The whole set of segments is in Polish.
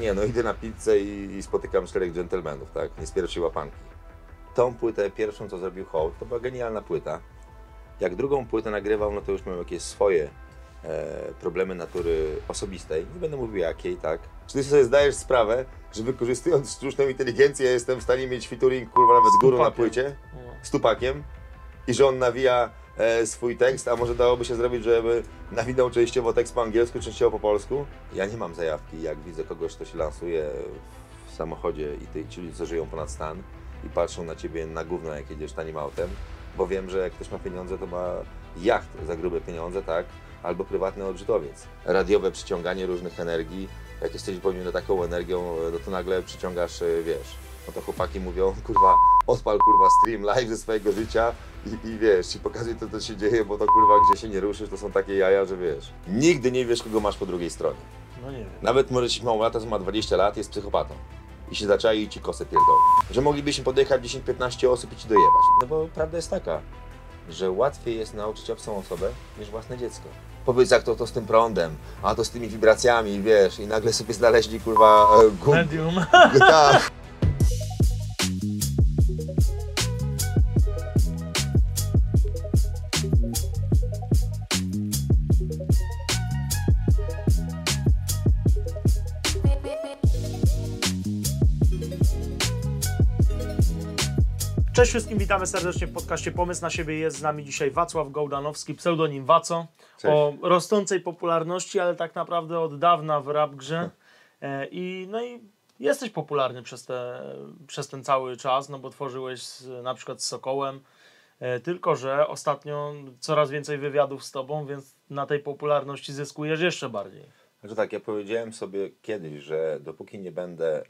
Nie no, idę na pizzę i, i spotykam czterech dżentelmenów, tak? Nie z pierwszej łapanki. Tą płytę pierwszą, co zrobił Hołd, to była genialna płyta. Jak drugą płytę nagrywał, no to już miał jakieś swoje e, problemy natury osobistej. Nie będę mówił jakiej, tak? Czy ty sobie zdajesz sprawę, że wykorzystując sztuczną inteligencję ja jestem w stanie mieć featuring, kurwa, nawet z górą na płycie? No. z Tupakiem i że on nawija e, swój tekst, a może dałoby się zrobić, żeby nawinął częściowo tekst po angielsku, częściowo po polsku? Ja nie mam zajawki, jak widzę kogoś, kto się lansuje w samochodzie i ty, ci ludzie, co żyją ponad stan i patrzą na ciebie na gówno, jak jedziesz tanim autem, bo wiem, że jak ktoś ma pieniądze, to ma jacht za grube pieniądze, tak? Albo prywatny odrzutowiec. Radiowe przyciąganie różnych energii. Jak jesteś wypełniony taką energią, no to nagle przyciągasz, e, wiesz, no to chłopaki mówią, kurwa, odpal kurwa stream live ze swojego życia i, i wiesz, ci pokazuj to, co się dzieje, bo to kurwa, gdzie się nie ruszysz, to są takie jaja, że wiesz. Nigdy nie wiesz, kogo masz po drugiej stronie. no nie wiem. Nawet może ci mało lata, co ma 20 lat, jest psychopatą. I się zaczai i ci kosę pierdoli. Że moglibyśmy podjechać 10-15 osób i ci dojebać. No bo prawda jest taka, że łatwiej jest nauczyć obcą osobę niż własne dziecko. Powiedz jak to, to z tym prądem, a to z tymi wibracjami, wiesz, i nagle sobie znaleźli kurwa e, Medium. tak. Cześć wszystkim, witamy serdecznie w podcaście Pomysł na siebie. Jest z nami dzisiaj Wacław Gołdanowski, pseudonim Waco. Cześć. O rosnącej popularności, ale tak naprawdę od dawna w rap grze. E, I, no i jesteś popularny przez, te, przez ten cały czas, no bo tworzyłeś z, na przykład z Sokołem. E, Tylko, że ostatnio coraz więcej wywiadów z tobą, więc na tej popularności zyskujesz jeszcze bardziej. Znaczy tak, ja powiedziałem sobie kiedyś, że dopóki nie będę e,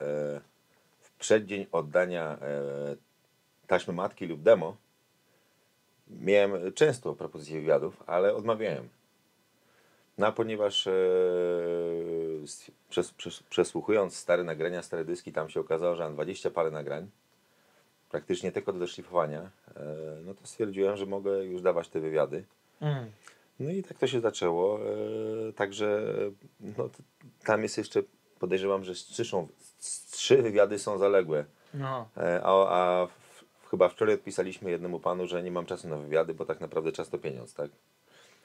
w przeddzień oddania taśmy matki lub demo, miałem często propozycje wywiadów, ale odmawiałem. No ponieważ e, przes, przes, przesłuchując stare nagrania, stare dyski, tam się okazało, że mam 20 parę nagrań, praktycznie tylko do szlifowania, e, no to stwierdziłem, że mogę już dawać te wywiady. Mm. No i tak to się zaczęło. e, Także no, tam jest jeszcze, podejrzewam, że z trzy, są- z trzy wywiady są zaległe. No. E, A, a chyba wczoraj odpisaliśmy jednemu panu, że nie mam czasu na wywiady, bo tak naprawdę czas to pieniądz, tak?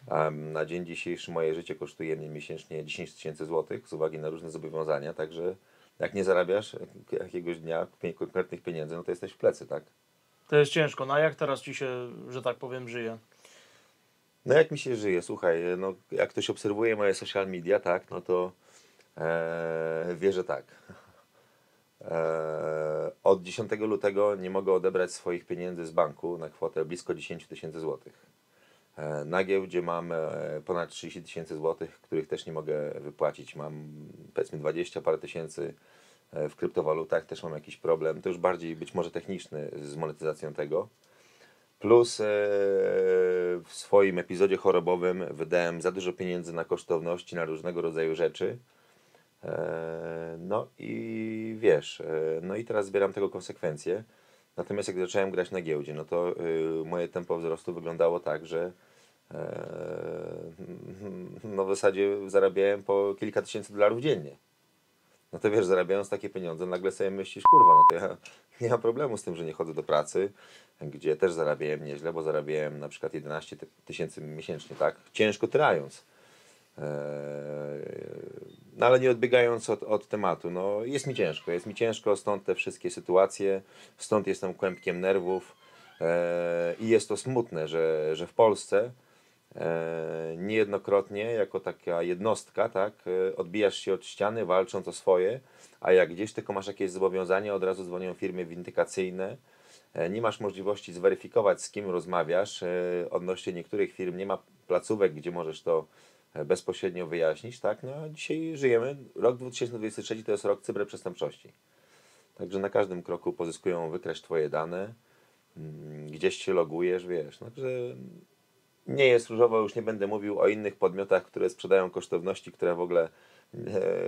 A na dzień dzisiejszy moje życie kosztuje mnie miesięcznie 10 tysięcy złotych z uwagi na różne zobowiązania, także jak nie zarabiasz jak- jakiegoś dnia konkretnych pieniędzy, no to jesteś w plecy, tak? To jest ciężko. No a jak teraz ci się, że tak powiem, żyje? No jak mi się żyje, słuchaj, no jak ktoś obserwuje moje social media, tak, no to e, wie, że tak. E, od 10 lutego nie mogę odebrać swoich pieniędzy z banku na kwotę blisko 10 tysięcy złotych. E, na giełdzie mam e, ponad 30 tysięcy złotych, których też nie mogę wypłacić. Mam powiedzmy 20 parę tysięcy w kryptowalutach, też mam jakiś problem. To już bardziej być może techniczny z monetyzacją tego. Plus w swoim epizodzie chorobowym wydałem za dużo pieniędzy na kosztowności, na różnego rodzaju rzeczy. E, No i wiesz, e, no i teraz zbieram tego konsekwencje. Natomiast jak zacząłem grać na giełdzie, no to y, moje tempo wzrostu wyglądało tak, że e, no w zasadzie zarabiałem po kilka tysięcy dolarów dziennie. No to wiesz, zarabiając takie pieniądze, nagle sobie myślisz, kurwa, no to ja nie mam problemu z tym, że nie chodzę do pracy, gdzie też zarabiałem nieźle, bo zarabiałem na przykład 11 ty- tysięcy miesięcznie, tak? Ciężko trając. Eee, No ale nie odbiegając od, od tematu, no jest mi ciężko, jest mi ciężko, stąd te wszystkie sytuacje, stąd jestem kłębkiem nerwów eee, i jest to smutne, że, że w Polsce e, niejednokrotnie jako taka jednostka, tak, e, odbijasz się od ściany walcząc o swoje, a jak gdzieś tylko masz jakieś zobowiązania, od razu dzwonią firmy windykacyjne, e, nie masz możliwości zweryfikować z kim rozmawiasz, e, odnośnie niektórych firm nie ma placówek, gdzie możesz to bezpośrednio wyjaśnić, tak, no a dzisiaj żyjemy, rok 2023 to jest rok cyberprzestępczości. Także na każdym kroku pozyskują wykraść Twoje dane, mm, gdzieś się logujesz, wiesz, także nie jest różowo, już nie będę mówił o innych podmiotach, które sprzedają kosztowności, które w ogóle e,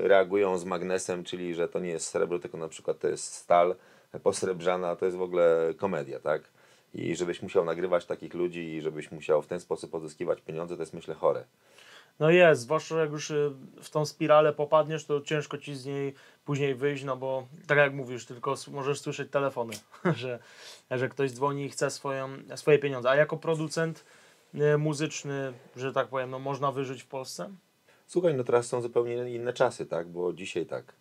reagują z magnesem, czyli że to nie jest srebro, tylko na przykład to jest stal posrebrzana, to jest w ogóle komedia, tak? I żebyś musiał nagrywać takich ludzi i żebyś musiał w ten sposób pozyskiwać pieniądze, to jest myślę chore. No jest, zwłaszcza jak już y, w tą spiralę popadniesz, to ciężko ci z niej później wyjść, no bo tak jak mówisz, tylko możesz słyszeć telefony, że, że ktoś dzwoni i chce swoją, swoje pieniądze. A jako producent y, muzyczny, że tak powiem, no można wyżyć w Polsce? Słuchaj, no teraz są zupełnie inne czasy, tak? Bo dzisiaj tak.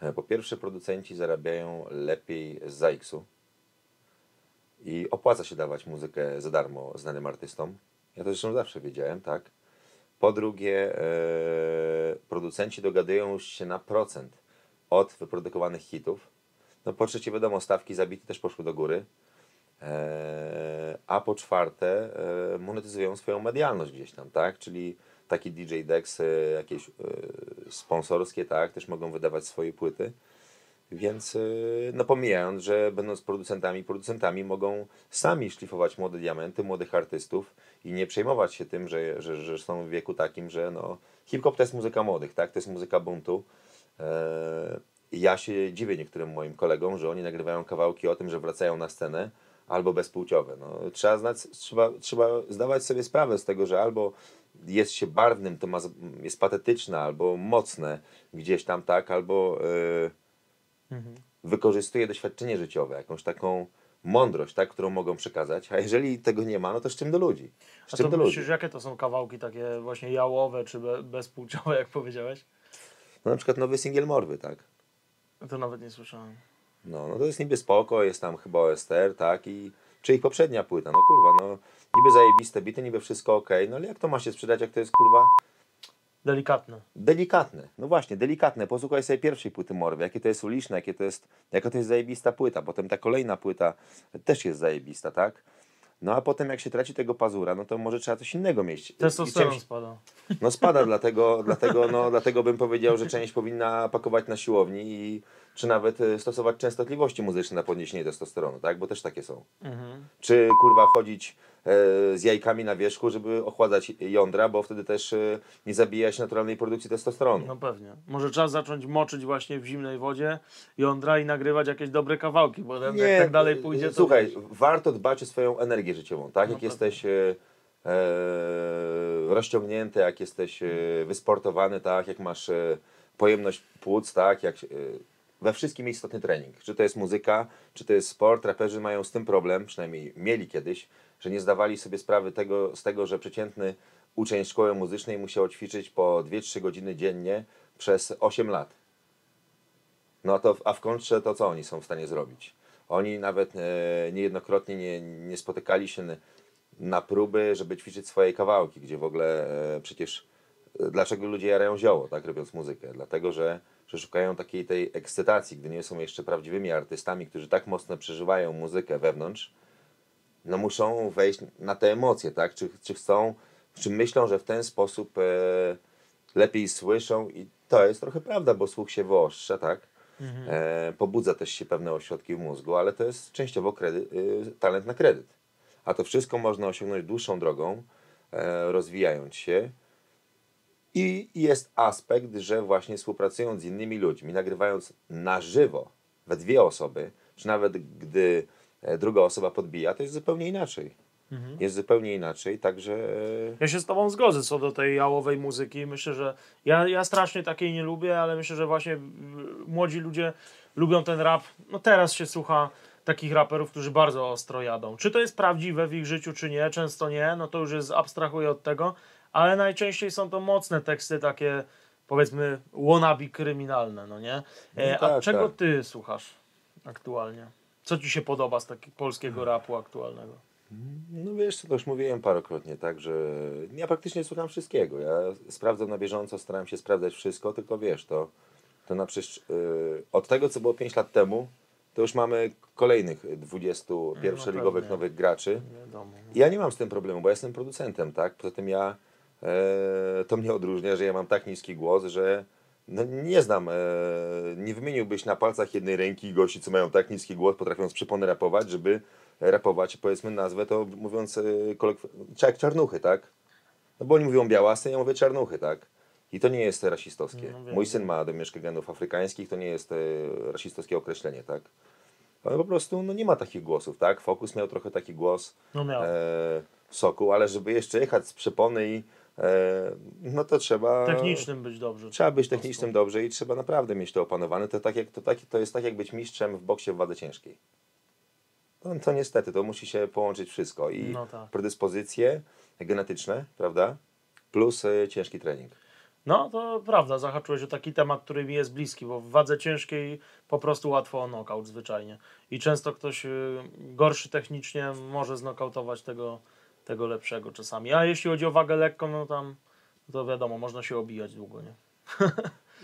e, Po pierwsze, producenci zarabiają lepiej z ZAX-u i opłaca się dawać muzykę za darmo znanym artystom. Ja to zresztą zawsze wiedziałem, tak? Po drugie, e, producenci dogadują się na procent od wyprodukowanych hitów. No po trzecie, wiadomo, stawki zabity też poszły do góry. E, a po czwarte, e, monetyzują swoją medialność gdzieś tam, tak? Czyli taki DJ Dex, jakieś sponsorskie, tak? Też mogą wydawać swoje płyty. Więc no pomijając, że będąc producentami, producentami mogą sami szlifować młode diamenty, młodych artystów i nie przejmować się tym, że, że, że są w wieku takim, że no, hip-hop to jest muzyka młodych, tak? To jest muzyka buntu. E, ja się dziwię niektórym moim kolegom, że oni nagrywają kawałki o tym, że wracają na scenę, albo bezpłciowe. No, trzeba, znać, trzeba, trzeba zdawać sobie sprawę z tego, że albo jest się barwnym, to ma, jest patetyczne, albo mocne gdzieś tam, tak, albo e, wykorzystuje doświadczenie życiowe, jakąś taką mądrość, tak, którą mogą przekazać, a jeżeli tego nie ma, no to z czym do ludzi? Z A czym to do ludzi? myślisz, jakie to są kawałki takie właśnie jałowe czy be, bezpłciowe, jak powiedziałeś? No na przykład nowy singiel Morwy, tak? To nawet nie słyszałem. No, no to jest niby spoko, jest tam chyba OSTR, tak? I czy ich poprzednia płyta, no kurwa, no niby zajebiste bity, niby wszystko ok, no ale jak to ma się sprzedać, jak to jest kurwa Delikatne. delikatne. No właśnie, delikatne. Posłuchaj sobie pierwszej płyty Morwy, jakie to jest uliczne, jakie to jest, jaka to jest zajebista płyta. Potem ta kolejna płyta też jest zajebista, tak? No a potem jak się traci tego pazura, no to może trzeba coś innego mieć. Testosteron czymś- spada. No spada, dlatego, dlatego, no, dlatego bym powiedział, że część powinna pakować na siłowni i czy nawet e, stosować częstotliwości muzyczne na podniesienie testosteronu, tak? Bo też takie są. Mhm. Czy kurwa chodzić e, z jajkami na wierzchu, żeby ochładzać jądra, bo wtedy też e, nie zabija się naturalnej produkcji testosteronu. No pewnie. Może trzeba zacząć moczyć właśnie w zimnej wodzie jądra i nagrywać jakieś dobre kawałki, bo jak tak dalej pójdzie, to Słuchaj, wiesz, warto dbać o swoją energię życiową, tak? No Jak pewnie. jesteś e, e, rozciągnięty, jak jesteś e, wysportowany, tak? Jak masz pojemność płuc, tak? Jak, we wszystkim istotny trening. Czy to jest muzyka, czy to jest sport. Raperzy mają z tym problem, przynajmniej mieli kiedyś, że nie zdawali sobie sprawy tego, z tego, że przeciętny uczeń szkoły muzycznej musiał ćwiczyć po 2-3 godziny dziennie przez 8 lat. No to, a w kontrze to co oni są w stanie zrobić? Oni nawet e, niejednokrotnie nie, nie spotykali się na próby, żeby ćwiczyć swoje kawałki, gdzie w ogóle e, przecież e, dlaczego ludzie jarają zioło, tak, robiąc muzykę? Dlatego, że, że szukają takiej tej ekscytacji, gdy nie są jeszcze prawdziwymi artystami, którzy tak mocno przeżywają muzykę wewnątrz, no muszą wejść na te emocje, tak? Czy, czy chcą, czy myślą, że w ten sposób e, lepiej słyszą i to jest trochę prawda, bo słuch się wyostrza, tak? E, pobudza też się pewne ośrodki w mózgu, ale to jest częściowo kredyt, y, talent na kredyt. A to wszystko można osiągnąć dłuższą drogą, e, rozwijając się. I jest aspekt, że właśnie współpracując z innymi ludźmi, nagrywając na żywo we dwie osoby, czy nawet gdy e, druga osoba podbija, to jest zupełnie inaczej. Jest zupełnie inaczej, także e, Ja się z Tobą zgodzę co do tej jałowej muzyki. Myślę, że ja, ja strasznie takiej nie lubię, ale myślę, że właśnie młodzi ludzie lubią ten rap. No teraz się słucha takich raperów, którzy bardzo ostro jadą. Czy to jest prawdziwe w ich życiu, czy nie? Często nie, no to już jest abstrahuję od tego, ale najczęściej są to mocne teksty takie powiedzmy wannabe kryminalne, no nie? E, No A tak, czego tak. ty słuchasz aktualnie? Co ci się podoba z takiego polskiego rapu aktualnego? No wiesz, co to już mówiłem parokrotnie, tak, że ja praktycznie słucham wszystkiego. Ja sprawdzam na bieżąco, staram się sprawdzać wszystko, tylko wiesz, to, to na przecież yy, od tego, co było 5 lat temu, to już mamy kolejnych 20 pierwszoligowych pewnie. nowych graczy. Wiadomo. Ja nie mam z tym problemu, bo ja jestem producentem, tak? Poza tym ja, to mnie odróżnia, że ja mam tak niski głos, że no nie znam, e, nie wymieniłbyś na palcach jednej ręki gości, co mają tak niski głos, potrafią z przypony rapować, żeby rapować, powiedzmy nazwę to mówiąc e, jak czarnuchy, tak? No bo oni mówią białasy, ja mówię czarnuchy, tak? I to nie jest rasistowskie. No wiem. Mój syn ma domieszkę genów afrykańskich, to nie jest e, rasistowskie określenie, tak? Ale po prostu no, nie ma takich głosów, tak? Fokus miał trochę taki głos No miał. e, soku, ale żeby jeszcze jechać z przepony i e, no to trzeba... Technicznym być dobrze. Trzeba być technicznym dobrze i trzeba naprawdę mieć to opanowane. To, tak jak, to, tak, to jest tak jak być mistrzem w boksie w wadze ciężkiej. To, to niestety, to musi się połączyć wszystko. I No tak. predyspozycje genetyczne, prawda? Plus e, ciężki trening. No to prawda, zahaczyłeś o taki temat, który mi jest bliski, bo w wadze ciężkiej po prostu łatwo o knockout zwyczajnie. I często ktoś y, gorszy technicznie może znokautować tego, tego lepszego czasami. A jeśli chodzi o wagę lekką, no tam to wiadomo, można się obijać długo, nie?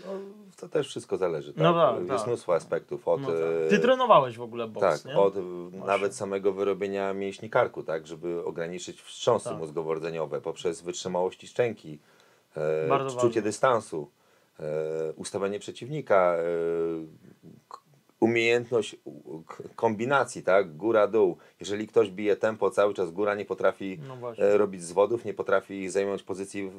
No, to też wszystko zależy. Tak? No tak, jest tak. mnóstwo aspektów. Od, No tak. e, Ty trenowałeś w ogóle boks, Tak, nie? od e, nawet samego wyrobienia mięśni karku, tak, żeby ograniczyć wstrząsy Tak. mózgowo-rdzeniowe poprzez wytrzymałości szczęki, e, czucie dystansu, e, ustawienie przeciwnika, e, umiejętność kombinacji, tak, góra-dół. Jeżeli ktoś bije tempo cały czas góra, nie potrafi No e, robić zwodów, nie potrafi zająć pozycji w,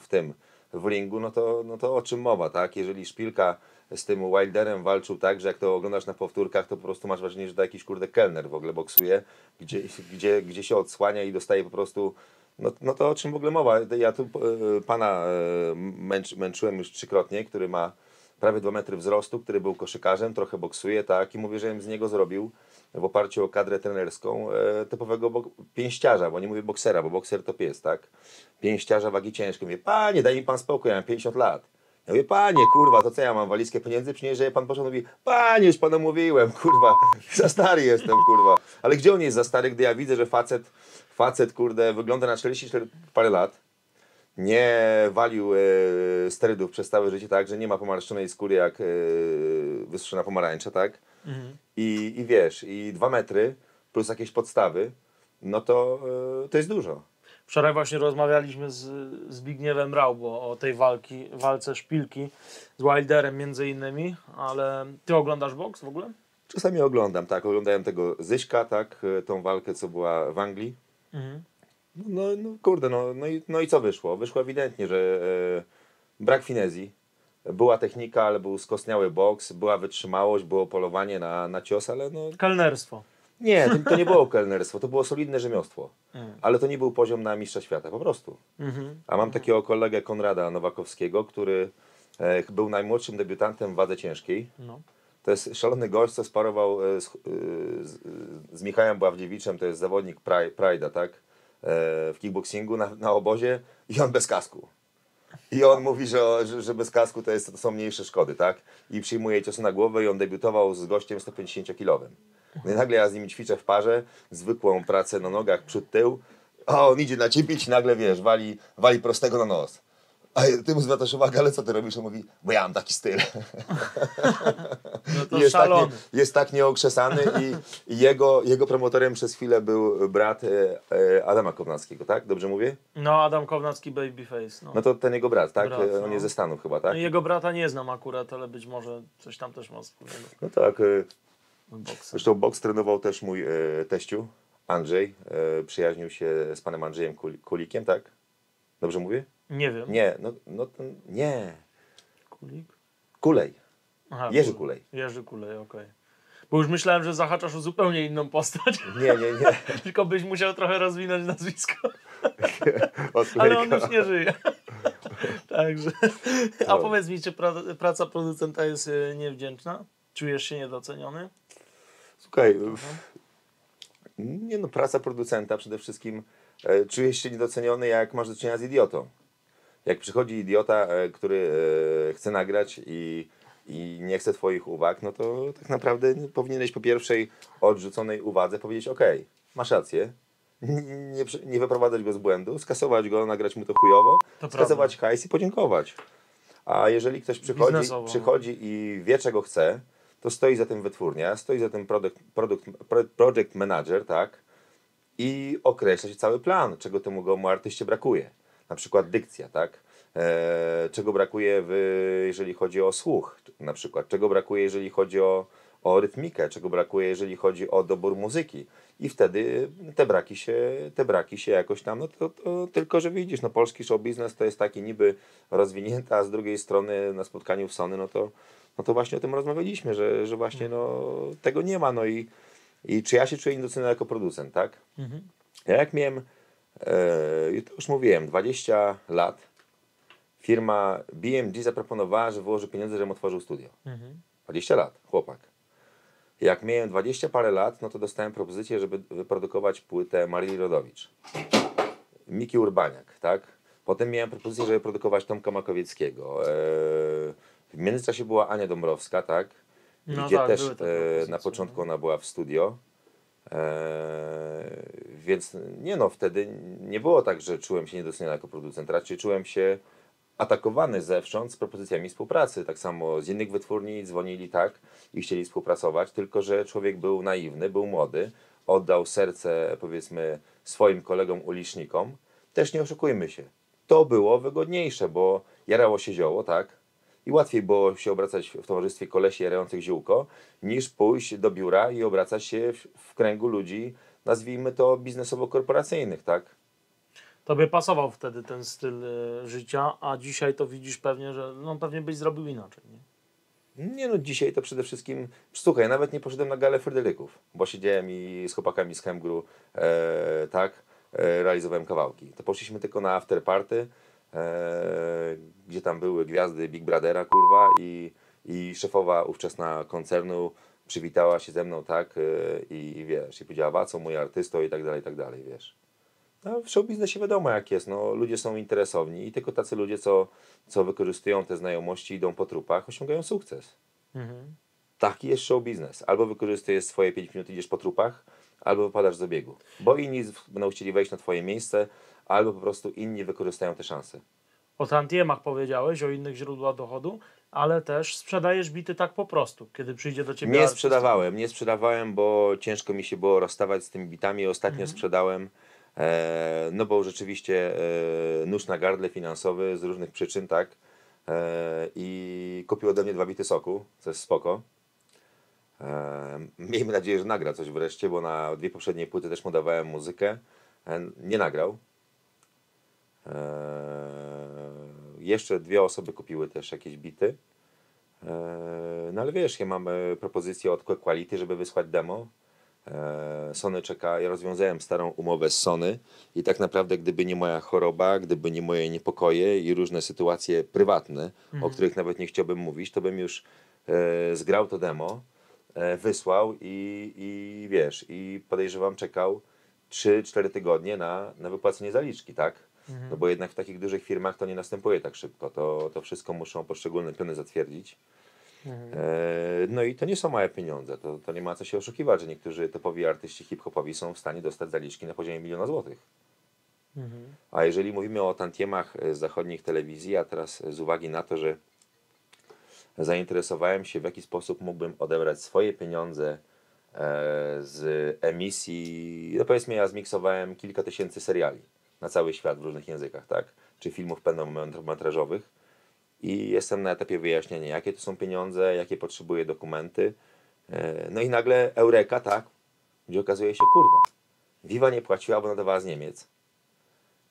w tym, w ringu, no to, no to o czym mowa, tak? Jeżeli Szpilka z tym Wilderem walczył tak, że jak to oglądasz na powtórkach, to po prostu masz wrażenie, że to jakiś kurde kelner w ogóle boksuje, gdzie, gdzie, gdzie się odsłania i dostaje po prostu no, no to o czym w ogóle mowa? Ja tu e, pana e, męcz, męczyłem już trzykrotnie, który ma prawie 2 metry wzrostu, który był koszykarzem, trochę boksuje, tak, i mówię, że bym z niego zrobił w oparciu o kadrę trenerską e, typowego pięściarza, bo nie mówię boksera, bo bokser to pies, tak? Pięściarza wagi ciężkiej. Mówię, panie, daj mi pan spokój, ja mam 50 lat. Ja mówię, panie, kurwa, to co ja mam, walizkę pieniędzy przynieść, że pan poszedł, mówi, panie, już panu mówiłem, kurwa, za stary jestem, kurwa. Ale gdzie on jest za stary, gdy ja widzę, że facet, facet, kurde, wygląda na 44 parę lat, nie walił e, sterydów przez całe życie, tak, że nie ma pomarszczonej skóry jak e, wysuszona pomarańcza, tak? Mhm. I, I wiesz, i dwa metry plus jakieś podstawy, no to, e, to jest dużo. Wczoraj właśnie rozmawialiśmy z Zbigniewem Raubo o tej walki, walce szpilki z Wilderem między innymi, ale ty oglądasz boks w ogóle? Czasami oglądam, tak, oglądałem tego Zyśka, tak, e, tą walkę, co była w Anglii. Mhm. No, no kurde, no, no, i, no i co wyszło? Wyszło ewidentnie, że e, brak finezji, była technika, ale był skostniały boks, była wytrzymałość, było polowanie na, na cios, ale no Kelnerstwo. nie, to, to nie było kelnerstwo, to było solidne rzemiosło. Mhm. Ale to nie był poziom na mistrza świata, po prostu. Mhm. A mam takiego kolegę Konrada Nowakowskiego, który e, był najmłodszym debiutantem w wadze ciężkiej. No. To jest szalony gość, co sparował e, z, e, z, z Michałem Bławdziewiczem, to jest zawodnik Pride'a, tak? E, w kickboxingu na, na obozie i on bez kasku. I on mówi, że, że, bez kasku to, jest, to są mniejsze szkody, tak? I przyjmuje ciosy na głowę i on debiutował z gościem 150-kilowym. No i nagle ja z nim ćwiczę w parze, zwykłą pracę na nogach, przód, tył, a on idzie na ciebie i nagle, wiesz, wali, wali prostego na nos. A ty mu zwracasz uwagę, ale co ty robisz? On mówi, bo ja mam taki styl. No to jest, tak nie, jest tak nieokrzesany i, i jego, jego promotorem przez chwilę był brat e, e, Adama Kownackiego, tak? Dobrze mówię? No, Adam Kownacki Babyface. No. No to ten jego brat, tak? Brat, E, on no. jest ze Stanów chyba, tak? Jego brata nie znam akurat, ale być może coś tam też ma wspólnego No tak. e. Zresztą boks trenował też mój e, teściu, Andrzej. E, przyjaźnił się z panem Andrzejem Kul- Kulikiem, tak? Dobrze mówię? Nie wiem. Nie, no, no to- nie. Kulik? Kulej. Aha, Jerzy Kul- Kulej. Jerzy Kulej, okej. Bo już myślałem, że zahaczasz o zupełnie inną postać, Nie, nie, nie. tylko byś musiał trochę rozwinąć nazwisko. Ale on już nie żyje. Także. A powiedz mi, czy pra, praca producenta jest y, niewdzięczna? Czujesz się niedoceniony? Słuchaj, w- nie no, praca producenta przede wszystkim e, czujesz się niedoceniony, jak masz do czynienia z idiotą. Jak przychodzi idiota, e, który e, chce nagrać i, i nie chce Twoich uwag, no to tak naprawdę powinieneś po pierwszej odrzuconej uwadze powiedzieć: OK, masz rację, nie, nie wyprowadzać go z błędu, skasować go, nagrać mu to chujowo, To skasować hajs i podziękować. A jeżeli ktoś przychodzi, Biznesowo. przychodzi i wie, czego chce, to stoi za tym wytwórnia, stoi za tym product, product, pro- project manager, tak? I określa się cały plan, czego temu mu artyście brakuje. Na przykład dykcja, tak? E, czego brakuje, w, jeżeli chodzi o słuch, na przykład. Czego brakuje, jeżeli chodzi o, o rytmikę, czego brakuje, jeżeli chodzi o dobór muzyki. I wtedy te braki się, te braki się jakoś tam, no to, to tylko, że widzisz, no polski show biznes to jest taki niby rozwinięty, a z drugiej strony na spotkaniu w Sony, no to, no to właśnie o tym rozmawialiśmy, że, że właśnie no, tego nie ma, no i, i czy ja się czuję niedoceniony jako producent, tak? Mhm. Ja jak miałem e, i to już mówiłem, 20 lat firma BMG zaproponowała, że wyłoży pieniądze, żebym otworzył studio. 20 lat, chłopak. Jak miałem 20 parę lat, no to dostałem propozycję, żeby wyprodukować płytę Marii Rodowicz. Miki Urbaniak, tak? Potem miałem propozycję, żeby produkować Tomka Makowieckiego. Eee, w międzyczasie była Ania Dąbrowska, tak? No Gdzie tak, też e, na początku ona była w studio. Eee, więc nie no, wtedy nie było tak, że czułem się niedoceniony jako producent. Raczej czułem się atakowany zewsząd z propozycjami współpracy. Tak samo z innych wytwórni dzwonili tak i chcieli współpracować, tylko że człowiek był naiwny, był młody, oddał serce powiedzmy swoim kolegom ulicznikom. Też nie oszukujmy się. To było wygodniejsze, bo jarało się zioło, tak? I łatwiej było się obracać w towarzystwie kolesi jarających ziółko, niż pójść do biura i obracać się w, w kręgu ludzi, nazwijmy to biznesowo-korporacyjnych, tak? Tobie pasował wtedy ten styl e, życia, a dzisiaj to widzisz pewnie, że no pewnie byś zrobił inaczej. Nie? Nie no, dzisiaj to przede wszystkim, słuchaj, nawet nie poszedłem na galę Fryderyków, bo siedziałem i z chłopakami z Hemgru, e, tak, e, realizowałem kawałki. To poszliśmy tylko na afterparty, gdzie tam były gwiazdy Big Brothera, kurwa, i, i szefowa ówczesna koncernu przywitała się ze mną, tak, e, i, i wiesz, i powiedziała, co mój artysto i tak dalej, i tak dalej, wiesz. No, w show biznesie wiadomo jak jest, no, ludzie są interesowni i tylko tacy ludzie, co, co wykorzystują te znajomości, idą po trupach, osiągają sukces. Taki jest show biznes. Albo wykorzystujesz swoje 5 minut, idziesz po trupach, albo wypadasz z obiegu. Bo inni będą chcieli wejść na twoje miejsce, albo po prostu inni wykorzystają te szanse. O tantiemach powiedziałeś, o innych źródłach dochodu, ale też sprzedajesz bity tak po prostu, kiedy przyjdzie do ciebie Nie artysta. sprzedawałem, nie sprzedawałem, bo ciężko mi się było rozstawać z tymi bitami. Ostatnio sprzedałem, e, no bo rzeczywiście e, nóż na gardle finansowy z różnych przyczyn, tak. E, I kupił ode mnie dwa bity soku, co jest spoko. E, miejmy nadzieję, że nagra coś wreszcie, bo na dwie poprzednie płyty też mu dawałem muzykę. E, nie nagrał. E, jeszcze dwie osoby kupiły też jakieś bity. E, No ale wiesz, ja mam e, propozycję od Quality, żeby wysłać demo. E, Sony czeka, ja rozwiązałem starą umowę z Sony i tak naprawdę gdyby nie moja choroba, gdyby nie moje niepokoje i różne sytuacje prywatne, o których nawet nie chciałbym mówić, to bym już e, zgrał to demo, e, wysłał i, i wiesz, i podejrzewam czekał 3-4 tygodnie na, na wypłacenie zaliczki, tak? No bo jednak w takich dużych firmach to nie następuje tak szybko. To, to wszystko muszą poszczególne piony zatwierdzić. E, No i to nie są małe pieniądze. To, to nie ma co się oszukiwać, że niektórzy topowi artyści hip-hopowi są w stanie dostać zaliczki na poziomie miliona złotych. A jeżeli mówimy o tantiemach e, z zachodnich telewizji, a teraz z uwagi na to, że zainteresowałem się, w jaki sposób mógłbym odebrać swoje pieniądze e, z emisji, no powiedzmy ja zmiksowałem kilka tysięcy seriali na cały świat w różnych językach, tak? Czy filmów pełnometrażowych i jestem na etapie wyjaśnienia, jakie to są pieniądze, jakie potrzebuję dokumenty. E, No i nagle Eureka, tak? Gdzie okazuje się, kurwa, Viva nie płaciła, bo nadawała z Niemiec.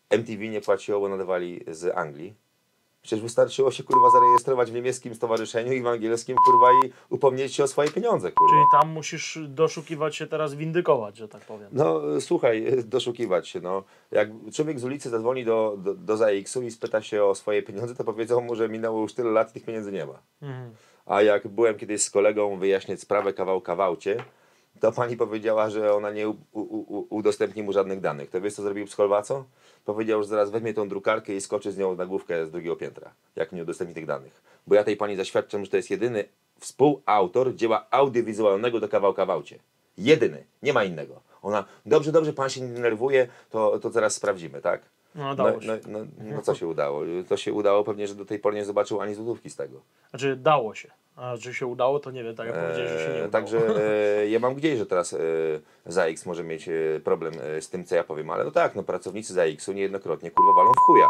MTV nie płaciło, bo nadawali z Anglii. Przecież wystarczyło się kurwa zarejestrować w niemieckim stowarzyszeniu i w angielskim kurwa i upomnieć się o swoje pieniądze, kurwa. Czyli tam musisz doszukiwać się teraz, windykować, że tak powiem. No słuchaj, doszukiwać się, no. Jak człowiek z ulicy zadzwoni do, do, do ZAX-u i spyta się o swoje pieniądze, to powiedzą mu, że minęło już tyle lat i tych pieniędzy nie ma. Mhm. A jak byłem kiedyś z kolegą wyjaśniać sprawę kawał kawałcie, to pani powiedziała, że ona nie u, u, u, udostępni mu żadnych danych. To wiesz co zrobił Pskolwaco? Powiedział, że zaraz weźmie tą drukarkę i skoczy z nią na główkę z drugiego piętra, jak nie udostępni tych danych. Bo ja tej pani zaświadczam, że to jest jedyny współautor dzieła audiowizualnego do kawał kawałcie. Jedyny, nie ma innego. Ona, dobrze, dobrze, pan się nie denerwuje, to, to zaraz sprawdzimy, tak? No, No, dało no, się. no, no co się udało? To się udało pewnie, że do tej pory nie zobaczył ani złotówki z tego. Znaczy dało się. A czy się udało, to nie wiem, tak jak powiedziałeś, że się nie Eee, udało. Także e, ja mam gdzieś, że teraz e, ZAX może mieć e, problem e, z tym, co ja powiem, ale no tak, no pracownicy ZAX-u niejednokrotnie kurwa walą w chuja.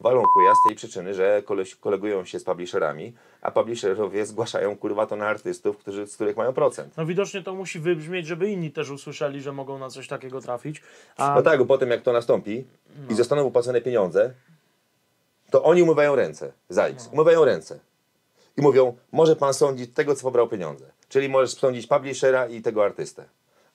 Walą chuja z tej przyczyny, że koleś, kolegują się z publisherami, a publisherowie zgłaszają kurwa to na artystów, którzy, z których mają procent. No widocznie to musi wybrzmieć, żeby inni też usłyszeli, że mogą na coś takiego trafić. A No tak, bo potem jak to nastąpi i zostaną wypłacone pieniądze, to oni umywają ręce, ZAX, umywają ręce. I mówią, może pan sądzić tego, co pobrał pieniądze. Czyli możesz sądzić publishera i tego artystę.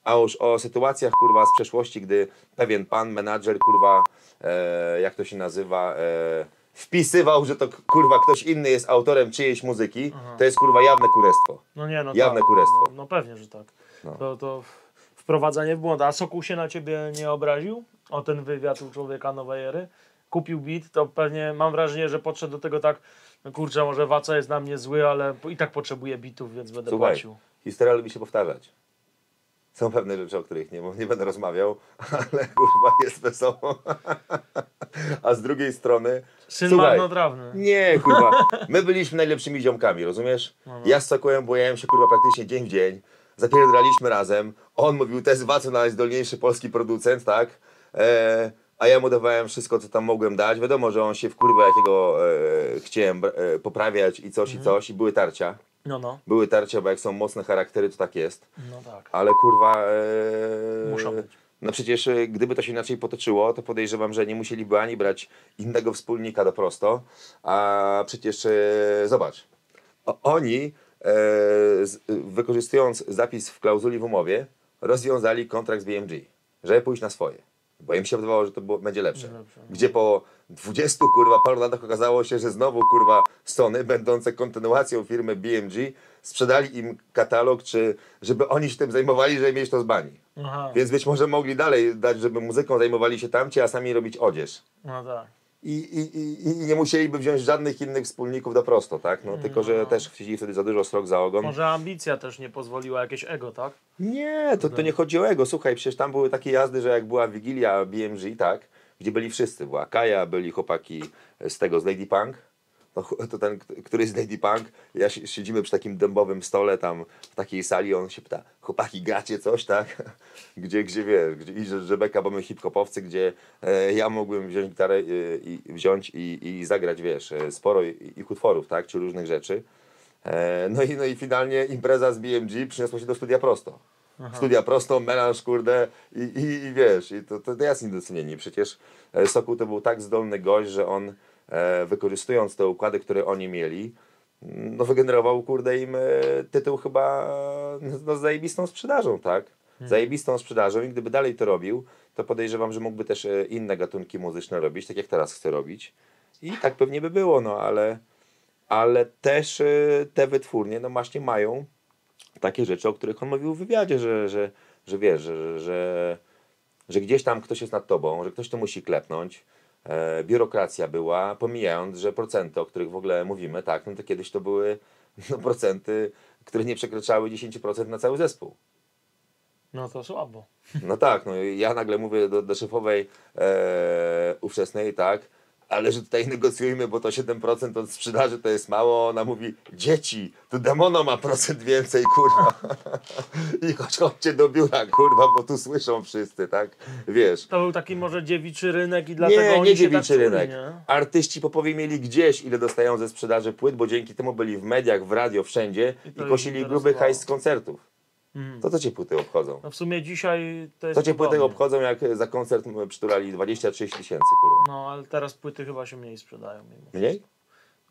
A już o sytuacjach kurwa z przeszłości, gdy pewien pan, menadżer, kurwa, e, jak to się nazywa, e, wpisywał, że to kurwa ktoś inny jest autorem czyjejś muzyki, to jest kurwa jawne kurestwo. No nie, no Jawne tak. kurestwo. No, no pewnie, że tak. No. To, to wprowadzanie w błąd. A Sokół się na ciebie nie obraził? O ten wywiad u człowieka nowej ery? Kupił beat, to pewnie mam wrażenie, że podszedł do tego tak, no kurczę, może Waca jest na mnie zły, ale i tak potrzebuję bitów, więc będę Słuchaj, płacił. historia lubi się powtarzać. Są pewne rzeczy, o których nie, nie będę rozmawiał, ale kurwa jest wesoło. A z drugiej strony. Syn słuchaj, marnotrawny. Nie, kurwa. My byliśmy najlepszymi ziomkami, rozumiesz? Ja z Sokołem bojałem się kurwa praktycznie dzień w dzień. Zapierdraliśmy razem. On mówił, to jest Waco najzdolniejszy polski producent, tak? E, a ja mu dawałem wszystko, co tam mogłem dać. Wiadomo, że on się wkurwa, jakiego e, chciałem e, poprawiać i coś i coś. I były tarcia. No, no, Były tarcia, bo jak są mocne charaktery, to tak jest. no tak. Ale kurwa. E, Muszą być. No przecież e, gdyby to się inaczej potoczyło, to podejrzewam, że nie musieliby ani brać innego wspólnika do prosto, a przecież e, zobacz, o, oni e, z, wykorzystując zapis w klauzuli w umowie, rozwiązali kontrakt z BMG, żeby pójść na swoje. Bo im się wydawało, że to było, będzie lepsze. No. Gdzie po 20 kurwa paru latach okazało się, że znowu kurwa Sony, będące kontynuacją firmy BMG, sprzedali im katalog, czy żeby oni się tym zajmowali, żeby mieć to z bani. Aha, Więc być może mogli dalej dać, żeby muzyką zajmowali się tamci, a sami robić odzież. no tak. I, i, i, nie musieliby wziąć żadnych innych wspólników do prosto, tak? No, tylko, że też chcieli wtedy za dużo srok za ogon. Może ambicja też nie pozwoliła, jakieś ego, tak? Nie, to, to nie chodzi o ego. Słuchaj, przecież tam były takie jazdy, że jak była Wigilia BMG, tak? Gdzie byli wszyscy. Była Kaja, byli chłopaki z tego, z Lady Punk. To, to ten, k- który z Lady Punk, ja si- siedzimy przy takim dębowym stole tam w takiej sali, on się pyta, chłopaki gracie coś, tak? Gdzie, gdzie wiesz, gdzie i że Rebeka, bo my hip-hopowcy, gdzie e, ja mógłbym wziąć gitarę e, i wziąć i, i zagrać, wiesz, e, sporo i- ich utworów, tak? Czy różnych rzeczy. E, no, i, no i finalnie impreza z BMG przyniosła się do studia prosto. Studia prosto, melanż, kurde i, i, i wiesz, i to, to, to jest niedocenieni. Przecież e, Sokół to był tak zdolny gość, że on wykorzystując te układy, które oni mieli, mm, no wygenerował, kurde, im e, tytuł chyba e, no, z zajebistą sprzedażą, tak? Zajebistą sprzedażą i gdyby dalej to robił, to podejrzewam, że mógłby też e, inne gatunki muzyczne robić, tak jak teraz chce robić. I tak pewnie by było, no ale, ale też e, te wytwórnie, no właśnie mają takie rzeczy, o których on mówił w wywiadzie, że, że, że wiesz, że, że, że gdzieś tam ktoś jest nad tobą, że ktoś to musi klepnąć. E, biurokracja była, pomijając, że procenty, o których w ogóle mówimy, tak, no to kiedyś to były no, procenty, które nie przekraczały 10% na cały zespół. No to słabo. No tak, no ja nagle mówię do, do szefowej e, ówczesnej, tak, ale że tutaj negocjujmy, bo to 7% od sprzedaży to jest mało. Ona mówi, dzieci, tu demono ma procent więcej, kurwa. I chodź, chodźcie do biura, kurwa, bo tu słyszą wszyscy, tak, wiesz. To był taki może dziewiczy rynek i dlatego Nie, oni nie się tak dziewiczy czuli, rynek. nie? Artyści popowie mieli gdzieś, ile dostają ze sprzedaży płyt, bo dzięki temu byli w mediach, w radio, wszędzie I i, kosili gruby hajs z koncertów. Mhm. To co cię płyty obchodzą? No w sumie dzisiaj to jest Co cię płyty obchodzą, jak za koncert m, przyturali 20-30 tysięcy, kurwa? No ale teraz płyty chyba się mniej sprzedają. Mimo. Mniej?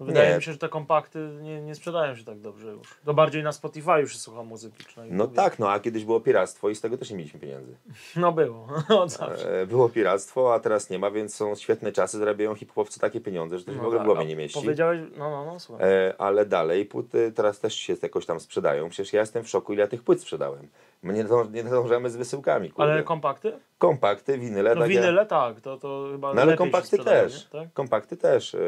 Wydaje Nie. mi się, że te kompakty nie, nie sprzedają się tak dobrze już. To bardziej na Spotify już się słucha muzyki. No tak, no a kiedyś było piractwo i z tego też nie mieliśmy pieniędzy. No było, od zawsze. E, Było piractwo, a teraz nie ma, więc są świetne czasy, zarabiają hip-hopowcy takie pieniądze, że to się w No ogóle w tak, głowie nie mieści. Powiedziałeś, no no no słuchaj. E, ale dalej płyty teraz też się jakoś tam sprzedają. Przecież ja jestem w szoku, ile tych płyt sprzedałem. My nie, dąż, nie dążamy z wysyłkami, kurde. Ale kompakty? Kompakty, winyle. No takie- winyle tak, to, to chyba No ale kompakty też. Tak? Kompakty też. E,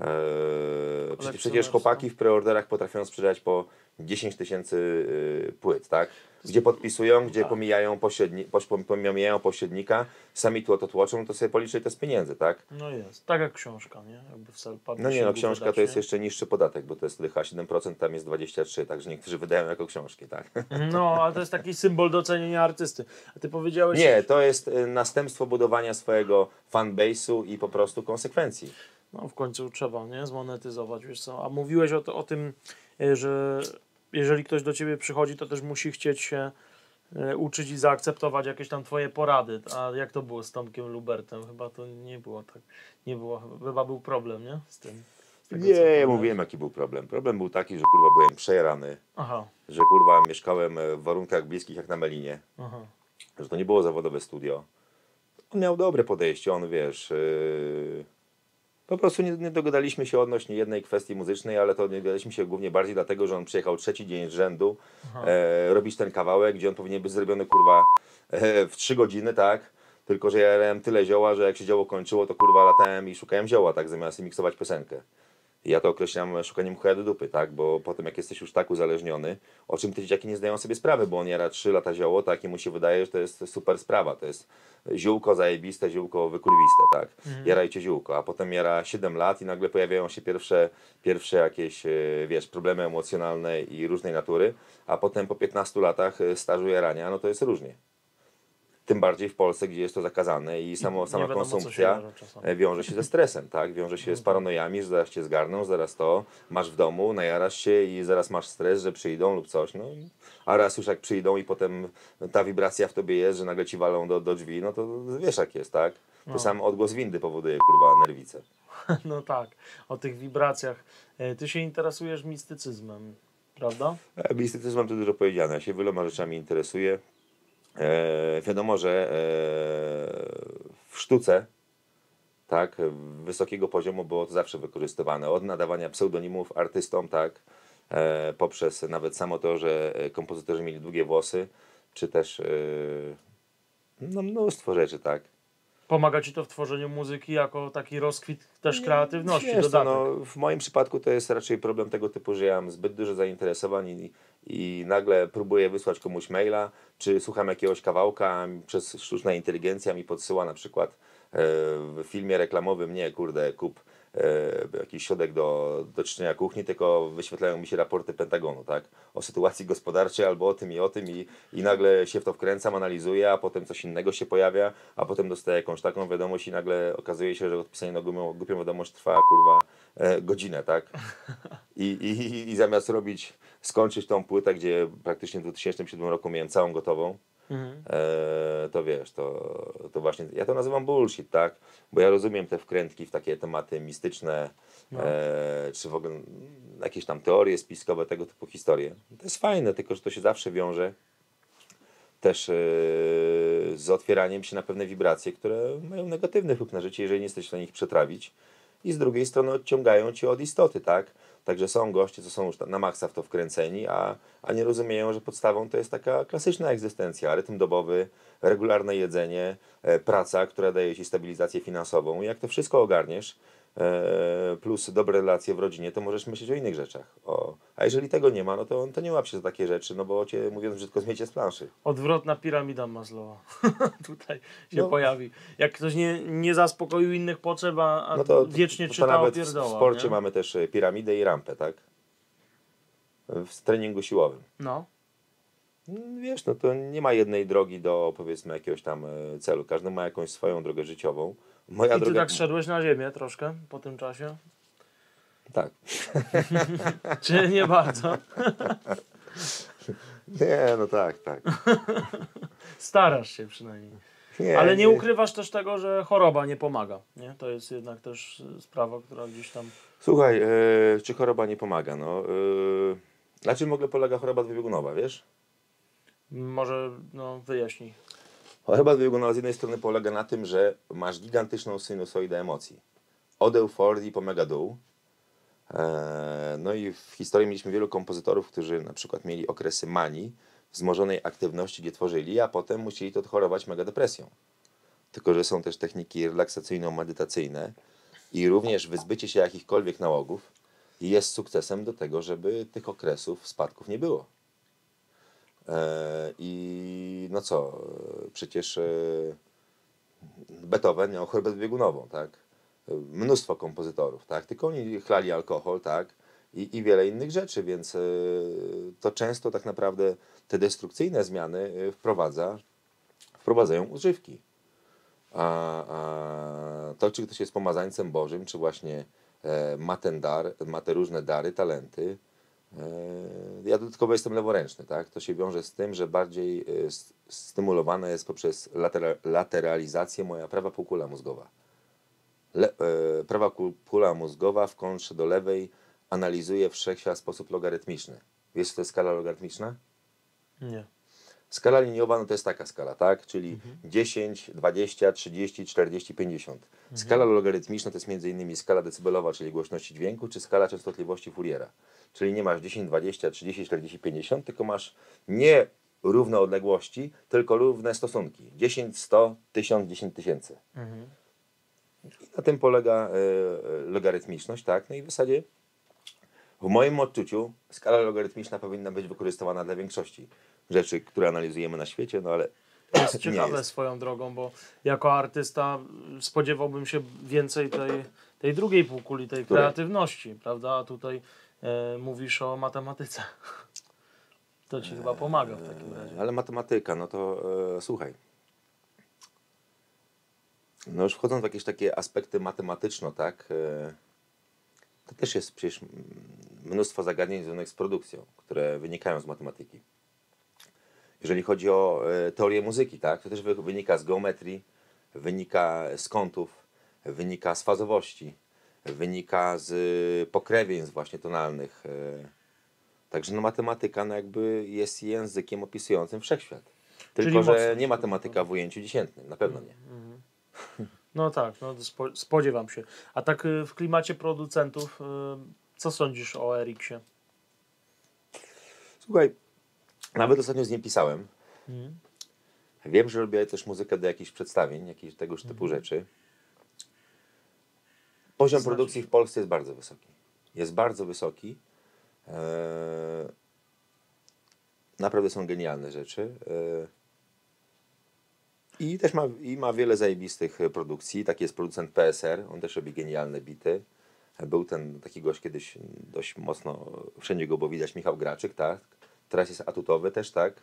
e, przecież, chłopaki w preorderach potrafią sprzedać po 10 tysięcy e, płyt, tak? Gdzie podpisują, gdzie Tak. pomijają, pośredni, poś- pomijają pośrednika, sami tu to tłoczą, to sobie policzyć to z pieniędzy, tak? No jest. Tak jak książka, nie? Jakby w No nie, no książka to jest jeszcze niższy podatek, bo to jest dycha 7%, tam jest 23, także niektórzy wydają jako książki, tak? No, ale to jest taki symbol docenienia artysty. A ty powiedziałeś... Nie, to jest y, następstwo budowania swojego fanbase'u i po prostu konsekwencji. No w końcu trzeba, nie? Zmonetyzować, wiesz co. A mówiłeś o, to, o tym, e, że jeżeli ktoś do ciebie przychodzi, to też musi chcieć się e, uczyć i zaakceptować jakieś tam twoje porady. A jak to było z Tomkiem Lubertem? Chyba to nie było tak, nie było, chyba był problem, nie? Z tym. Z tego, Nie, ja mówiłem jaki był problem. Problem był taki, że kurwa byłem przejarany, Aha, że kurwa mieszkałem e, w warunkach bliskich jak na Melinie, aha. że to nie było zawodowe studio. On miał dobre podejście, on wiesz. Yy... Po prostu nie, nie dogadaliśmy się odnośnie jednej kwestii muzycznej, ale to nie dogadaliśmy się głównie bardziej dlatego, że on przyjechał trzeci dzień z rzędu e, robić ten kawałek, gdzie on powinien być zrobiony kurwa e, w trzy godziny, tak? Tylko, że ja jarałem tyle zioła, że jak się zioło kończyło, to kurwa latałem i szukałem zioła, tak? Zamiast miksować piosenkę. Ja to określam szukaniem chuja do dupy, tak? Bo potem jak jesteś już tak uzależniony, o czym te dzieciaki nie zdają sobie sprawy, bo on jara 3 lata zioło, tak? I mu się wydaje, że to jest super sprawa. To jest ziółko zajebiste, ziółko wykurwiste, tak? Jarajcie ziółko. A potem jara 7 lat i nagle pojawiają się pierwsze, pierwsze jakieś, e, wiesz, problemy emocjonalne i różnej natury, a potem po 15 latach e, stażu jarania, no to jest różnie. Tym bardziej w Polsce, gdzie jest to zakazane i samo, sama wiadomo, się konsumpcja czasami. e, wiąże się ze stresem, tak? Wiąże się z paranojami, że zaraz cię zgarną, zaraz to, masz w domu, najarasz się i zaraz masz stres, że przyjdą lub coś, no. A raz już jak przyjdą i potem ta wibracja w tobie jest, że nagle ci walą do, do drzwi, no to wiesz jak jest, tak? To No. sam odgłos windy powoduje, kurwa, nerwice. No tak, o tych wibracjach. E, Ty się interesujesz mistycyzmem, prawda? E, Mistycyzmem to dużo powiedziane. Ja się wieloma rzeczami interesuję. E, wiadomo, że e, w sztuce tak, wysokiego poziomu było to zawsze wykorzystywane. Od nadawania pseudonimów artystom, tak, e, poprzez nawet samo to, że kompozytorzy mieli długie włosy, czy też no, mnóstwo rzeczy, tak. Pomaga ci to w tworzeniu muzyki jako taki rozkwit też kreatywności, Wiesz dodatek. no, w moim przypadku to jest raczej problem tego typu, że ja mam zbyt dużo zainteresowań i, i nagle próbuję wysłać komuś maila, czy słucham jakiegoś kawałka, przez sztuczna inteligencja mi podsyła na przykład e, w filmie reklamowym, nie kurde, kup e, jakiś środek do, do czyszczenia kuchni, tylko wyświetlają mi się raporty Pentagonu, tak? O sytuacji gospodarczej albo o tym i o tym i, i nagle się w to wkręcam, analizuję, a potem coś innego się pojawia, a potem dostaję jakąś taką wiadomość i nagle okazuje się, że odpisanie na głupią, wiadomość trwa, kurwa, godzinę, tak? I, i, I zamiast robić, skończyć tą płytę, gdzie praktycznie w 2007 roku miałem całą gotową, Mhm. e, to wiesz, to, to właśnie, ja to nazywam bullshit, tak? Bo ja rozumiem te wkrętki w takie tematy mistyczne, e, czy w ogóle mm, jakieś tam teorie spiskowe, tego typu historie. To jest fajne, tylko że to się zawsze wiąże też e, z otwieraniem się na pewne wibracje, które mają negatywny wpływ na życie, jeżeli nie jesteś w stanie ich przetrawić. I z drugiej strony odciągają cię od istoty, tak? Także są goście, co są już na maksa w to wkręceni, a, a nie rozumieją, że podstawą to jest taka klasyczna egzystencja, rytm dobowy, regularne jedzenie, e, praca, która daje ci stabilizację finansową. Jak to wszystko ogarniesz, plus dobre relacje w rodzinie, to możesz myśleć o innych rzeczach. O, a jeżeli tego nie ma, no to, to nie łap się za takie rzeczy, no bo cię, mówiąc brzydko, zmiecie z planszy. Odwrotna piramida Maslowa tutaj się No. pojawi. Jak ktoś nie, nie zaspokoił innych potrzeb, a, a No to, wiecznie to czyta nawet w sporcie nie? mamy też e, piramidę i rampę, tak? W treningu siłowym. No. Mm, Wiesz, no to nie ma jednej drogi do powiedzmy jakiegoś tam e, celu. Każdy ma jakąś swoją drogę życiową. Moja I ty droga. tak szedłeś na ziemię troszkę po tym czasie? tak. Czy nie bardzo? Nie, no tak, tak. Starasz się przynajmniej. Nie, Ale nie ukrywasz też tego, że choroba nie pomaga. Nie? To jest jednak też sprawa, która gdzieś tam. Słuchaj, e, czy choroba nie pomaga? No, e, na czym w ogóle polega choroba dwubiegunowa, wiesz? Może no, wyjaśnij. Choroba dwubiegunowa z jednej strony polega na tym, że masz gigantyczną sinusoidę emocji. Od euforii po mega dół. E, No i w historii mieliśmy wielu kompozytorów, którzy na przykład mieli okresy manii, wzmożonej aktywności, gdzie tworzyli, a potem musieli to chorować mega depresją. Tylko, że są też techniki relaksacyjno-medytacyjne i również wyzbycie się jakichkolwiek nałogów jest sukcesem do tego, żeby tych okresów, spadków nie było. E, I no co, e, przecież e, Beethoven miał chorobę dwubiegunową, tak? Mnóstwo kompozytorów, tak? Tylko oni chlali alkohol, tak? I, i wiele innych rzeczy, więc to często tak naprawdę te destrukcyjne zmiany wprowadza, wprowadzają używki. A, a to, czy ktoś jest pomazańcem Bożym, czy właśnie ma ten dar, ma te różne dary, talenty, ja dodatkowo jestem leworęczny, tak? To się wiąże z tym, że bardziej e, stymulowana jest poprzez latera, lateralizację moja prawa półkula mózgowa. Le, e, prawa ku- kula mózgowa w kontrze do lewej analizuje wszechświat w sposób logarytmiczny. Wiesz, co to jest skala logarytmiczna? Nie. Skala liniowa no to jest taka skala, tak? Czyli 10, 20, 30, 40, 50. Skala logarytmiczna to jest między innymi skala decybelowa, czyli głośności dźwięku, czy skala częstotliwości Fouriera. Czyli nie masz 10, 20, 30, 40, 50, tylko masz nie równe odległości, tylko równe stosunki. 10, 100, 1000, 10 tysięcy. Mhm. I na tym polega e, e, logarytmiczność, tak? No i w zasadzie w moim odczuciu skala logarytmiczna powinna być wykorzystywana dla większości rzeczy, które analizujemy na świecie, no ale To jest ciekawe jest. swoją drogą, bo jako artysta spodziewałbym się więcej tej, tej drugiej półkuli, tej Której? kreatywności, prawda? A tutaj e, mówisz o matematyce. To ci chyba pomaga w takim razie. Ale matematyka, no to e, słuchaj. No już wchodząc w jakieś takie aspekty matematyczno, tak? E, to też jest przecież mnóstwo zagadnień związanych z produkcją, które wynikają z matematyki. Jeżeli chodzi o e, teorię muzyki, tak? To też wy- wynika z geometrii, wynika z kątów, wynika z fazowości, wynika z e, pokrewieństw właśnie tonalnych. E, Także no, matematyka no, jakby jest językiem opisującym wszechświat. Tylko, Czyli że mocno nie matematyka w ujęciu dziesiętnym, na pewno nie. No tak, no, spo, spodziewam się. A tak w klimacie producentów, co sądzisz o Eriksie? Słuchaj, nawet ostatnio z nim pisałem. Mhm. Wiem, że robię też muzykę do jakichś przedstawień, jakichś tegoż typu rzeczy. Poziom Znaczy- produkcji w Polsce jest bardzo wysoki. Jest bardzo wysoki. Eee, naprawdę są genialne rzeczy. Eee, I też ma, i ma wiele zajebistych produkcji. Taki jest producent PSR, on też robi genialne bity. Był ten taki gość kiedyś dość mocno, wszędzie go było widać, Michał Graczyk, tak? Teraz jest atutowy też, tak?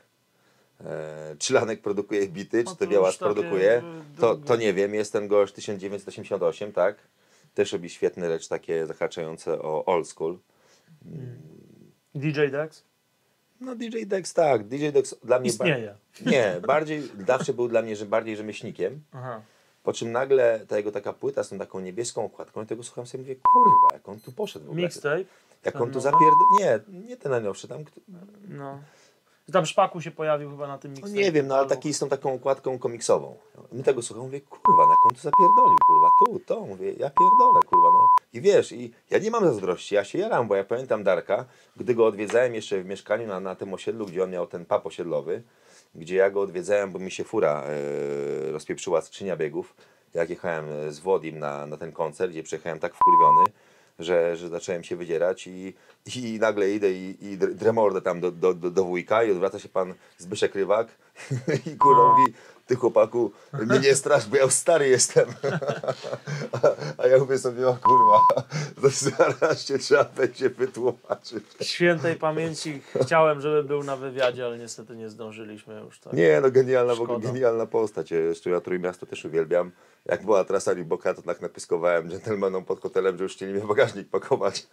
Eee, Czylanek produkuje bity, czy to Białas produkuje? To, to nie wiem, jest ten gość 1988, tak? Też robi świetne rzeczy takie zahaczające o old school. DJ Dex? No DJ Dex tak, DJ Dex dla mnie... ba- Istnieje. Nie, bardziej, zawsze był dla mnie że bardziej rzemieślnikiem. Aha. Po czym nagle ta jego taka płyta z tą taką niebieską okładką i tego słucham sobie mówię, kurwa, jak on tu poszedł w ogóle. Mixtape? Jak ten on tu nowy? zapierd... Nie, nie ten najnowszy, tam... No. Tam Szpaku się pojawił chyba na tym No mixtape. nie wiem, no ale taki z tą taką okładką komiksową. My tego słucham, mówię, kurwa, jak on tu zapierdolił, kurwa, tu, to, mówię, ja pierdolę, kurwa, no. I wiesz, i ja nie mam zazdrości, ja się jaram, bo ja pamiętam Darka, gdy go odwiedzałem jeszcze w mieszkaniu na, na tym osiedlu, gdzie on miał ten pap osiedlowy, gdzie ja go odwiedzałem, bo mi się fura e, rozpieprzyła skrzynia biegów, jak jechałem e, z Włodim na, na ten koncert, gdzie przyjechałem tak wkurwiony, że, że zacząłem się wydzierać i, i nagle idę i, i dr- dremordę tam do, do, do, do wujka i odwraca się pan Zbyszek Rywak i kurwa mówi, ty chłopaku, mnie nie strasz, bo ja już stary jestem. a, a ja mówię sobie, o kurwa, to zaraz się trzeba będzie wytłumaczyć. Świętej pamięci chciałem, żeby był na wywiadzie, ale niestety nie zdążyliśmy już. Tak. Nie, no genialna, w ogóle Szkoda. genialna postać. Jeszcze ja Trójmiasto też uwielbiam. Jak była trasa Liboka, to tak napiskowałem dżentelmenom pod hotelem, że już chcieli mnie bagażnik pakować.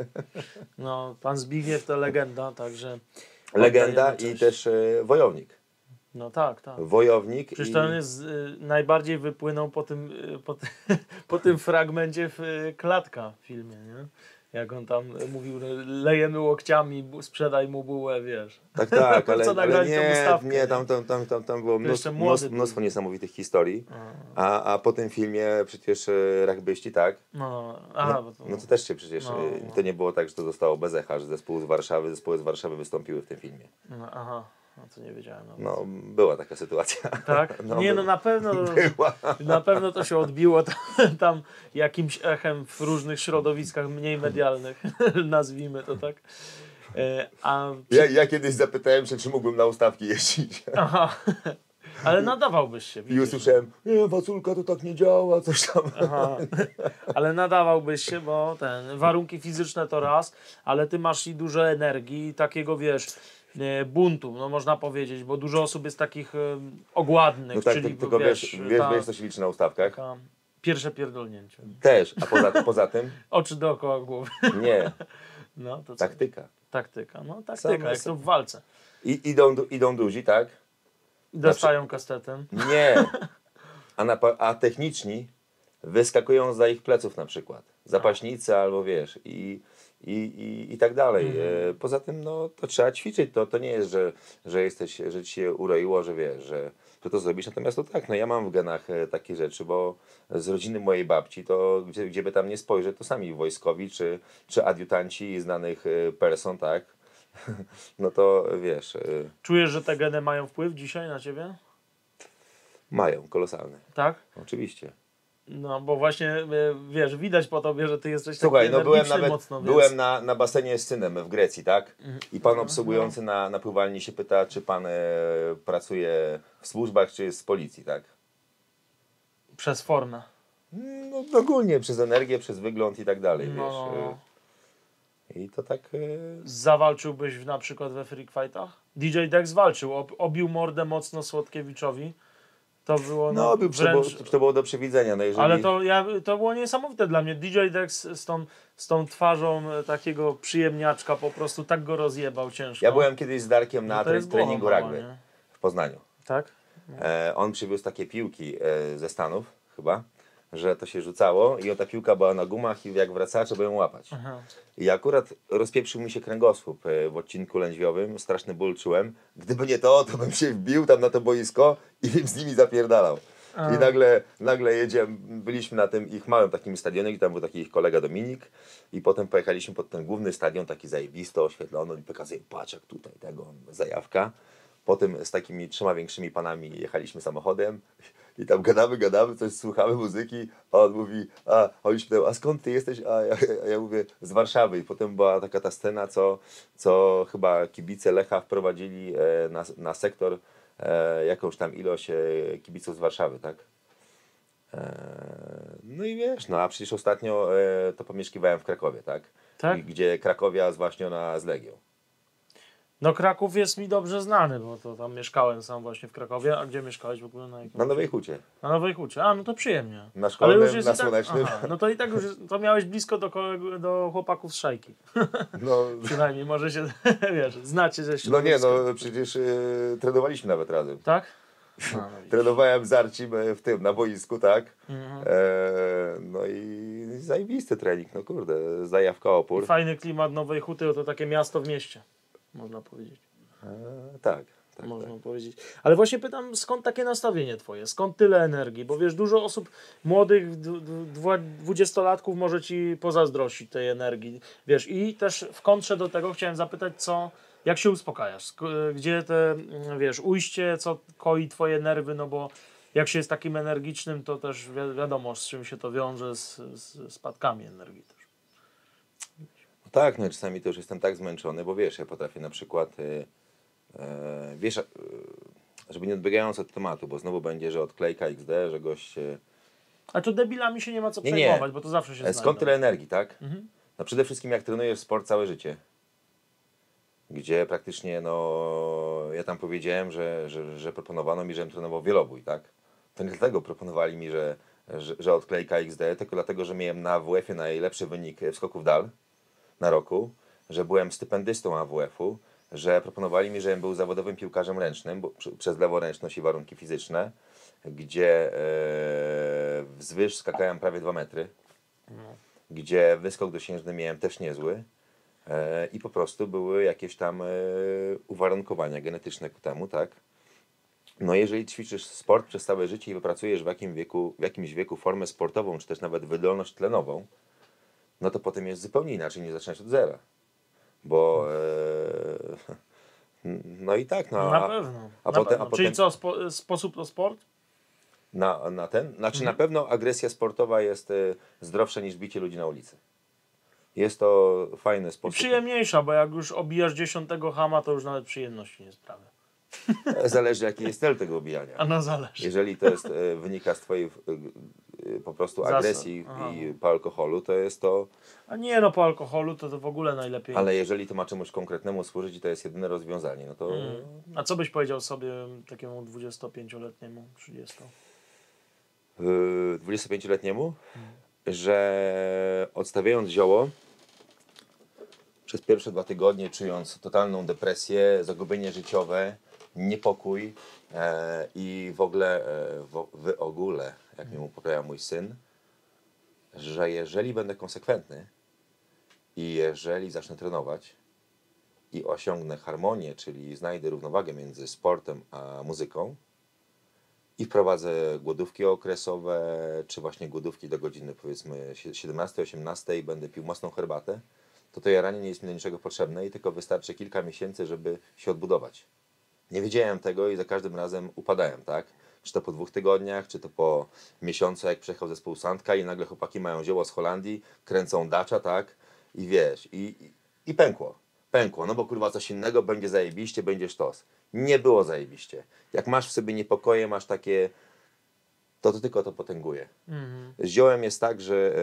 No, pan Zbigniew to legenda, także. Legenda i też e, wojownik. No tak, tak. Wojownik Przecież to on jest, y, najbardziej wypłynął po tym, y, po, ty, po tym fragmencie w y, klatka w filmie, nie? Jak on tam y, mówił, lejemy łokciami, sprzedaj mu bułę, wiesz. Tak, tak, ale, Co ale nie, nie, tam, tam, tam, tam, tam było mnóstwo, mnóstwo, niesamowitych historii. A, a po tym filmie przecież e, rachbyści, tak? No, aha, bo to, No to też się przecież, No, no. to nie było tak, że to zostało bez echa, że zespół z Warszawy, zespoły z Warszawy wystąpiły w tym filmie. no, aha, no to nie wiedziałem. No. No, była taka sytuacja. Tak? No, nie, no na pewno, Była. na pewno to się odbiło tam, tam jakimś echem w różnych środowiskach mniej medialnych, nazwijmy to tak. E, A Ja, ja kiedyś zapytałem się, czy mógłbym na ustawki jeździć. Aha. Ale nadawałbyś się. I usłyszałem, nie, Waculka to tak nie działa, coś tam. Aha. Ale nadawałbyś się, bo ten warunki fizyczne to raz, ale ty masz i dużo energii, i takiego wiesz, buntu, no można powiedzieć, bo dużo osób jest takich e, ogładnych, No tak, czyli ty- tylko wiesz, wiesz, wiesz, ta, wiesz, co się liczy na ustawkach? taka pierwsze pierdolnięcie. Też, a poza, poza tym, Oczy dookoła głowy. nie, No to co? taktyka. Taktyka. No taktyka, Same- jak to w walce. I idą, idą duzi, tak? Dostają kastetem. Nie. A, na, a techniczni wyskakują za ich pleców na przykład. Zapaśnicy albo wiesz i, i, i, i tak dalej. E, Poza tym no, to trzeba ćwiczyć. To, to nie jest, że, że jesteś, że ci się uroiło, że wiesz, że, że to zrobisz. Natomiast to tak, no ja mam w genach e, takie rzeczy, bo z rodziny mojej babci, to gdzie, gdzie by tam nie spojrzeć, to sami wojskowi czy, czy adiutanci znanych e, person, tak? No to wiesz, Czujesz, że te geny mają wpływ dzisiaj na ciebie? mają kolosalny. Tak? Oczywiście. No, bo właśnie, e, wiesz, widać po tobie, że ty jesteś Słuchaj, taki no byłem nawet mocno, byłem więc... Mhm. na, na basenie z synem w Grecji, tak? I pan obsługujący na, na pływalni się pyta, czy pan e, pracuje w służbach, czy jest z policji, tak? Przez formę. No ogólnie przez energię, przez wygląd i tak dalej, No, wiesz. no, no. e, I to tak. e, Zawalczyłbyś w- na przykład we freak fightach? DJ Dex walczył, ob, obił mordę mocno Słodkiewiczowi. To było No, był, to, wręcz... było, to było do przewidzenia. No jeżeli... Ale to, ja, to było niesamowite dla mnie. DJ Dex z tą, z tą twarzą e, takiego przyjemniaczka po prostu tak go rozjebał ciężko. Ja byłem kiedyś z Darkiem No na to głowa treningu rugby nie? w Poznaniu. Tak? E, on przywiózł takie piłki e, ze Stanów chyba, że to się rzucało i o ta piłka była na gumach i jak wracała trzeba ją łapać. Aha. I akurat rozpieprzył mi się kręgosłup e, w odcinku lędźwiowym, straszny ból czułem. Gdyby nie to, to bym się wbił tam na to boisko i bym z nimi zapierdalał. I nagle, nagle jedziemy, byliśmy na tym ich małym takim stadionie, gdzie tam był taki ich kolega Dominik i potem pojechaliśmy pod ten główny stadion, taki zajebisto oświetlony i pokazuje, patrz jak tutaj tego, zajawka. Potem z takimi trzema większymi panami jechaliśmy samochodem i tam gadamy, gadamy, coś słuchamy muzyki, a on mówi, a on pytał, a skąd ty jesteś? A ja, a ja mówię, z Warszawy. I potem była taka ta scena, co, co chyba kibice Lecha wprowadzili e, na, na sektor e, jakąś tam ilość e, kibiców z Warszawy, tak? No i wiesz, no a przecież ostatnio to pomieszkiwałem w Krakowie, tak? Tak? I, gdzie Krakowia zwaśniona z Legią. No Kraków jest mi dobrze znany, bo to tam mieszkałem sam właśnie w Krakowie. A gdzie mieszkałeś w ogóle? Na, jakim... Na Nowej Hucie. na Nowej Hucie. A, no to przyjemnie. Na szkolnym, Ale już na tak, słonecznym. aha, no to i tak już jest, to miałeś blisko do, kolegu, do chłopaków z szajki. No, Przynajmniej może się, wiesz, znacie ze no środowiska. nie, no przecież e, trenowaliśmy nawet razem. Tak? No. Trenowałem z Arcim e, w tym, na boisku, tak? Mhm. E, no i zajebisty trening, no kurde, zajawka opór. I fajny klimat Nowej Huty, to takie miasto w mieście, można powiedzieć. E, tak, tak, można tak. powiedzieć. Ale właśnie pytam, skąd takie nastawienie twoje? Skąd tyle energii? Bo wiesz, dużo osób młodych, dwudziestolatków może ci pozazdrościć tej energii. Wiesz, i też w kontrze do tego chciałem zapytać, co, jak się uspokajasz? Sk- Gdzie te, mm, wiesz, ujście, co koi twoje nerwy, no bo jak się jest takim energicznym, to też wi- wiadomo, z czym się to wiąże, z, z spadkami energii też. No tak, no czasami to już jestem tak zmęczony, bo wiesz, ja potrafię na przykład, e, e, wiesz, e, żeby nie odbiegając od tematu, bo znowu będzie, że odklejka XD, że gość... E, A tu debilami się nie ma co Nie, nie. przejmować, bo to zawsze się Skąd tyle energii, tak? Mhm. No przede wszystkim jak trenujesz sport całe życie, gdzie praktycznie, no, ja tam powiedziałem, że, że, że proponowano mi, żebym trenował wielobój, tak? To nie dlatego proponowali mi, że, że, że odklejka XD, tylko dlatego, że miałem na AWF-ie najlepszy wynik w skoku w dal na roku, że byłem stypendystą AWF-u, że proponowali mi, żebym był zawodowym piłkarzem ręcznym, bo, przez leworęczność i warunki fizyczne, gdzie e, wzwyż skakałem prawie 2 metry, gdzie wyskok dosiężny miałem też niezły e, i po prostu były jakieś tam e, uwarunkowania genetyczne ku temu, tak? No jeżeli ćwiczysz sport przez całe życie i wypracujesz w, jakim wieku, w jakimś wieku formę sportową, czy też nawet wydolność tlenową, no to potem jest zupełnie inaczej niż zaczynać od zera. Bo e, no i tak, no, Na a- pewno. a na potem- pewno. a Czyli potem- co, spo, sposób to sport? na, na ten. Znaczy Mhm. na pewno agresja sportowa jest e, zdrowsza niż bicie ludzi na ulicy. Jest to fajny I sposób. przyjemniejsza, bo jak już obijasz dziesiątego hama, to już nawet przyjemności nie sprawia. Zależy jaki jest cel tego obijania. A na zależy. Jeżeli to jest, e, wynika z twojej po prostu Zasad. agresji Aha. i po alkoholu, to jest to, A nie no, po alkoholu to, to w ogóle najlepiej. ale jeżeli to ma czemuś konkretnemu służyć i to jest jedyne rozwiązanie, no to Mm. A co byś powiedział sobie takiemu 25-letniemu, 30? y, 25-letniemu, że odstawiając zioło przez pierwsze dwa tygodnie, czując totalną depresję, zagubienie życiowe, niepokój e, i w ogóle, e, w, w ogóle, jak mi mu poprawia mój syn, że jeżeli będę konsekwentny i jeżeli zacznę trenować i osiągnę harmonię, czyli znajdę równowagę między sportem a muzyką i wprowadzę głodówki okresowe, czy właśnie głodówki do godziny powiedzmy 17-18 i będę pił mocną herbatę, to to jaranie nie jest mi do niczego potrzebne i tylko wystarczy kilka miesięcy, żeby się odbudować. Nie wiedziałem tego i za każdym razem upadałem, tak? Czy to po dwóch tygodniach, czy to po miesiącu, jak przejechał zespół Sandka i nagle chłopaki mają zioło z Holandii, kręcą dacza, tak? I wiesz, i, i, i pękło. Pękło, no bo kurwa coś innego będzie zajebiście, będzie sztos. Nie było zajebiście. Jak masz w sobie niepokoje, masz takie, to to tylko to potęguje. Mhm. Z ziołem jest tak, że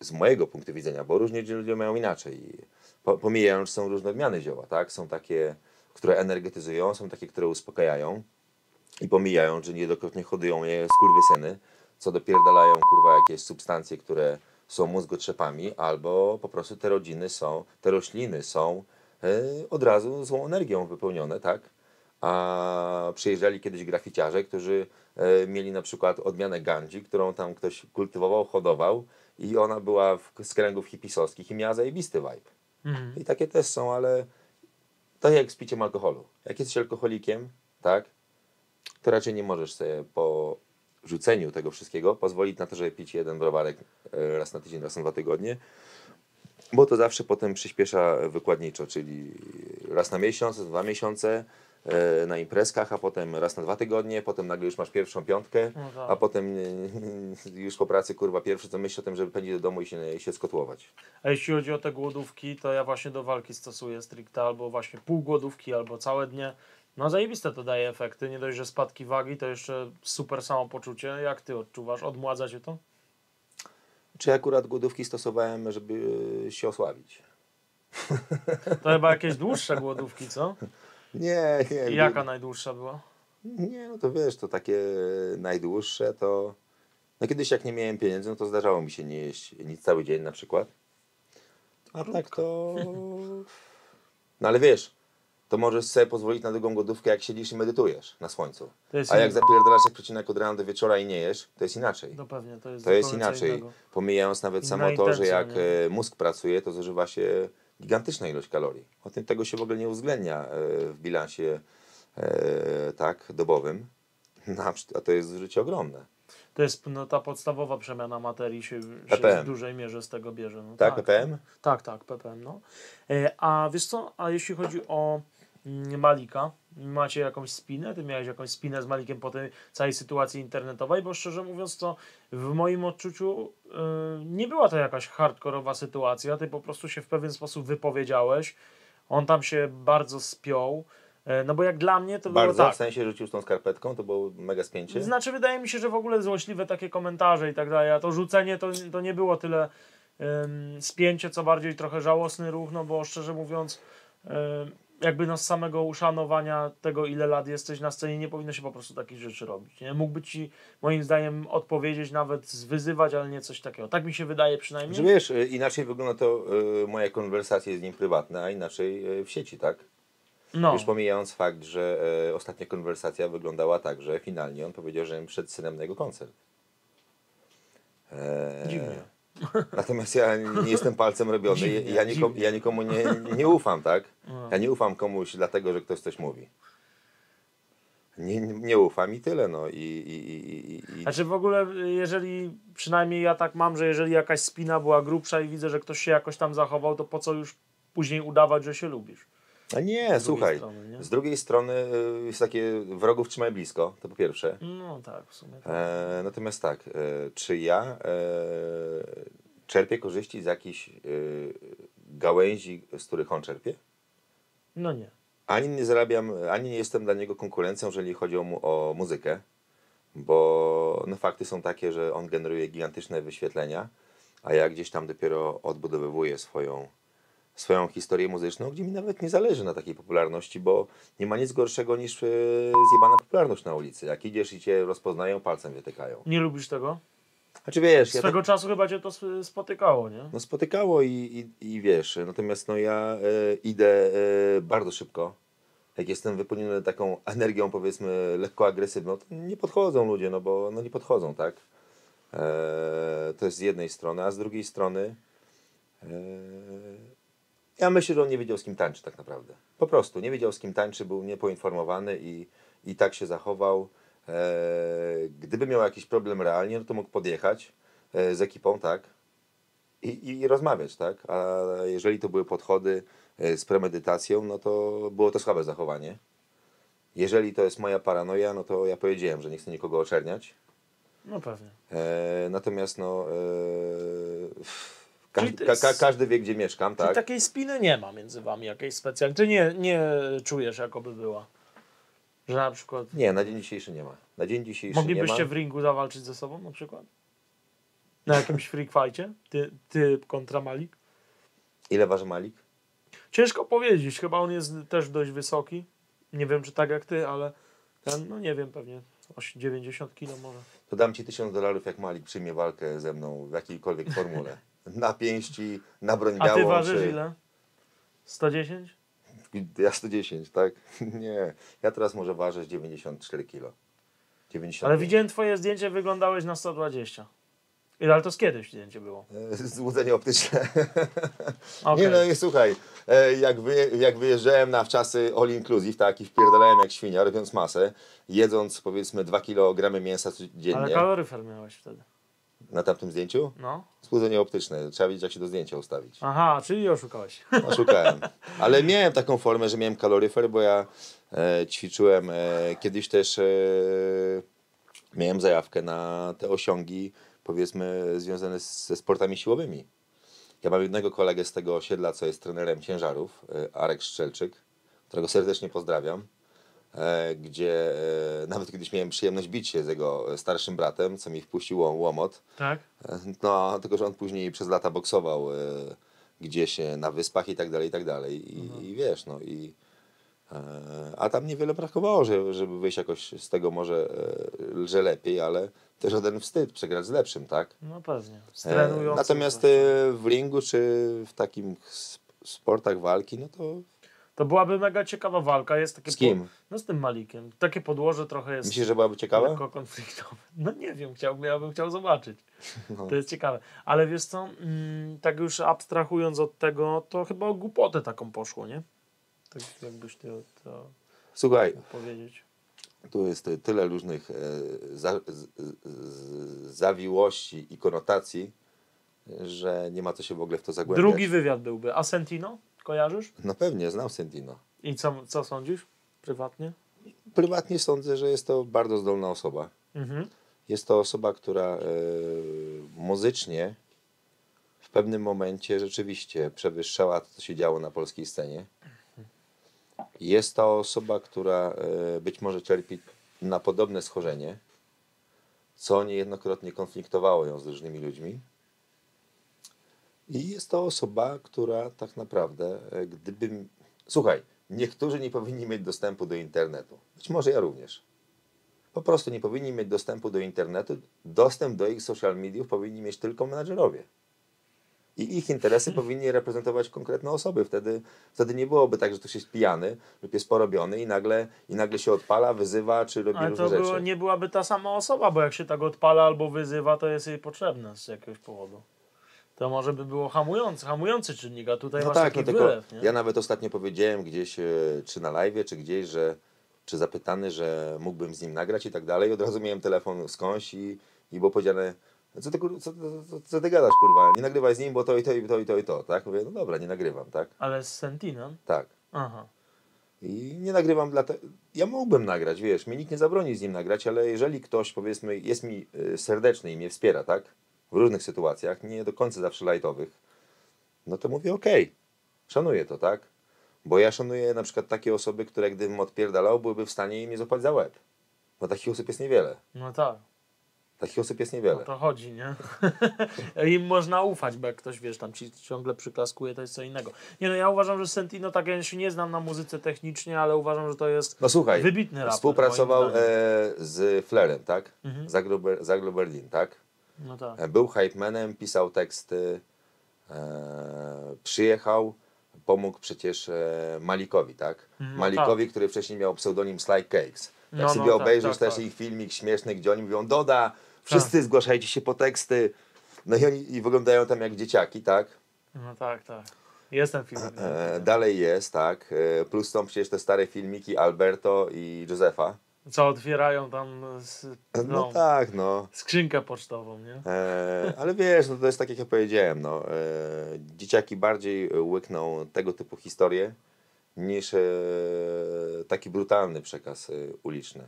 e, z mojego punktu widzenia, bo różni ludzie mają inaczej. I Po, pomijając, są różne odmiany zioła, tak? Są takie, które energetyzują, są takie, które uspokajają. I pomijając, że niejednokrotnie hodują je skurwysyny, co dopierdalają kurwa jakieś substancje, które są mózgotrzepami, albo po prostu te rodziny są, te rośliny są e, od razu złą energią wypełnione, tak? A przyjeżdżali kiedyś graficiarze, którzy e, mieli na przykład odmianę gandzi, którą tam ktoś kultywował, hodował i ona była w, z kręgów hipisowskich i miała zajebisty vibe. Mhm. I takie też są, ale to jak z piciem alkoholu. Jak jesteś alkoholikiem, tak, to raczej nie możesz sobie po rzuceniu tego wszystkiego pozwolić na to, żeby pić jeden browarek e, raz na tydzień, raz na dwa tygodnie, bo to zawsze potem przyspiesza wykładniczo, czyli raz na miesiąc, dwa miesiące e, na imprezkach, a potem raz na dwa tygodnie, potem nagle już masz pierwszą piątkę, No tak. a potem już po pracy kurwa pierwszy co myśl o tym, żeby pędzić do domu i się, się skotłować. A jeśli chodzi o te głodówki, to ja właśnie do walki stosuję stricte albo właśnie pół głodówki, albo całe dnie. No zajebiste to daje efekty. Nie dość, że spadki wagi, to jeszcze super samopoczucie. Jak ty odczuwasz? Odmładza cię to? Czy akurat głodówki stosowałem, żeby się osłabić? To chyba jakieś dłuższe głodówki, co? Nie, nie. I jaka najdłuższa była? Nie, no to wiesz, to takie najdłuższe to... No kiedyś jak nie miałem pieniędzy, no to zdarzało mi się nie jeść nic cały dzień na przykład. A tak to... No ale wiesz, to możesz sobie pozwolić na długą głodówkę, jak siedzisz i medytujesz na słońcu. A jak zapierdalasz jak przecinek od rana do wieczora i nie jesz, to jest inaczej. No pewnie, to jest To jest inaczej. innego. Pomijając nawet Inna samo to, że jak nie? e, mózg pracuje, to zużywa się gigantyczna ilość kalorii. O tym tego się w ogóle nie uwzględnia e, w bilansie e, tak, dobowym. A to jest zużycie ogromne. To jest no, ta podstawowa przemiana materii się, się w dużej mierze z tego bierze. No, Tak, ppm? Tak, tak, PPM. No. A wiesz co, a jeśli chodzi o Malika, macie jakąś spinę? Ty miałeś jakąś spinę z Malikiem po tej całej sytuacji internetowej, bo szczerze mówiąc to w moim odczuciu y, nie była to jakaś hardkorowa sytuacja, ty po prostu się w pewien sposób wypowiedziałeś, on tam się bardzo spiął, e, no bo jak dla mnie to Bardzo, było tak. w sensie rzucił z tą skarpetką, to było mega spięcie. Znaczy, wydaje mi się, że w ogóle złośliwe takie komentarze i tak dalej, a to rzucenie to, to nie było tyle ym, spięcie, co bardziej trochę żałosny ruch, no bo szczerze mówiąc, ym, jakby no z samego uszanowania tego, ile lat jesteś na scenie, nie powinno się po prostu takich rzeczy robić. Nie? Mógłby ci, moim zdaniem, odpowiedzieć, nawet zwyzywać, ale nie coś takiego. Tak mi się wydaje przynajmniej. Że wiesz, e, inaczej wygląda to e, moje konwersacje z nim prywatne, a inaczej e, w sieci, tak? no, Już pomijając fakt, że e, ostatnia konwersacja wyglądała tak, że finalnie on powiedział, że przed synem na jego koncert. E, Dziwnie. Natomiast ja nie jestem palcem robiony. Dziwnie, ja, nikomu, ja nikomu nie, nie ufam, tak? Ja nie ufam komuś dlatego, że ktoś coś mówi. Nie, nie ufam i tyle, no. I, i, i, i... Znaczy w ogóle, jeżeli przynajmniej ja tak mam, że jeżeli jakaś spina była grubsza i widzę, że ktoś się jakoś tam zachował, to po co już później udawać, że się lubisz? A nie, słuchaj. strony, nie? Z drugiej strony y, jest takie wrogów trzymaj blisko, to po pierwsze. No tak, w sumie. Tak. E, natomiast tak, e, czy ja e, czerpię korzyści z jakichś e, gałęzi, z których on czerpie? No nie. Ani nie zarabiam, ani nie jestem dla niego konkurencją, jeżeli chodzi o, mu, o muzykę, bo no, fakty są takie, że on generuje gigantyczne wyświetlenia, a ja gdzieś tam dopiero odbudowywuję swoją, swoją historię muzyczną, gdzie mi nawet nie zależy na takiej popularności, bo nie ma nic gorszego niż e, zjebana popularność na ulicy. Jak idziesz i cię rozpoznają, palcem wytykają. Nie lubisz tego? Znaczy wiesz, ja Swego czasu chyba cię to sp- spotykało, nie? no spotykało i, i, i wiesz, natomiast no ja e, idę e, bardzo szybko. Jak jestem wypełniony taką energią, powiedzmy, lekko agresywną, to nie podchodzą ludzie, no bo no nie podchodzą, tak? E, to jest z jednej strony, a z drugiej strony e, ja myślę, że on nie wiedział z kim tańczy tak naprawdę. Po prostu nie wiedział z kim tańczy, był niepoinformowany i, i tak się zachował. E, gdyby miał jakiś problem realnie, no to mógł podjechać e, z ekipą, tak? I, i rozmawiać, tak? A jeżeli to były podchody e, z premedytacją, no to było to słabe zachowanie. Jeżeli to jest moja paranoja, no to ja powiedziałem, że nie chcę nikogo oczerniać. No pewnie. Natomiast no, każdy, ka, ka, każdy wie, gdzie mieszkam, tak? takiej spiny nie ma między wami jakiejś specjalnej. Czy nie, nie czujesz, jakoby była? Że na przykład Nie, na dzień dzisiejszy nie ma. Na dzień dzisiejszy nie moglibyście ma. w ringu zawalczyć ze sobą na przykład? Na jakimś freak fightie? Ty, ty kontra Malik? Ile waży Malik? Ciężko powiedzieć, chyba on jest też dość wysoki. Nie wiem, czy tak jak ty, ale ten, no nie wiem, pewnie oś- 90 kilo może. To dam ci tysiąc dolarów, jak Malik przyjmie walkę ze mną w jakiejkolwiek formule. Na pięści, na broń A ty białą, ważysz czy... ile? 110? Ja 110, tak? Nie. Ja teraz może ważę 94 kilo. 90. Ale widziałem twoje zdjęcie, wyglądałeś na 120. Ile, ale to z kiedyś zdjęcie było? Złudzenie optyczne. Okej. Nie no i słuchaj, e, jak, jak wyjeżdżałem na wczasy all inclusive, tak, i wpierdalałem jak świnia, robiąc masę, jedząc powiedzmy 2 kg mięsa Ale dziennie kaloryfer miałeś wtedy. Na tamtym zdjęciu, No. złudzenie optyczne, trzeba wiedzieć jak się do zdjęcia ustawić. Aha, czyli oszukałeś. Oszukałem. Ale miałem taką formę, że miałem kaloryfer, bo ja e, ćwiczyłem e, kiedyś też e, miałem zajawkę na te osiągi, powiedzmy, związane z, ze sportami siłowymi. Ja mam jednego kolegę z tego osiedla, co jest trenerem ciężarów, e, Arek Szczelczyk, którego serdecznie pozdrawiam. E, gdzie e, nawet kiedyś miałem przyjemność bić się z jego starszym bratem, co mi wpuścił łom- łomot. Tak? No, tylko że on później przez lata boksował e, gdzieś e, na wyspach i tak dalej, i tak dalej. I, i wiesz, no i. E, a tam niewiele brakowało, że, żeby wyjść jakoś z tego może, e, że lepiej, ale też żaden wstyd przegrać z lepszym, tak? No pewnie. E, natomiast e, w ringu czy w takim sp- sportach walki, no to To byłaby mega ciekawa walka. Jest takie z kim? Po... No z tym Malikiem. Takie podłoże trochę jest Myślisz, że byłaby ciekawa? lekko konfliktowe. No nie wiem, chciałbym, ja bym chciał zobaczyć. No. To jest ciekawe. Ale wiesz co, mm, tak już abstrahując od tego, to chyba o głupotę taką poszło, nie? Tak jakbyś ty to Słuchaj, powiedzieć. Tu jest tyle różnych e, za, z, z, zawiłości i konotacji, że nie ma co się w ogóle w to zagłębiać. Drugi wywiad byłby. A Sentino? Kojarzysz? No pewnie, znam Sentino. I co, co sądzisz prywatnie? Prywatnie sądzę, że jest to bardzo zdolna osoba. Mhm. Jest to osoba, która e, muzycznie w pewnym momencie rzeczywiście przewyższała to, co się działo na polskiej scenie. Jest to osoba, która e, być może cierpi na podobne schorzenie, co niejednokrotnie konfliktowało ją z różnymi ludźmi. I jest to osoba, która tak naprawdę, e, gdybym. Słuchaj, niektórzy nie powinni mieć dostępu do internetu. Być może ja również po prostu nie powinni mieć dostępu do internetu. Dostęp do ich social mediów powinni mieć tylko menadżerowie. I ich interesy powinni reprezentować konkretne osoby. Wtedy, wtedy nie byłoby tak, że ktoś jest pijany lub jest porobiony i nagle, i nagle się odpala, wyzywa czy robi Ale różne to rzeczy. nie byłaby ta sama osoba, bo jak się tak odpala albo wyzywa, to jest jej potrzebne z jakiegoś powodu. To może by było hamujący, hamujący czynnik, a tutaj No masz tak, taki no tylko wylew, nie? ja nawet ostatnio powiedziałem gdzieś, e, czy na live, czy gdzieś, że czy zapytany, że mógłbym z nim nagrać i tak dalej. Od razu miałem telefon skądś i, i było powiedziane, co ty, kur- co, co, co ty gadasz, kurwa, nie nagrywaj z nim, bo to i to i to i to i to, tak? Mówię, no dobra, nie nagrywam, tak? Ale z Sentinem? Tak. Aha. I nie nagrywam dlatego. Ja mógłbym nagrać, wiesz, mi nikt nie zabroni z nim nagrać, ale jeżeli ktoś, powiedzmy, jest mi y, serdeczny i mnie wspiera, tak? W różnych sytuacjach, nie do końca zawsze lajtowych, no to mówię, okej, szanuję to, tak? Bo ja szanuję na przykład takie osoby, które gdybym odpierdalał, byłyby w stanie mnie złapać za łeb. Bo takich osób jest niewiele. No tak. Takich osób jest O niewiele. to chodzi, nie? Im można ufać, bo jak ktoś, wiesz, tam ci ciągle przyklaskuje, to jest co innego. Nie no, ja uważam, że Sentino, tak ja się nie znam na muzyce technicznie, ale uważam, że to jest No słuchaj, wybitny raper. współpracował e, z Flerem, tak? Mhm. Zagro Berlin, tak? No tak. E, Był hype manem, pisał teksty, e, przyjechał, pomógł przecież e, Malikowi, tak? Mhm, Malikowi, który wcześniej miał pseudonim Sly Cakes. Jak No, no, sobie tak, obejrzysz tak, też tak. ich filmik śmieszny, gdzie oni mówią, Doda, Wszyscy zgłaszajcie się po teksty. No i oni i wyglądają tam jak dzieciaki, tak? No tak, tak. Jest ten film. E, dalej jest, tak. E, plus są przecież te stare filmiki Alberto i Józefa. Co otwierają tam z, No, no, tak, no. skrzynkę pocztową, nie? E, ale wiesz, no to jest tak jak ja powiedziałem, no. E, dzieciaki bardziej łykną tego typu historie niż e, taki brutalny przekaz e, uliczny.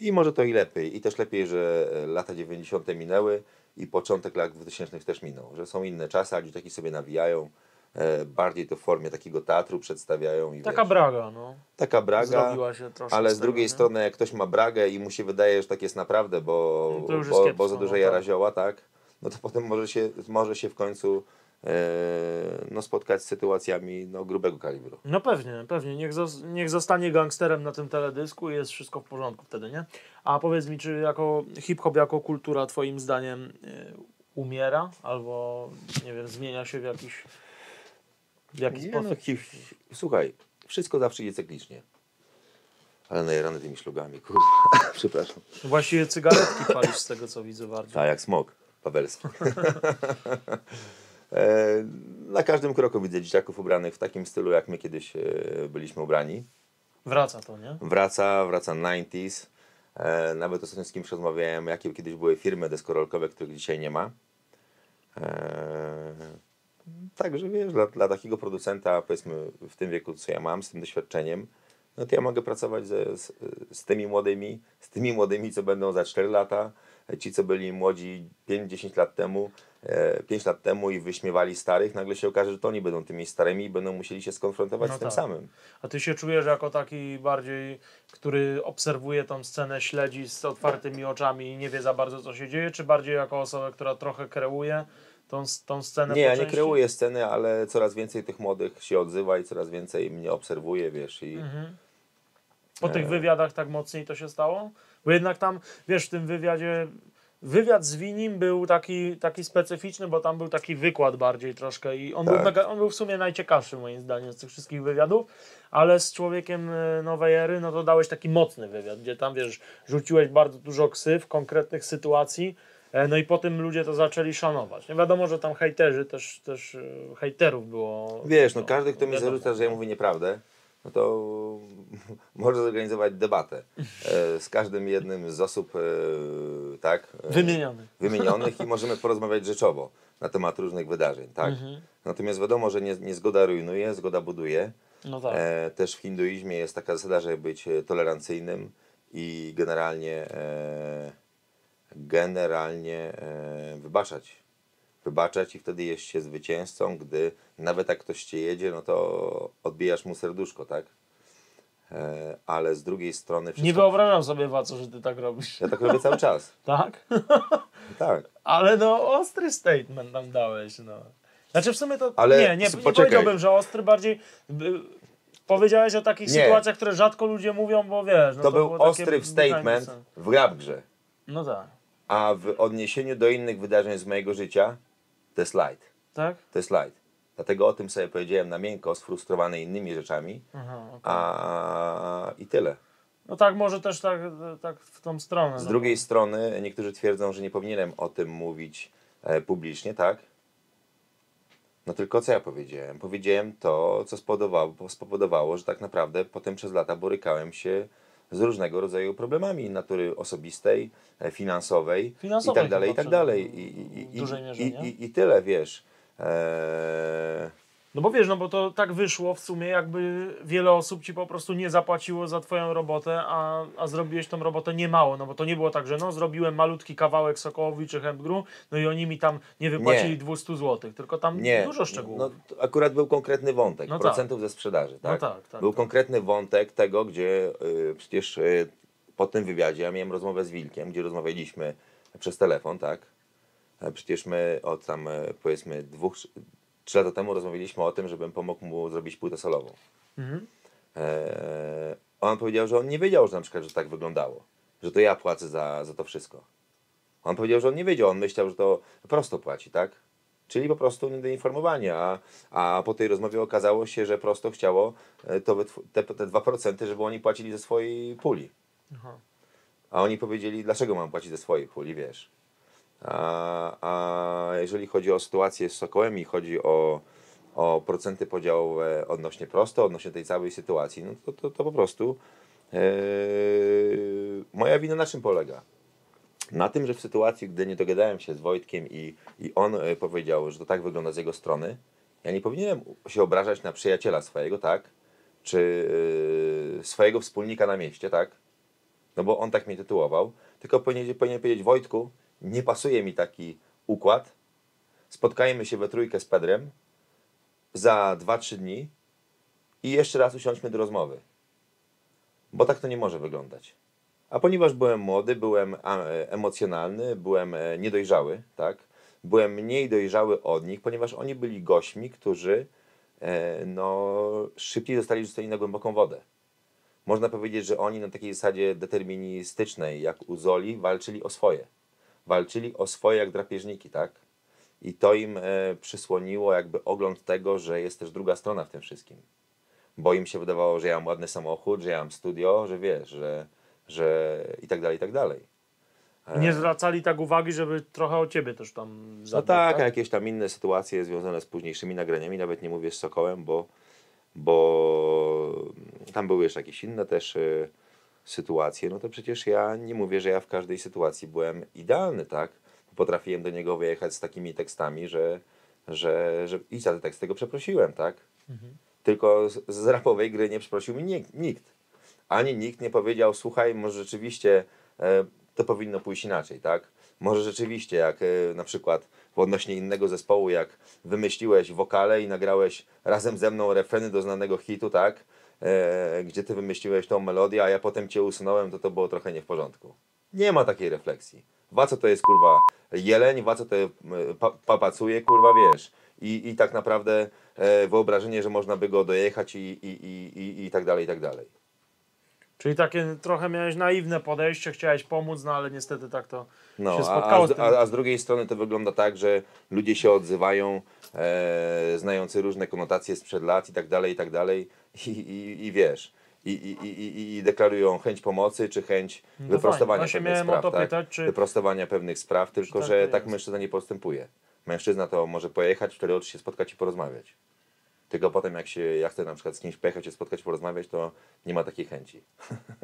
I może to i lepiej. I też lepiej, że lata 90. minęły i początek lat 2000 też minął. Że są inne czasy, a dzieciaki sobie nawijają. E, bardziej to w formie takiego teatru przedstawiają. I Taka wiesz, braga, no. taka braga. Zrobiła się troszkę Ale z drugiej nie? strony, jak ktoś ma bragę i mu się wydaje, że tak jest naprawdę, bo, No jest bo, kiepsko, bo za dużo no jara tak. zioła, tak? No to potem może się, może się w końcu e, no, spotkać z sytuacjami no, grubego kalibru. No pewnie, pewnie. Niech, zos- niech zostanie gangsterem na tym teledysku i jest wszystko w porządku wtedy, nie? A powiedz mi, czy jako hip-hop, jako kultura twoim zdaniem y, umiera? Albo, nie wiem, zmienia się w jakiś, w jakiś Nie, sposób? no, hi, hi, słuchaj, wszystko zawsze idzie cyklicznie. Ale najerany tymi szlugami, kurwa, przepraszam. Właściwie cygaretki palisz z tego, co widzę bardziej. Tak, jak smok pawelski. e, na każdym kroku widzę dzieciaków ubranych w takim stylu, jak my kiedyś e, byliśmy ubrani. Wraca to, nie? Wraca, wraca 90s. E, nawet ostatnio z kimś rozmawiałem, jakie kiedyś były firmy deskorolkowe, których dzisiaj nie ma. E, także wiesz, dla, dla takiego producenta, powiedzmy w tym wieku, co ja mam, z tym doświadczeniem, no to ja mogę pracować ze, z, z tymi młodymi, z tymi młodymi, co będą za 4 lata, ci, co byli młodzi 5-10 lat temu, e, 5 lat temu i wyśmiewali starych, nagle się okaże, że to oni będą tymi starymi i będą musieli się skonfrontować No z tym tak. samym. A ty się czujesz jako taki bardziej, który obserwuje tą scenę, śledzi z otwartymi oczami i nie wie za bardzo, co się dzieje, czy bardziej jako osoba, która trochę kreuje tą, tą scenę? Nie, ja nie kreuję sceny, ale coraz więcej tych młodych się odzywa i coraz więcej mnie obserwuje, wiesz, i Mhm. Po E. tych wywiadach tak mocniej to się stało? Bo jednak tam, wiesz, w tym wywiadzie, wywiad z Winim był taki, taki specyficzny, bo tam był taki wykład bardziej troszkę i on, był, Tak. mega, on był w sumie najciekawszy moim zdaniem z tych wszystkich wywiadów, ale z człowiekiem e, nowej ery, no to dałeś taki mocny wywiad, gdzie tam, wiesz, rzuciłeś bardzo dużo ksyw, konkretnych sytuacji, e, no i potem ludzie to zaczęli szanować. Nie wiadomo, że tam hejterzy, też, też e, hejterów było. wiesz, no każdy, kto mi wiadomo. zarzuca, że ja mówię nieprawdę, no to może zorganizować debatę e, z każdym jednym z osób, e, tak, e, Wymieniony. wymienionych i możemy porozmawiać rzeczowo na temat różnych wydarzeń, tak. Mhm. Natomiast wiadomo, że nie, nie zgoda rujnuje, zgoda buduje. No tak. E, też w hinduizmie jest taka zasada, żeby być e, tolerancyjnym i generalnie e, generalnie e, wybaczać. Wybaczać i wtedy jest się zwycięzcą, gdy nawet jak ktoś cię jedzie, no to odbijasz mu serduszko, tak? E, ale z drugiej strony Nie wszystko, wyobrażam sobie, Waco, że ty tak robisz. ja tak robię cały czas. Tak? Tak. Ale no, ostry statement nam dałeś, no. Znaczy w sumie to, Ale nie, nie, nie powiedziałbym, że ostry, bardziej powiedziałeś o takich Nie. sytuacjach, które rzadko ludzie mówią, bo wiesz, no To, to, był ostry statement w rap grze. No tak, A w odniesieniu do innych wydarzeń z mojego życia, to jest light. tak? To jest light. Dlatego o tym sobie powiedziałem na miękko, sfrustrowany innymi rzeczami, Aha, okej. a i tyle. No tak, może też tak, tak w tą stronę. Z no drugiej strony niektórzy twierdzą, że nie powinienem o tym mówić e, publicznie, tak? No tylko co ja powiedziałem? Powiedziałem to, co spowodowało, spowodowało, że tak naprawdę potem przez lata borykałem się z różnego rodzaju problemami natury osobistej, finansowej, Finansowej i tak dalej, i tak dalej. I, i, w i, dużej mierze, i, nie? i, I tyle, wiesz. Eee, No bo wiesz, no bo to tak wyszło w sumie, jakby wiele osób ci po prostu nie zapłaciło za twoją robotę, a, a zrobiłeś tą robotę niemało, no bo to nie było tak, że no zrobiłem malutki kawałek Sokołowi czy Hempgru, no i oni mi tam nie wypłacili Nie. 200 zł, tylko tam Nie, dużo szczegółów. No, akurat był konkretny wątek No tak. procentów ze sprzedaży. Tak? No tak, tak, był tak. konkretny wątek tego, gdzie y, przecież y, po tym wywiadzie ja miałem rozmowę z Wilkiem, gdzie rozmawialiśmy przez telefon, tak? E, Przecież my od tam e, powiedzmy dwóch, trzy lata temu rozmawialiśmy o tym, żebym pomógł mu zrobić płytę solową. Mhm. E, on powiedział, że on nie wiedział, że na przykład, że tak wyglądało. Że to ja płacę za, za to wszystko. On powiedział, że on nie wiedział, on myślał, że to prosto płaci, tak? Czyli po prostu niedoinformowanie, a, a po tej rozmowie okazało się, że prosto chciało e, to te, te 2%, żeby oni płacili ze swojej puli. Aha. A oni powiedzieli, dlaczego mam płacić ze swojej puli, wiesz? A, a jeżeli chodzi o sytuację z Sokołem i chodzi o, o procenty podziałowe odnośnie prosto, odnośnie tej całej sytuacji, no to, to, to po prostu e, moja wina na czym polega? Na tym, że w sytuacji, gdy nie dogadałem się z Wojtkiem i, i on e, powiedział, że to tak wygląda z jego strony, ja nie powinienem się obrażać na przyjaciela swojego, tak? Czy e, swojego wspólnika na mieście, tak? No bo on tak mnie tytułował. Tylko powinien, powinien powiedzieć, Wojtku, nie pasuje mi taki układ. Spotkajmy się we trójkę z Pedrem za 2-3 dni i jeszcze raz usiądźmy do rozmowy. Bo tak to nie może wyglądać. A ponieważ byłem młody, byłem e, emocjonalny, byłem e, niedojrzały, tak? Byłem mniej dojrzały od nich, ponieważ oni byli gośćmi, którzy e, no, szybciej zostali rzuceni na głęboką wodę. Można powiedzieć, że oni na takiej zasadzie deterministycznej, jak u Zoli, walczyli o swoje. Walczyli o swoje jak drapieżniki, tak? I to im e, przysłoniło jakby ogląd tego, że jest też druga strona w tym wszystkim. Bo im się wydawało, że ja mam ładny samochód, że ja mam studio, że wiesz, że, że i tak dalej, i tak dalej. E, Nie zwracali tak uwagi, żeby trochę o ciebie też tam No zadbać, tak, a jakieś tam inne sytuacje związane z późniejszymi nagraniami, nawet nie mówię z Sokołem, bo, bo tam były jeszcze jakieś inne też sytuacje, no to przecież ja nie mówię, że ja w każdej sytuacji byłem idealny, tak? Potrafiłem do niego wyjechać z takimi tekstami, że, że, że i za te teksty go przeprosiłem, tak? Tylko z, z rapowej gry nie przeprosił mi nikt, nikt. Ani nikt nie powiedział, słuchaj, może rzeczywiście e, to powinno pójść inaczej, tak? Może rzeczywiście, jak e, na przykład w odnośnie innego zespołu, jak wymyśliłeś wokale i nagrałeś razem ze mną refreny do znanego hitu, tak? E, gdzie ty wymyśliłeś tą melodię, a ja potem cię usunąłem, to to było trochę nie w porządku. Nie ma takiej refleksji. Waco to jest kurwa jeleń, waco to e, pa, papacuje, kurwa wiesz. I, I tak naprawdę e, wyobrażenie, że można by go dojechać i, i, i, i, i tak dalej, i tak dalej. Czyli takie trochę miałeś naiwne podejście, chciałeś pomóc, no ale niestety tak to No, się spotkało a, z a, a z drugiej strony to wygląda tak, że ludzie się odzywają, e, znający różne konotacje sprzed lat i tak dalej, i tak dalej. I, i, i wiesz, i, i, i, i- i deklarują chęć pomocy, czy chęć No wyprostowania fajnie. Pewnych spraw. tak? pytać, czy- Wyprostowania pewnych spraw, tylko tak że tak mężczyzna nie postępuje. Mężczyzna to może pojechać, wtedy oczy się spotkać i porozmawiać. Tylko potem jak się, ja chcę na przykład z kimś pojechać, się spotkać, porozmawiać, to nie ma takiej chęci.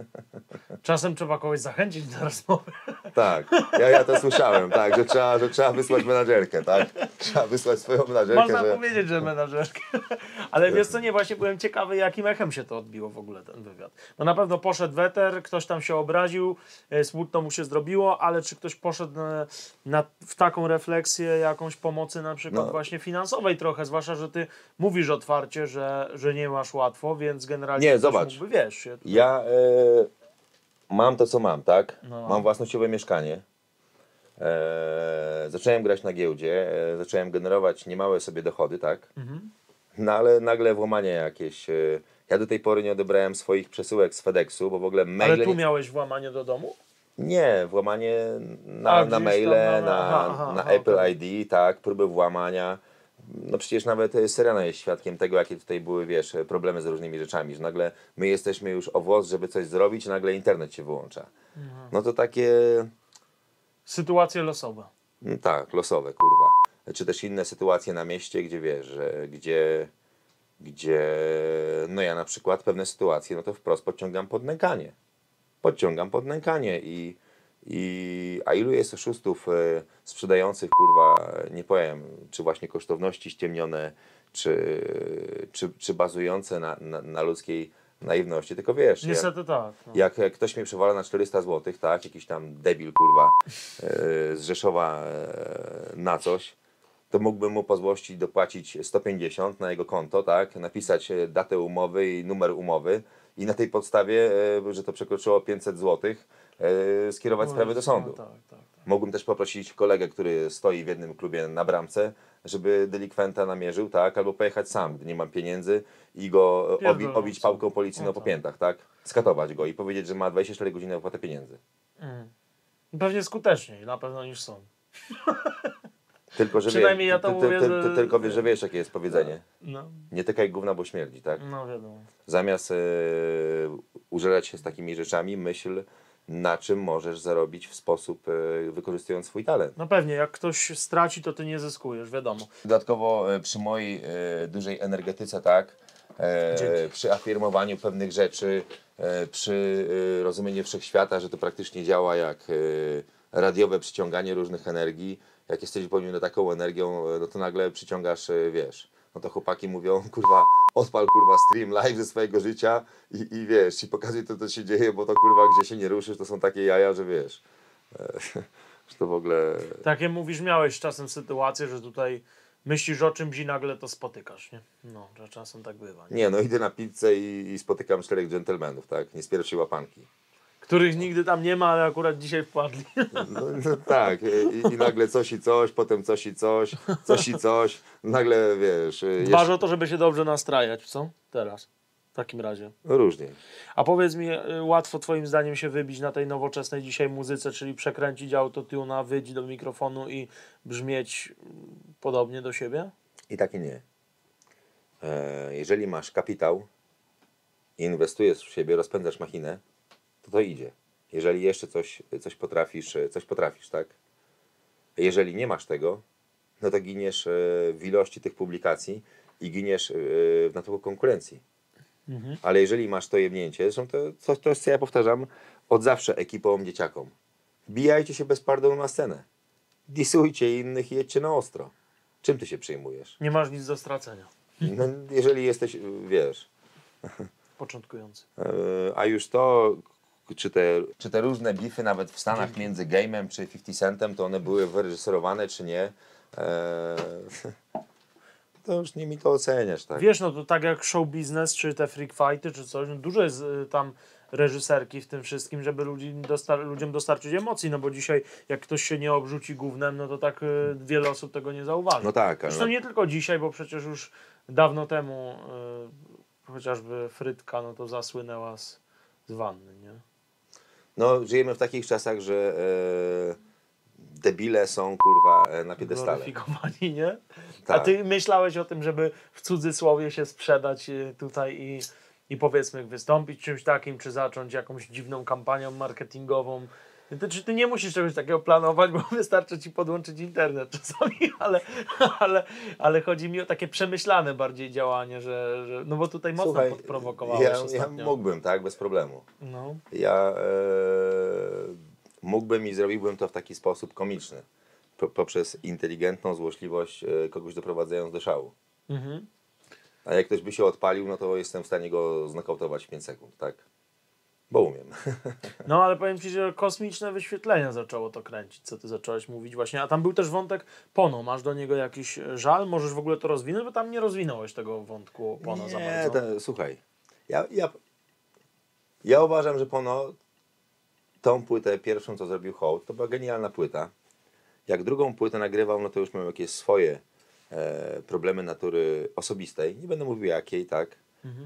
Czasem trzeba kogoś zachęcić do rozmowy. Tak, ja, ja to słyszałem, tak, że trzeba, że trzeba wysłać menadżerkę, tak? Trzeba wysłać swoją menadżerkę, Można że... powiedzieć, że menadżerkę. Ale wiesz co, nie, właśnie byłem ciekawy, jakim echem się to odbiło w ogóle ten wywiad. No na pewno poszedł weter, ktoś tam się obraził, e, smutno mu się zrobiło, ale czy ktoś poszedł na, na, w taką refleksję jakąś pomocy na przykład No. właśnie finansowej trochę, zwłaszcza, że ty mówisz otwarcie, że, że nie masz łatwo, więc generalnie Nie, zobacz. mógłby, wiesz, się Ja e, mam to, co mam, tak? No. Mam własnościowe mieszkanie. E, zacząłem grać na giełdzie, e, zacząłem generować niemałe sobie dochody, tak? Mhm. No ale nagle włamanie jakieś. E, ja do tej pory nie odebrałem swoich przesyłek z FedExu, bo w ogóle maile... Ale tu miałeś włamanie do domu? Nie, włamanie na, A, na maile, na- na, aha, aha, na Apple okej. ID, tak, próby włamania. No przecież nawet e, Serena jest świadkiem tego, jakie tutaj były, wiesz, e, problemy z różnymi rzeczami, że nagle my jesteśmy już o włos, żeby coś zrobić, nagle internet się wyłącza. Mhm. No to takie, Sytuacje losowe. no tak, losowe, kurwa. Czy też inne sytuacje na mieście, gdzie wiesz, że gdzie, gdzie, no ja na przykład pewne sytuacje, no to wprost podciągam pod nękanie. Podciągam pod nękanie i, i a ilu jest oszustów e, sprzedających, kurwa, nie powiem, czy właśnie kosztowności ściemnione, czy, czy, czy bazujące na, na, na ludzkiej naiwności, tylko wiesz, jak, Niestety tak. No. jak jak ktoś mnie przewala na 400 zł, tak, jakiś tam debil, kurwa, e, z Rzeszowa e, na coś, to mógłbym mu po złości dopłacić 150 na jego konto, tak, napisać datę umowy i numer umowy i na tej podstawie, że to przekroczyło 500 zł, e, skierować sprawę do sądu. No, tak, tak, tak. Mógłbym też poprosić kolegę, który stoi w jednym klubie na bramce, żeby delikwenta namierzył, tak, albo pojechać sam, gdy nie mam pieniędzy i go e, obi, obić pałką policyjną No po tak. piętach, tak, skatować go i powiedzieć, że ma 24 godziny opłatę pieniędzy. Mm. Pewnie skuteczniej, na pewno niż są. Tylko, że Przynajmniej wie, ja to ty, mówię, ty, że- ty, Tylko wiesz, że wiesz, jakie jest powiedzenie. No, Nie tykaj gówna, bo śmierdzi, tak? no wiadomo. Zamiast e, użerać się z takimi rzeczami, myśl, na czym możesz zarobić w sposób e, wykorzystując swój talent. No pewnie, jak ktoś straci, to ty nie zyskujesz, wiadomo. Dodatkowo e, przy mojej e, dużej energetyce, tak, Dzięki. przy afirmowaniu pewnych rzeczy, przy rozumieniu wszechświata, że to praktycznie działa jak radiowe przyciąganie różnych energii. Jak jesteś wypełniony taką energią, no to nagle przyciągasz, wiesz, no to chłopaki mówią, kurwa, odpal kurwa stream live ze swojego życia i, i wiesz, i pokazuj to, co się dzieje, bo to kurwa, gdzie się nie ruszysz, to są takie jaja, że wiesz, e, że to w ogóle... Takie mówisz, miałeś czasem sytuację, że tutaj myślisz o czymś i nagle to spotykasz, nie? No, że czasem tak bywa. Nie? Nie, no idę na pizzę i, i spotykam czterech dżentelmenów, tak? Nie z pierwszej łapanki. Których nigdy tam nie ma, ale akurat dzisiaj wpadli. No, no tak, i, i nagle coś i coś, potem coś i coś, coś i coś. Nagle wiesz, Dbasz o to, żeby się dobrze nastrajać, co? Teraz. W takim razie. no różnie. A powiedz mi, y, łatwo twoim zdaniem się wybić na tej nowoczesnej dzisiaj muzyce, czyli przekręcić autotuna, wyjść do mikrofonu i brzmieć mm, podobnie do siebie? I tak i nie. E, jeżeli masz kapitał, inwestujesz w siebie, rozpędzasz machinę, to to idzie. Jeżeli jeszcze coś, coś potrafisz, coś potrafisz, tak? Jeżeli nie masz tego, no to giniesz e, w ilości tych publikacji i giniesz e, w natłoku konkurencji. Ale jeżeli masz to jebnięcie, zresztą to, to jest co ja powtarzam od zawsze ekipom, dzieciakom. Wbijajcie się bez pardonu na scenę. Disujcie innych i jedźcie na ostro. Czym ty się przejmujesz? Nie masz nic do stracenia. No, jeżeli jesteś, wiesz, Początkujący. e, a już to, czy te, czy te różne bify nawet w Stanach między Game'em czy 50 Centem, to one były wyreżyserowane czy nie, e, to już nie mi to oceniasz, tak? Wiesz, no to tak jak show business, czy te freak fighty, czy coś, no dużo jest y, tam reżyserki w tym wszystkim, żeby ludzi dostar- ludziom dostarczyć emocji, no bo dzisiaj jak ktoś się nie obrzuci gównem, no to tak y, wiele osób tego nie zauważy. No tak, ale Zresztą nie tylko dzisiaj, bo przecież już dawno temu y, chociażby Frytka, no to zasłynęła z, z wanny, nie? No, żyjemy w takich czasach, że e, debile są kurwa e, na piedestale. Nie? A Tak. ty myślałeś o tym, żeby w cudzysłowie się sprzedać y, tutaj i, i powiedzmy wystąpić czymś takim, czy zacząć jakąś dziwną kampanią marketingową? Ty, ty nie musisz czegoś takiego planować, bo wystarczy ci podłączyć internet czasami, ale, ale, ale chodzi mi o takie przemyślane bardziej działanie, że, że no bo tutaj mocno Słuchaj, podprowokowałeś ja, ja ostatnio. mógłbym, tak, bez problemu. No. Ja e, mógłbym i zrobiłbym to w taki sposób komiczny. Po, poprzez inteligentną złośliwość e, kogoś doprowadzając do szału. Mhm. A jak ktoś by się odpalił, no to jestem w stanie go znokautować w 5 sekund, tak? Bo umiem. No ale powiem Ci, że kosmiczne wyświetlenia zaczęło to kręcić, co Ty zacząłeś mówić właśnie. A tam był też wątek Pono. Masz do niego jakiś żal? Możesz w ogóle to rozwinąć? Bo tam nie rozwinąłeś tego wątku Pono za Nie, bardzo. to, słuchaj. Ja, ja, ja uważam, że Pono tą płytę pierwszą, co zrobił Hołd, to była genialna płyta. Jak drugą płytę nagrywał, no to już miał jakieś swoje e, problemy natury osobistej. Nie będę mówił jakiej, tak?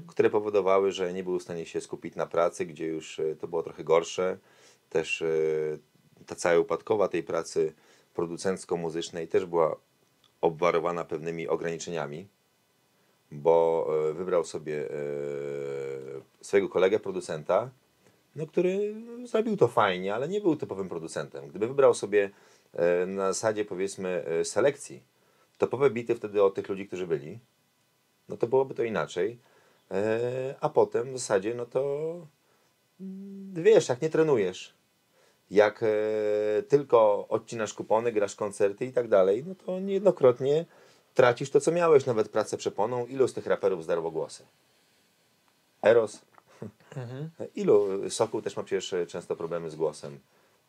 Które powodowały, że nie był w stanie się skupić na pracy, gdzie już e, to było trochę gorsze. Też e, ta cała upadkowa tej pracy producencko-muzycznej też była obwarowana pewnymi ograniczeniami bo e, wybrał sobie swojego kolegę producenta, no, który zrobił to fajnie, ale nie był typowym producentem. Gdyby wybrał sobie na zasadzie powiedzmy selekcji topowe bity wtedy od tych ludzi, którzy byli, no to byłoby to inaczej. E, A potem w zasadzie, no to mm, wiesz, jak nie trenujesz, jak e, tylko odcinasz kupony, grasz koncerty i tak dalej, no to niejednokrotnie tracisz to, co miałeś, nawet pracę przeponą. Ilu z tych raperów zdarło głosy? Eros? Mhm. Ilu? Sokół też ma przecież e, często problemy z głosem.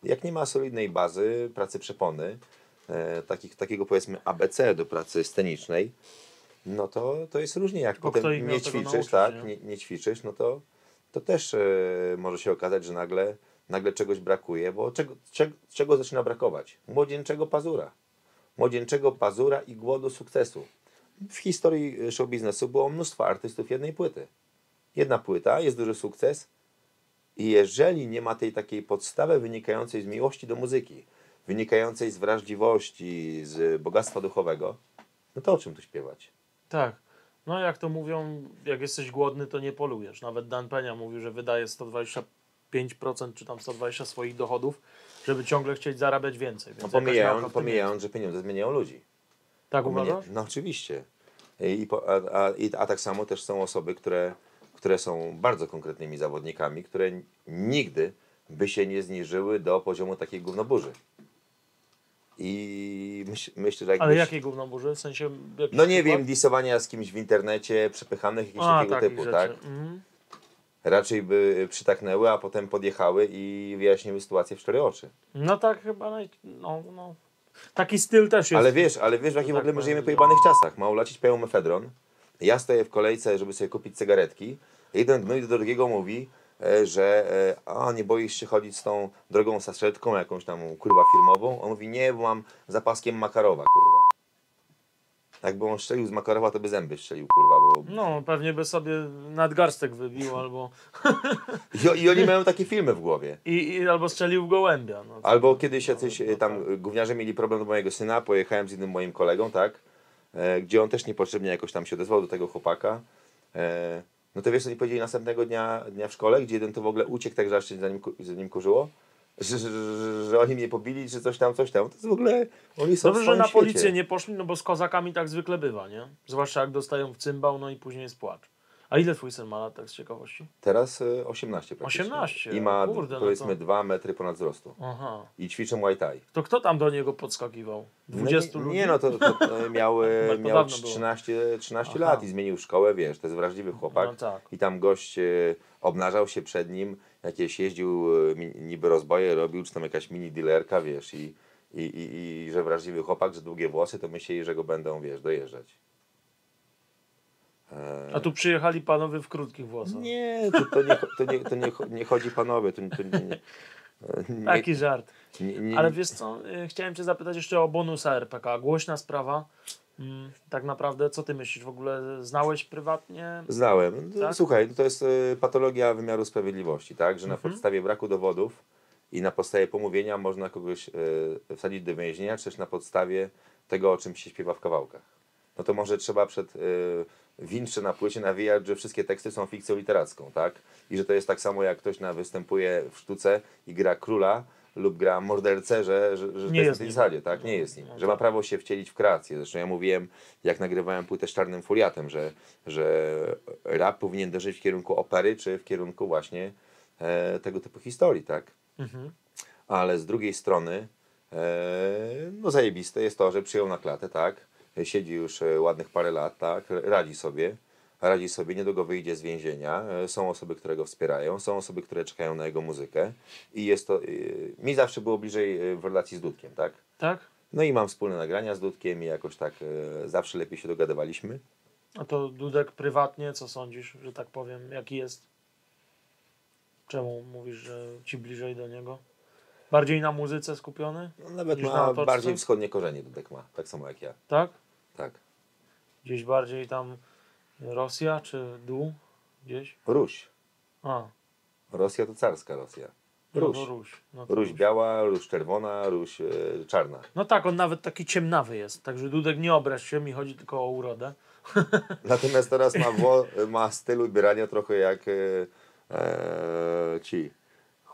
Jak nie ma solidnej bazy pracy przepony, takich, takiego powiedzmy ABC do pracy scenicznej, no to, to jest różnie. Jak potem nie ćwiczysz, nauczyć, tak, nie? nie, nie ćwiczysz, no to, to też e, może się okazać, że nagle, nagle czegoś brakuje, bo czego, czego, czego zaczyna brakować? Młodzieńczego pazura. Młodzieńczego pazura i głodu sukcesu. W historii show biznesu było mnóstwo artystów jednej płyty. Jedna płyta, jest duży sukces i jeżeli nie ma tej takiej podstawy wynikającej z miłości do muzyki, wynikającej z wrażliwości, z bogactwa duchowego, no to o czym tu śpiewać? Tak. No jak to mówią, jak jesteś głodny, to nie polujesz. Nawet Dan Penia mówił, że wydaje 125 105% czy tam 120 swoich dochodów, żeby ciągle chcieć zarabiać więcej. Więc No, pomijając, pomijając, że pieniądze zmieniają ludzi. Tak uważasz? No oczywiście. I, po, a, a, i, a tak samo też są osoby, które, które są bardzo konkretnymi zawodnikami, które nigdy by się nie zniżyły do poziomu takiej gównoburzy. I myśl, myślę, że jakbyś... Ale jakiej gówno burzy? W sensie... No nie przykład? wiem, disowania z kimś w internecie, przepychanych jakichś A, takiego takich typu, tak? Mhm. Raczej by przytaknęły, a potem podjechały i wyjaśniły sytuację w cztery oczy. No tak chyba, naj... no, no. Taki styl też jest. Ale wiesz, ale wiesz w jakim w tak ogóle my żyjemy powiem, pojebanych czasach. Ma ulecieć pełen mefedron. Ja stoję w kolejce, żeby sobie kupić cygaretki. Jeden gnój do drugiego mówi, że e, a nie boisz się chodzić z tą drogą saszetką, jakąś tam kurwa firmową. On mówi, nie, bo mam zapaskiem Makarowa, kurwa. Jakby on strzelił z Makarowa, to by zęby strzelił, kurwa, bo... No, pewnie by sobie nadgarstek wybił albo, I, I oni mają takie filmy w głowie. i, i, albo strzelił w gołębia. No. Albo kiedyś jacyś e, tam e, gówniarze mieli problem do mojego syna, pojechałem z innym moim kolegą, tak? E, gdzie on też niepotrzebnie jakoś tam się odezwał do tego chłopaka. E, no to wiesz, co oni powiedzieli następnego dnia, dnia w szkole, gdzie jeden to w ogóle uciekł tak, że aż się za nim, za nim kurzyło? Że, że, że, oni mnie pobili, czy coś tam, coś tam. To jest w ogóle, oni są Dobrze, że na świecie. policję nie poszli, no bo z kozakami tak zwykle bywa, nie? Zwłaszcza jak dostają w cymbał, no i później jest płacz. A ile twój syn ma lat, tak z ciekawości? Teraz e, 18 praktycznie. 18, I ma kurde, no powiedzmy to- 2 metry ponad wzrostu. Aha. I ćwiczę Muay Thai. To kto tam do niego podskakiwał? 20 no, nie, ludzi? Nie no, to, to, to miał, miał dawno było. 13, 13 Aha. lat i zmienił szkołę, wiesz, to jest wrażliwy chłopak. No tak. I tam gość e, obnażał się przed nim, jakieś jeździł, mi- niby rozboje robił, czy tam jakaś mini dealerka, wiesz, i, i, i, i że wrażliwy chłopak, że długie włosy, to myśleli, że go będą, wiesz, dojeżdżać. A tu przyjechali panowie w krótkich włosach. Nie, to, to, nie, to, nie, to nie, nie chodzi panowie, to, to nie, nie, Taki żart. nie, Ale wiesz co, y, chciałem cię zapytać jeszcze o bonusa RPK. Głośna sprawa. Mm, tak naprawdę, co ty myślisz? W ogóle znałeś prywatnie? Znałem. No, Tak? Słuchaj, to jest y, patologia wymiaru sprawiedliwości, tak? Że na Mhm. podstawie braku dowodów i na podstawie pomówienia można kogoś y, wsadzić do więzienia, czy też na podstawie tego, o czym się śpiewa w kawałkach. No to może trzeba przed y, wincze na płycie nawijać, że wszystkie teksty są fikcją literacką, tak? I że to jest tak samo, jak ktoś na występuje w sztuce i gra króla lub gra mordercę, że, że, że Nie jest na tej zasadzie, tak? Nie jest nim. Że ma prawo się wcielić w kreację. Zresztą ja mówiłem, jak nagrywałem płytę z Czarnym Furiatem, że, że rap powinien dążyć w kierunku opery, czy w kierunku właśnie e, tego typu historii, tak? Mhm. Ale z drugiej strony, e, no zajebiste jest to, że przyjął na klatę, tak? Siedzi już e, ładnych parę lat, tak? Radzi sobie. Radzi sobie, niedługo wyjdzie z więzienia. E, Są osoby, które go wspierają, są osoby, które czekają na jego muzykę. I jest to. e, Mi zawsze było bliżej w relacji z Dudkiem, tak? Tak? No i mam wspólne nagrania z Dudkiem i jakoś tak zawsze lepiej się dogadywaliśmy. A to Dudek prywatnie, co sądzisz, że tak powiem, jaki jest? Czemu mówisz, że ci bliżej do niego? Bardziej na muzyce skupiony? No, nawet na ma otoczce? bardziej wschodnie korzenie Dudek ma, tak samo jak ja. Tak? Tak. Gdzieś bardziej tam Rosja czy dół? Gdzieś? Ruś. A, Rosja to carska Rosja. no Ruś. No, to Ruś biała, Ruś czerwona, Ruś e, czarna. no tak, on nawet taki ciemnawy jest, także Dudek nie obraź się, mi chodzi tylko o urodę. Natomiast teraz ma, ma styl ubierania trochę jak e, e, ci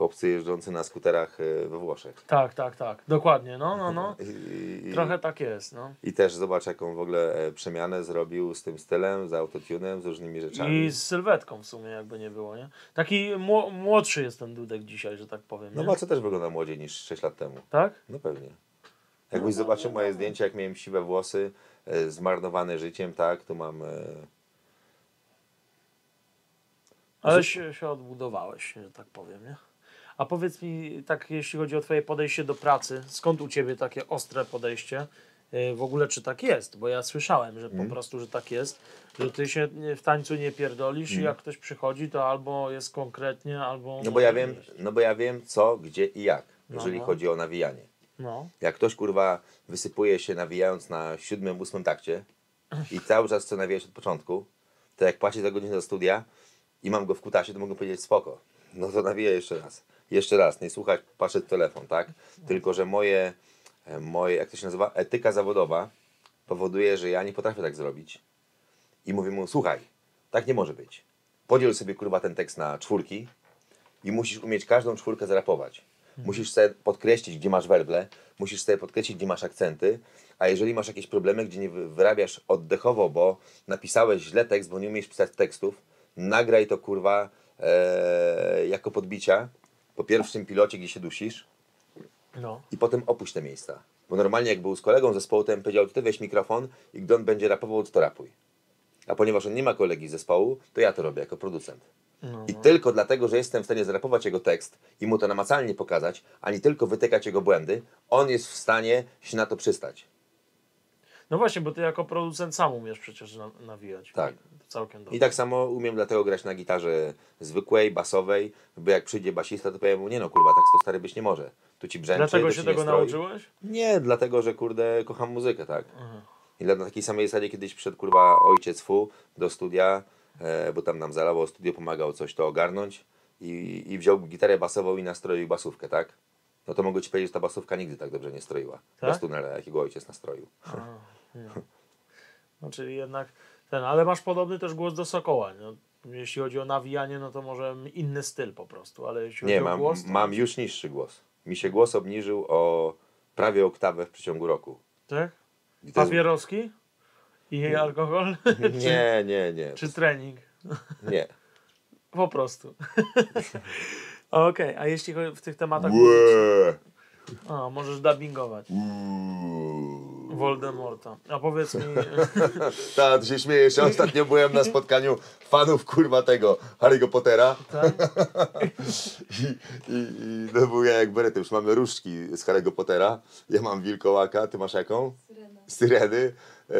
chłopcy jeżdżący na skuterach e, we Włoszech. Tak, tak, tak, dokładnie, no, no, no. I, Trochę tak jest, no. I też zobacz, jaką w ogóle e, przemianę zrobił z tym stylem, z autotunem, z różnymi rzeczami. I z sylwetką w sumie, jakby nie było, nie? Taki mło- młodszy jest ten Dudek dzisiaj, że tak powiem, No co też wygląda młodziej niż 6 lat temu. Tak? No pewnie. Jakbyś zobaczył moje zdjęcia, jak miałem siwe włosy, e, zmarnowane życiem, tak, to mam... E, Ale się, się odbudowałeś, że tak powiem, nie? A powiedz mi, tak jeśli chodzi o twoje podejście do pracy, skąd u ciebie takie ostre podejście? Yy, W ogóle czy tak jest? Bo ja słyszałem, że Mhm. po prostu, że tak jest, że ty się w tańcu nie pierdolisz i jak ktoś przychodzi, to albo jest konkretnie, albo... Mhm. no bo ja wiem, no bo ja wiem co, gdzie i jak, jeżeli no. chodzi o nawijanie. No, Jak ktoś kurwa wysypuje się nawijając na siódmym, ósmym takcie i cały czas chce nawijać od początku, to jak płaci za godzinę do studia i mam go w kutasie, to mogę powiedzieć spoko. No to nawiję jeszcze raz. Jeszcze raz, nie słuchać, patrzeć w telefon, tak? Tylko, że moje, e, moje, jak to się nazywa, etyka zawodowa powoduje, że ja nie potrafię tak zrobić. I mówię mu, słuchaj, tak nie może być. Podziel sobie kurwa ten tekst na czwórki i musisz umieć każdą czwórkę zrapować. Musisz sobie podkreślić, gdzie masz werble, musisz sobie podkreślić, gdzie masz akcenty, a jeżeli masz jakieś problemy, gdzie nie wy- wyrabiasz oddechowo, bo napisałeś źle tekst, bo nie umiesz pisać tekstów, nagraj to kurwa e, jako podbicia po pierwszym pilocie, gdzie się dusisz No. i potem opuść te miejsca. Bo normalnie jak był z kolegą z zespołu, to powiedział, ty weź mikrofon i gdy on będzie rapował, to, to rapuj. A ponieważ on nie ma kolegi z zespołu, to ja to robię jako producent. No, I tylko dlatego, że jestem w stanie zrapować jego tekst i mu to namacalnie pokazać, a nie tylko wytykać jego błędy, on jest w stanie się na to przystać. No właśnie, bo ty jako producent sam umiesz przecież na, nawijać. Tak. Całkiem dobrze. I tak samo umiem dlatego grać na gitarze zwykłej, basowej, bo jak przyjdzie basista, to powiem mu, nie no kurwa, tak to stary być nie może. Tu ci brzęczy, Dlatego to się tego nie nauczyłeś? Nie, dlatego, że kurde, kocham muzykę, tak. I na takiej samej zasadzie kiedyś przyszedł kurwa ojciec fu do studia, e, bo tam nam zalało studio, pomagał coś to ogarnąć i, i wziął gitarę basową i nastroił basówkę, tak? No to mogę ci powiedzieć, że ta basówka nigdy tak dobrze nie stroiła. Tak? Bez tunela, jakiego ojciec nastroił. No czyli jednak ten, ale masz podobny też głos do Sokoła. No, jeśli chodzi o nawijanie, no to może inny styl po prostu, ale jeśli chodzi Nie, o mam, głos, to... mam już niższy głos. Mi się głos obniżył o prawie oktawę w przeciągu roku. Tak? I jest-? I alkohol? Nie, nie, nie. Czy trening? Nie. Po prostu. Okej, a jeśli chodzi w tych tematach... A, możesz dubbingować. Uuu. Voldemorta. A powiedz mi... Tak, to się śmiejesz. Ja Ostatnio byłem na spotkaniu fanów kurwa tego Harry'ego Pottera tak? i, i, i no był ja jak berety. Już mamy różdżki z Harry'ego Pottera. Ja mam wilkołaka, ty masz jaką? Syrena. Syreny. E,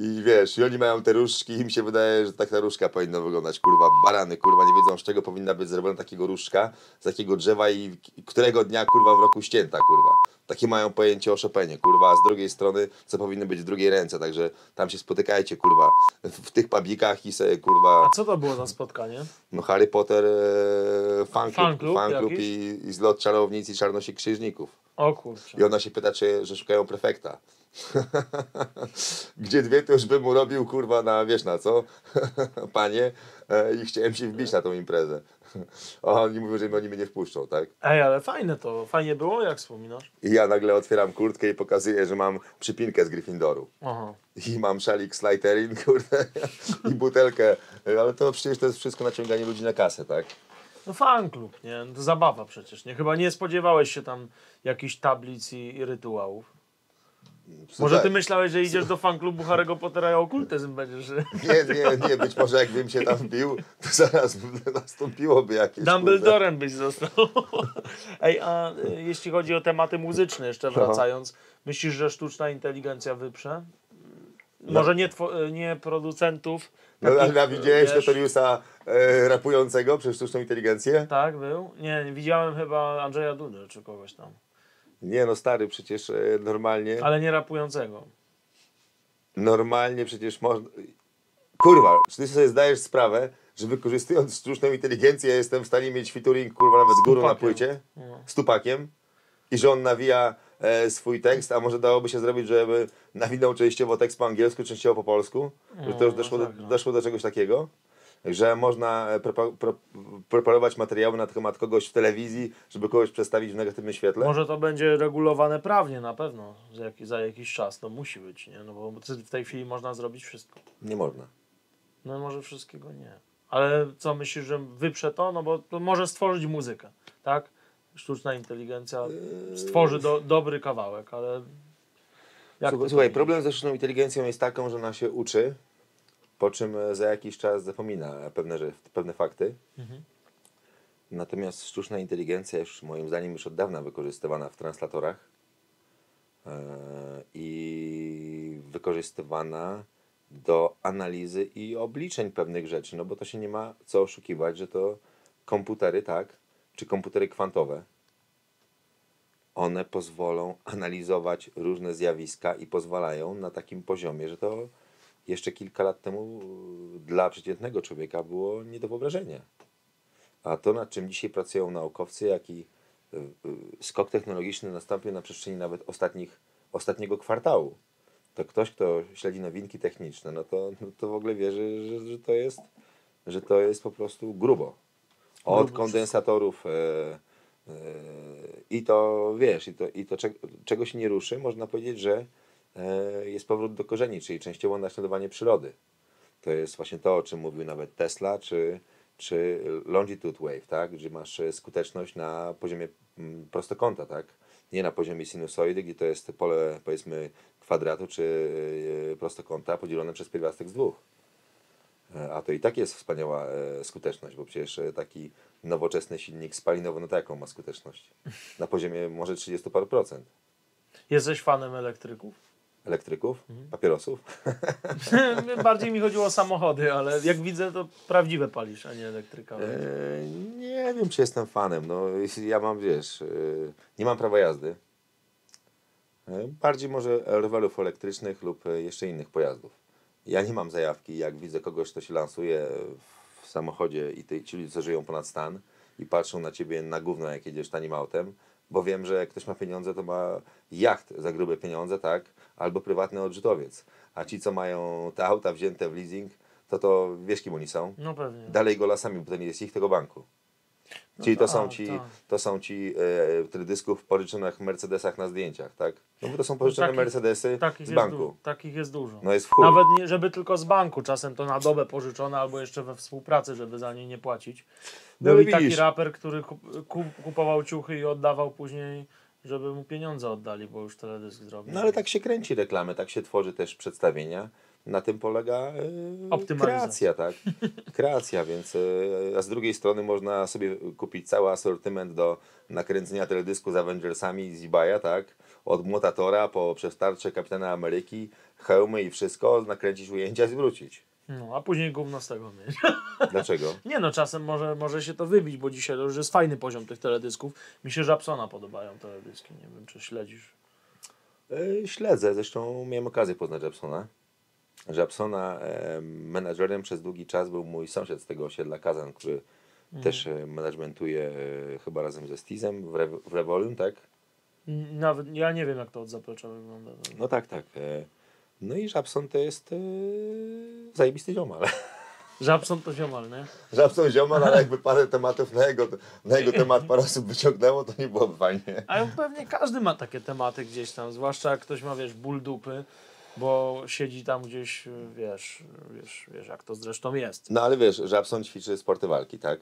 I wiesz, i oni mają te różdżki i mi się wydaje, że tak ta różdżka powinna wyglądać. Kurwa, barany, kurwa, nie wiedzą z czego powinna być zrobiona takiego różdżka, z takiego drzewa i, którego dnia, kurwa, w roku ścięta, kurwa. Takie mają pojęcie o Chopinie, kurwa, a z drugiej strony, co powinno być w drugiej ręce, także tam się spotykajcie, kurwa, w, tych pabikach i sobie, kurwa, A co to było za spotkanie? no Harry Potter e, fan Fan klub fan jakiś? i, i zlot czarownic i czarnosich krzyżników. O kurczę. I ona się pyta, czy, że szukają prefekta. Gdzie dwie, to już bym mu robił, kurwa, na, wiesz na co, panie, e, i chciałem się wbić na tą imprezę. A oni mówią, że oni mnie nie wpuszczą, tak? Ej, ale fajne to. Fajnie było, jak wspominasz? I ja nagle otwieram kurtkę i pokazuję, że mam przypinkę z Gryffindoru. Aha. I mam szalik Slytherin, kurde, i butelkę. Ale to przecież to jest wszystko naciąganie ludzi na kasę, tak? No fan klub, nie? To zabawa przecież, nie? Chyba nie spodziewałeś się tam jakichś tablic i, i rytuałów. Może ty myślałeś, że idziesz do fan klubu Harry'ego Pottera i okultyzm będziesz... Nie, nie, nie, być może jakbym się tam wbił, to zaraz by nastąpiłoby jakieś... kurde. Dumbledorem byś został. Ej, a y, jeśli chodzi o tematy muzyczne, jeszcze wracając, myślisz, że sztuczna inteligencja wyprze? Może nie, y, nie producentów. No, takich, a widziałeś Notoriusa e, rapującego przez sztuczną inteligencję? Tak, był? Nie, nie, widziałem chyba Andrzeja Dudę czy kogoś tam. Nie no stary, przecież e, normalnie, Ale nie rapującego. normalnie przecież można... Kurwa, czy ty sobie zdajesz sprawę, że wykorzystując sztuczną inteligencję jestem w stanie mieć featuring kurwa nawet z góry na płycie? No. Z tupakiem? I że on nawija e, swój tekst, a może dałoby się zrobić, żeby nawinął częściowo tekst po angielsku, częściowo po polsku? Że to już No, doszło do, masakra. doszło do czegoś takiego? Że można prepa- preparować materiały na temat kogoś w telewizji, żeby kogoś przedstawić w negatywnym świetle? Może to będzie regulowane prawnie na pewno za, jak, za jakiś czas. To musi być, nie? No bo w tej chwili można zrobić wszystko. Nie można. No może wszystkiego nie. Ale co myślisz, że wyprze to? No bo to może stworzyć muzykę, tak? Sztuczna inteligencja stworzy do, dobry kawałek, ale... Jak Słuchaj, problem ze sztuczną inteligencją jest taką, że ona się uczy, po czym e, za jakiś czas zapomina pewne, że- pewne fakty. Mhm. Natomiast sztuczna inteligencja już moim zdaniem już od dawna wykorzystywana w translatorach e, i wykorzystywana do analizy i obliczeń pewnych rzeczy, no bo to się nie ma co oszukiwać, że to komputery, tak, czy komputery kwantowe, one pozwolą analizować różne zjawiska i pozwalają na takim poziomie, że to jeszcze kilka lat temu y, dla przeciętnego człowieka było nie do wyobrażenia. A to, nad czym dzisiaj pracują naukowcy, jak i y, y, skok technologiczny nastąpił na przestrzeni nawet ostatnich, ostatniego kwartału. To ktoś, kto śledzi nowinki techniczne, no to, no to w ogóle wierzy, że, że, to jest, że to jest po prostu grubo. Od Gruby kondensatorów e, e, i to wiesz, i to, i to cze, czego się nie ruszy, można powiedzieć, że e, jest powrót do korzeni, czyli częściowo naśladowanie przyrody. To jest właśnie to, o czym mówił nawet Tesla, czy, czy longitude wave, tak? gdzie masz e, skuteczność na poziomie mm, prostokąta, tak? nie na poziomie sinusoidy, gdzie to jest pole powiedzmy kwadratu czy e, prostokąta podzielone przez pierwiastek z dwóch. E, A to i tak jest wspaniała e, skuteczność, bo przecież e, taki nowoczesny silnik spalinowy, no to jaką ma skuteczność? Na poziomie może 30 paru procent. Jesteś fanem elektryków? Elektryków, Mhm. papierosów. Bardziej mi chodziło o samochody, ale jak widzę, to prawdziwe palisz, a nie elektryka. E, nie wiem, czy jestem fanem. No, ja mam, wiesz, e, nie mam prawa jazdy. E, bardziej może rowerów elektrycznych lub jeszcze innych pojazdów. Ja nie mam zajawki, jak widzę kogoś, kto się lansuje w samochodzie i ty, ci ludzie, co żyją ponad stan i patrzą na ciebie na gówno, jak jedziesz tanim autem, bo wiem, że jak ktoś ma pieniądze, to ma jacht za grube pieniądze, tak? Albo prywatny odrzutowiec. A ci, co mają te auta wzięte w leasing, to to wiesz, kim oni są? No pewnie. dalej go lasami, bo to nie jest ich, tego banku. No Czyli to tak, są ci, tak. to są ci e, teledysków pożyczonych Mercedesach na zdjęciach, tak? No bo to są pożyczone Takich- Mercedesy Takich z banku. du- takich jest dużo. No jest w chuj. Nawet nie, żeby tylko z banku, czasem to na dobę pożyczone albo jeszcze we współpracy, żeby za nie nie płacić. No Był ale i taki raper, który kup, kup, kupował ciuchy i oddawał później, żeby mu pieniądze oddali, bo już teledysk zrobił. No ale tak się kręci reklamy, tak się tworzy też przedstawienia. Na tym polega Optymalizacja. kreacja, tak? Kreacja, więc e, a z drugiej strony można sobie kupić cały asortyment do nakręcenia teledysku z Avengersami z eBaya, tak? Od mutatora po przez tarczę Kapitana Ameryki, hełmy i wszystko, nakręcić ujęcia i zwrócić. No, a później gówno z tego mieć. Dlaczego? Nie no, czasem może, może się to wybić, bo dzisiaj to już jest fajny poziom tych teledysków. Mi się Żabsona podobają teledyski, nie wiem czy śledzisz. E, Śledzę, zresztą miałem okazję poznać Japsona. Japsona e, menadżerem przez długi czas był mój sąsiad z tego osiedla Kazan, który też e, managementuje e, chyba razem ze Stizem w, Rev- w Revolium, tak? Nawet ja nie wiem jak to od zaplecza wygląda. No tak, tak. E, no i Japson to jest e, zajebisty ziomal. Żabson to ziomal, nie? Japson ziomal, ale jakby parę tematów na jego, na jego temat parę osób wyciągnęło, to nie byłoby fajnie. A pewnie każdy ma takie tematy gdzieś tam, zwłaszcza jak ktoś ma, wiesz, ból dupy, bo siedzi tam gdzieś, wiesz, wiesz, wiesz jak to zresztą jest. No ale wiesz, Japson ćwiczy sporty walki, tak?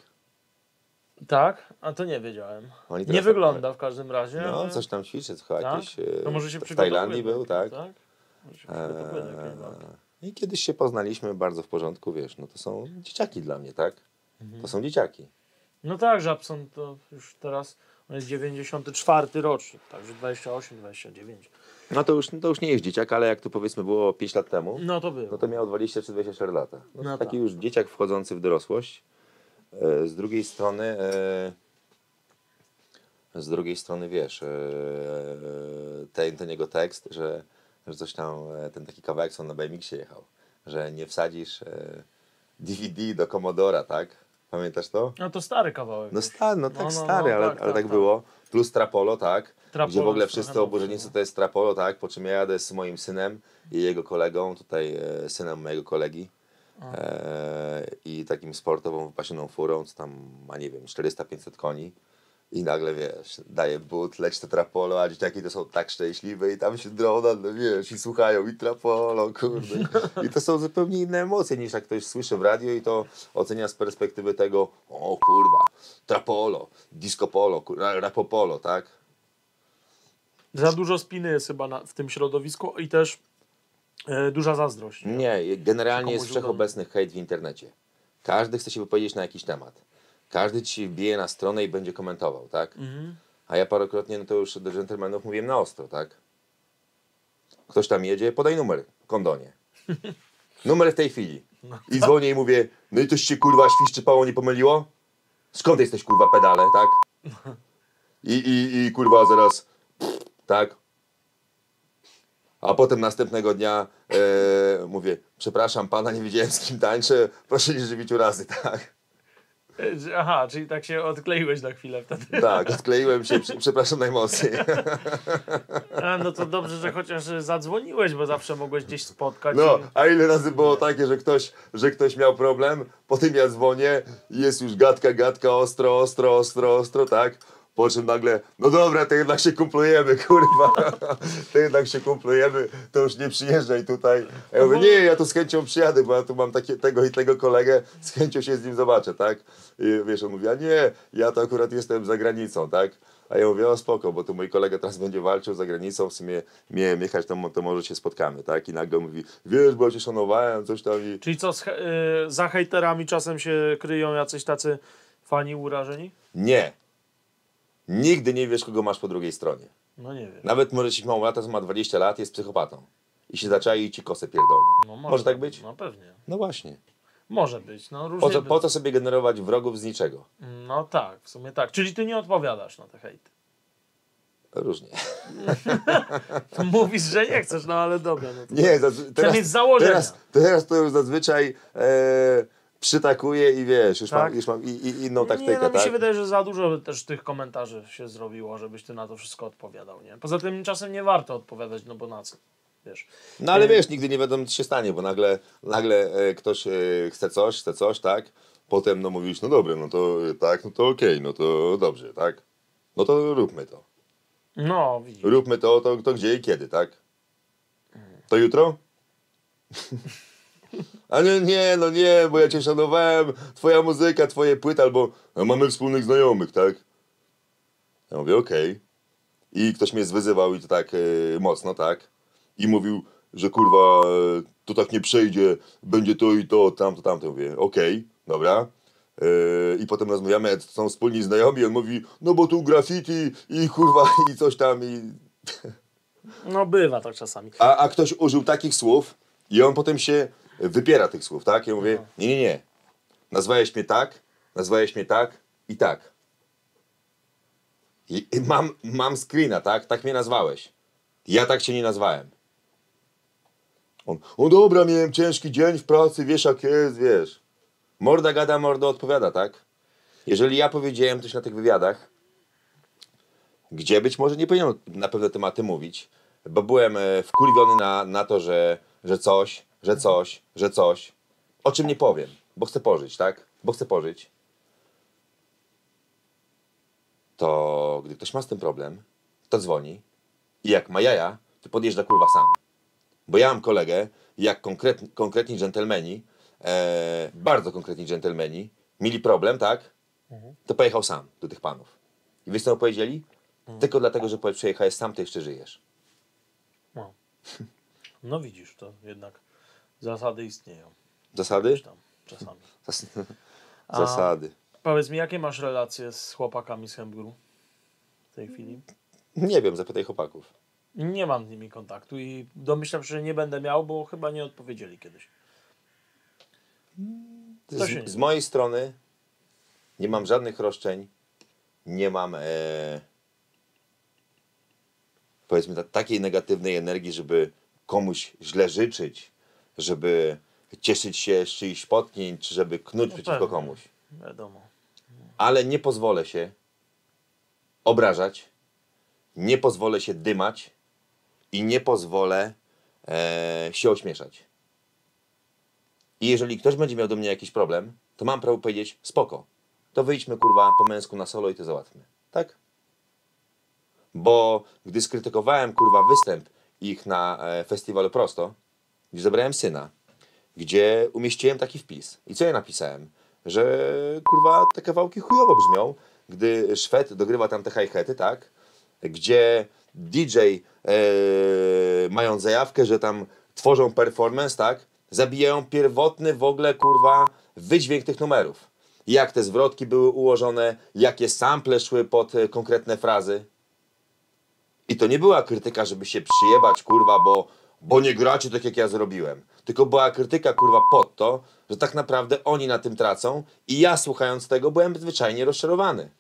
Tak? A to nie wiedziałem. Nie wygląda w każdym razie. No, ale- coś tam ćwiczy, chyba tak? jakieś... e, To może się w Tajlandii był, tak? tak? Eee, I kiedyś się poznaliśmy, bardzo w porządku, wiesz, no to są dzieciaki dla mnie, tak? Mhm. To są dzieciaki. No tak, Żabson to już teraz, on jest 94 rocznik, także 28, 29. No to już, to już nie jest dzieciak, ale jak to powiedzmy było 5 lat temu, No to było. no to miał 20 czy 24 lata. No No taki tak. już dzieciak wchodzący w dorosłość. E, Z drugiej strony, e, z drugiej strony wiesz, e, ten, ten jego tekst, że, że coś tam, e, ten taki kawałek co on na BMX-ie jechał, że nie wsadzisz e, DVD do Commodora, tak? Pamiętasz to? No to stary kawałek. No stary, no tak No, no, stary, no, ale, tak, ale tak, tak, tak. było. Plus Trapolo, tak? Trapolo gdzie w ogóle wszyscy oburzeni, co to jest Trapolo, tak? Po czym ja jadę z moim synem i jego kolegą, tutaj e, synem mojego kolegi e, i takim sportową, wypasioną furą, co tam ma, nie wiem, 400-500 koni. I nagle, wiesz, daje but, leci to Trapolo, a dzieciaki to są tak szczęśliwe i tam się drona, no wiesz, i słuchają i Trapolo, kurde. I to są zupełnie inne emocje niż jak ktoś słyszy w radio i to ocenia z perspektywy tego, o kurwa, Trapolo, disco polo, rapopolo, tak? Za dużo spiny jest chyba na, w tym środowisku i też e, duża zazdrość. Nie, generalnie jest wszechobecny hejt w internecie. Każdy chce się wypowiedzieć na jakiś temat. Każdy ci wbije na stronę i będzie komentował, tak? Mhm. A ja parokrotnie, no to już do dżentelmenów mówiłem na ostro, tak? Ktoś tam jedzie, podaj numer, kondonie. Numer w tej chwili. I dzwonię i mówię, no i coś się kurwa świszczypało, nie pomyliło? Skąd jesteś kurwa pedale, tak? I, i, i kurwa zaraz, tak? A potem następnego dnia e, mówię, przepraszam pana, nie wiedziałem z kim tańczę, proszę nie żywić urazy, tak? Aha, czyli tak się odkleiłeś na chwilę wtedy. Tak, odkleiłem się, prze- przepraszam najmocniej. A, no to dobrze, że chociaż zadzwoniłeś, bo zawsze mogłeś gdzieś spotkać. No, i- a ile razy było takie, że ktoś, że ktoś miał problem, potem ja dzwonię i jest już gadka, gadka, ostro, ostro, ostro, ostro, tak? Po czym nagle, no dobra, to jednak się kumplujemy, kurwa. To jednak się kumplujemy, to już nie przyjeżdżaj tutaj. Ja mówię, nie, ja tu z chęcią przyjadę, bo ja tu mam takie, tego i tego kolegę, z chęcią się z nim zobaczę, tak? I wiesz, on mówi, a nie, ja to akurat jestem za granicą, tak? A ja mówię, o spoko, bo tu mój kolega teraz będzie walczył za granicą, w sumie miałem jechać, to, to może się spotkamy, tak? I nagle mówi, wiesz, bo ja cię szanowałem, coś tam i... Czyli co, z he- y, za hejterami czasem się kryją jacyś tacy fani urażeni? Nie. Nigdy nie wiesz, kogo masz po drugiej stronie. No nie wiem. Nawet może ci mało lata, ma 20 lat, jest psychopatą. I się zaczai i ci kosę pierdolnie. No, może tak być? No pewnie. No właśnie. Może być, no różnie Po co, by- po co sobie generować wrogów z niczego? No tak, w sumie tak. Czyli ty nie odpowiadasz na te hejty. Różnie. Mówisz, że nie chcesz, no ale dobra. No to... Nie, zazwy- teraz, mieć założenia. teraz, teraz to już zazwyczaj e, przytakuje i wiesz, już, Tak? mam, już mam i, i inną nie, taktykę, no mi tak? się wydaje, że za dużo też tych komentarzy się zrobiło, żebyś ty na to wszystko odpowiadał, nie? Poza tym czasem nie warto odpowiadać, no bo na co? Wiesz. No ale wiesz, nigdy nie wiadomo, co się stanie, bo nagle, nagle e, ktoś e, chce coś, chce coś, tak? Potem no mówisz, no dobra, no to e, tak, no to okej, no to dobrze, tak? No to róbmy to. No, widzisz. Róbmy to, to, to gdzie i kiedy, tak? To jutro? A nie, no nie, bo ja cię szanowałem, twoja muzyka, twoje płyty, albo no, mamy wspólnych znajomych, tak? Ja mówię, okej. I ktoś mnie zwyzywał i to tak e, mocno, tak? I mówił, że kurwa, e, to tak nie przejdzie, będzie to i to, tamto, tamto. Mówię, okej, dobra. E, I potem rozmawiamy, to są wspólni znajomi, on mówi, no bo tu graffiti i kurwa, i coś tam, i... No bywa tak czasami. A, a ktoś użył takich słów i on potem się wypiera tych słów, tak? Ja mówię, nie, nie, nie. Nazwałeś mnie tak, nazwałeś mnie tak i tak. I, i mam, mam screena, tak? Tak mnie nazwałeś. Ja tak cię nie nazwałem. On, o dobra, miałem ciężki dzień w pracy, wiesz jak jest, wiesz. Morda gada, morda odpowiada, tak? Jeżeli ja powiedziałem coś na tych wywiadach, gdzie być może nie powinienem na pewne tematy mówić, bo byłem e, wkurwiony na, na to, że, że coś, że coś, że coś, o czym nie powiem, bo chcę pożyć, tak? Bo chcę pożyć. To gdy ktoś ma z tym problem, to dzwoni i jak ma jaja, to podjeżdża kurwa sam. Bo ja mam kolegę, jak konkretni, konkretni dżentelmeni, e, bardzo konkretni dżentelmeni, mieli problem, tak? To pojechał sam do tych panów. I wiesz co mu powiedzieli? Tylko dlatego, że przejechałeś sam, to jeszcze żyjesz. No. no widzisz, to jednak zasady istnieją. Zasady? Tam czasami. Zas A- Zasady. Powiedz mi, jakie masz relacje z chłopakami z Hembru w tej chwili? Nie wiem, zapytaj chłopaków. Nie mam z nimi kontaktu i domyślam się, że nie będę miał, bo chyba nie odpowiedzieli kiedyś. Się nie Z, z mojej strony nie mam żadnych roszczeń, nie mam e, powiedzmy ta, takiej negatywnej energii, żeby komuś źle życzyć, żeby cieszyć się z czyichś potknięć, czy żeby knuć No przeciwko pewnie. komuś. Wiadomo. Ale nie pozwolę się obrażać, nie pozwolę się dymać i nie pozwolę e, się ośmieszać. I jeżeli ktoś będzie miał do mnie jakiś problem, to mam prawo powiedzieć spoko. To wyjdźmy kurwa po męsku na solo i to załatwmy. Tak? Bo gdy skrytykowałem kurwa występ ich na e, festiwalu Prosto, gdzie zabrałem syna, gdzie umieściłem taki wpis. I co ja napisałem? Że kurwa te kawałki chujowo brzmią, gdy Szwed dogrywa tam te hi-haty, tak? Gdzie DJ e, mając zajawkę, że tam tworzą performance, tak? Zabijają pierwotny w ogóle kurwa wydźwięk tych numerów. Jak te zwrotki były ułożone, jakie sample szły pod e, konkretne frazy. I to nie była krytyka, żeby się przyjebać, kurwa, bo, bo nie gracie tak, jak ja zrobiłem. Tylko była krytyka, kurwa, pod to, że tak naprawdę oni na tym tracą i ja, słuchając tego, byłem zwyczajnie rozczarowany.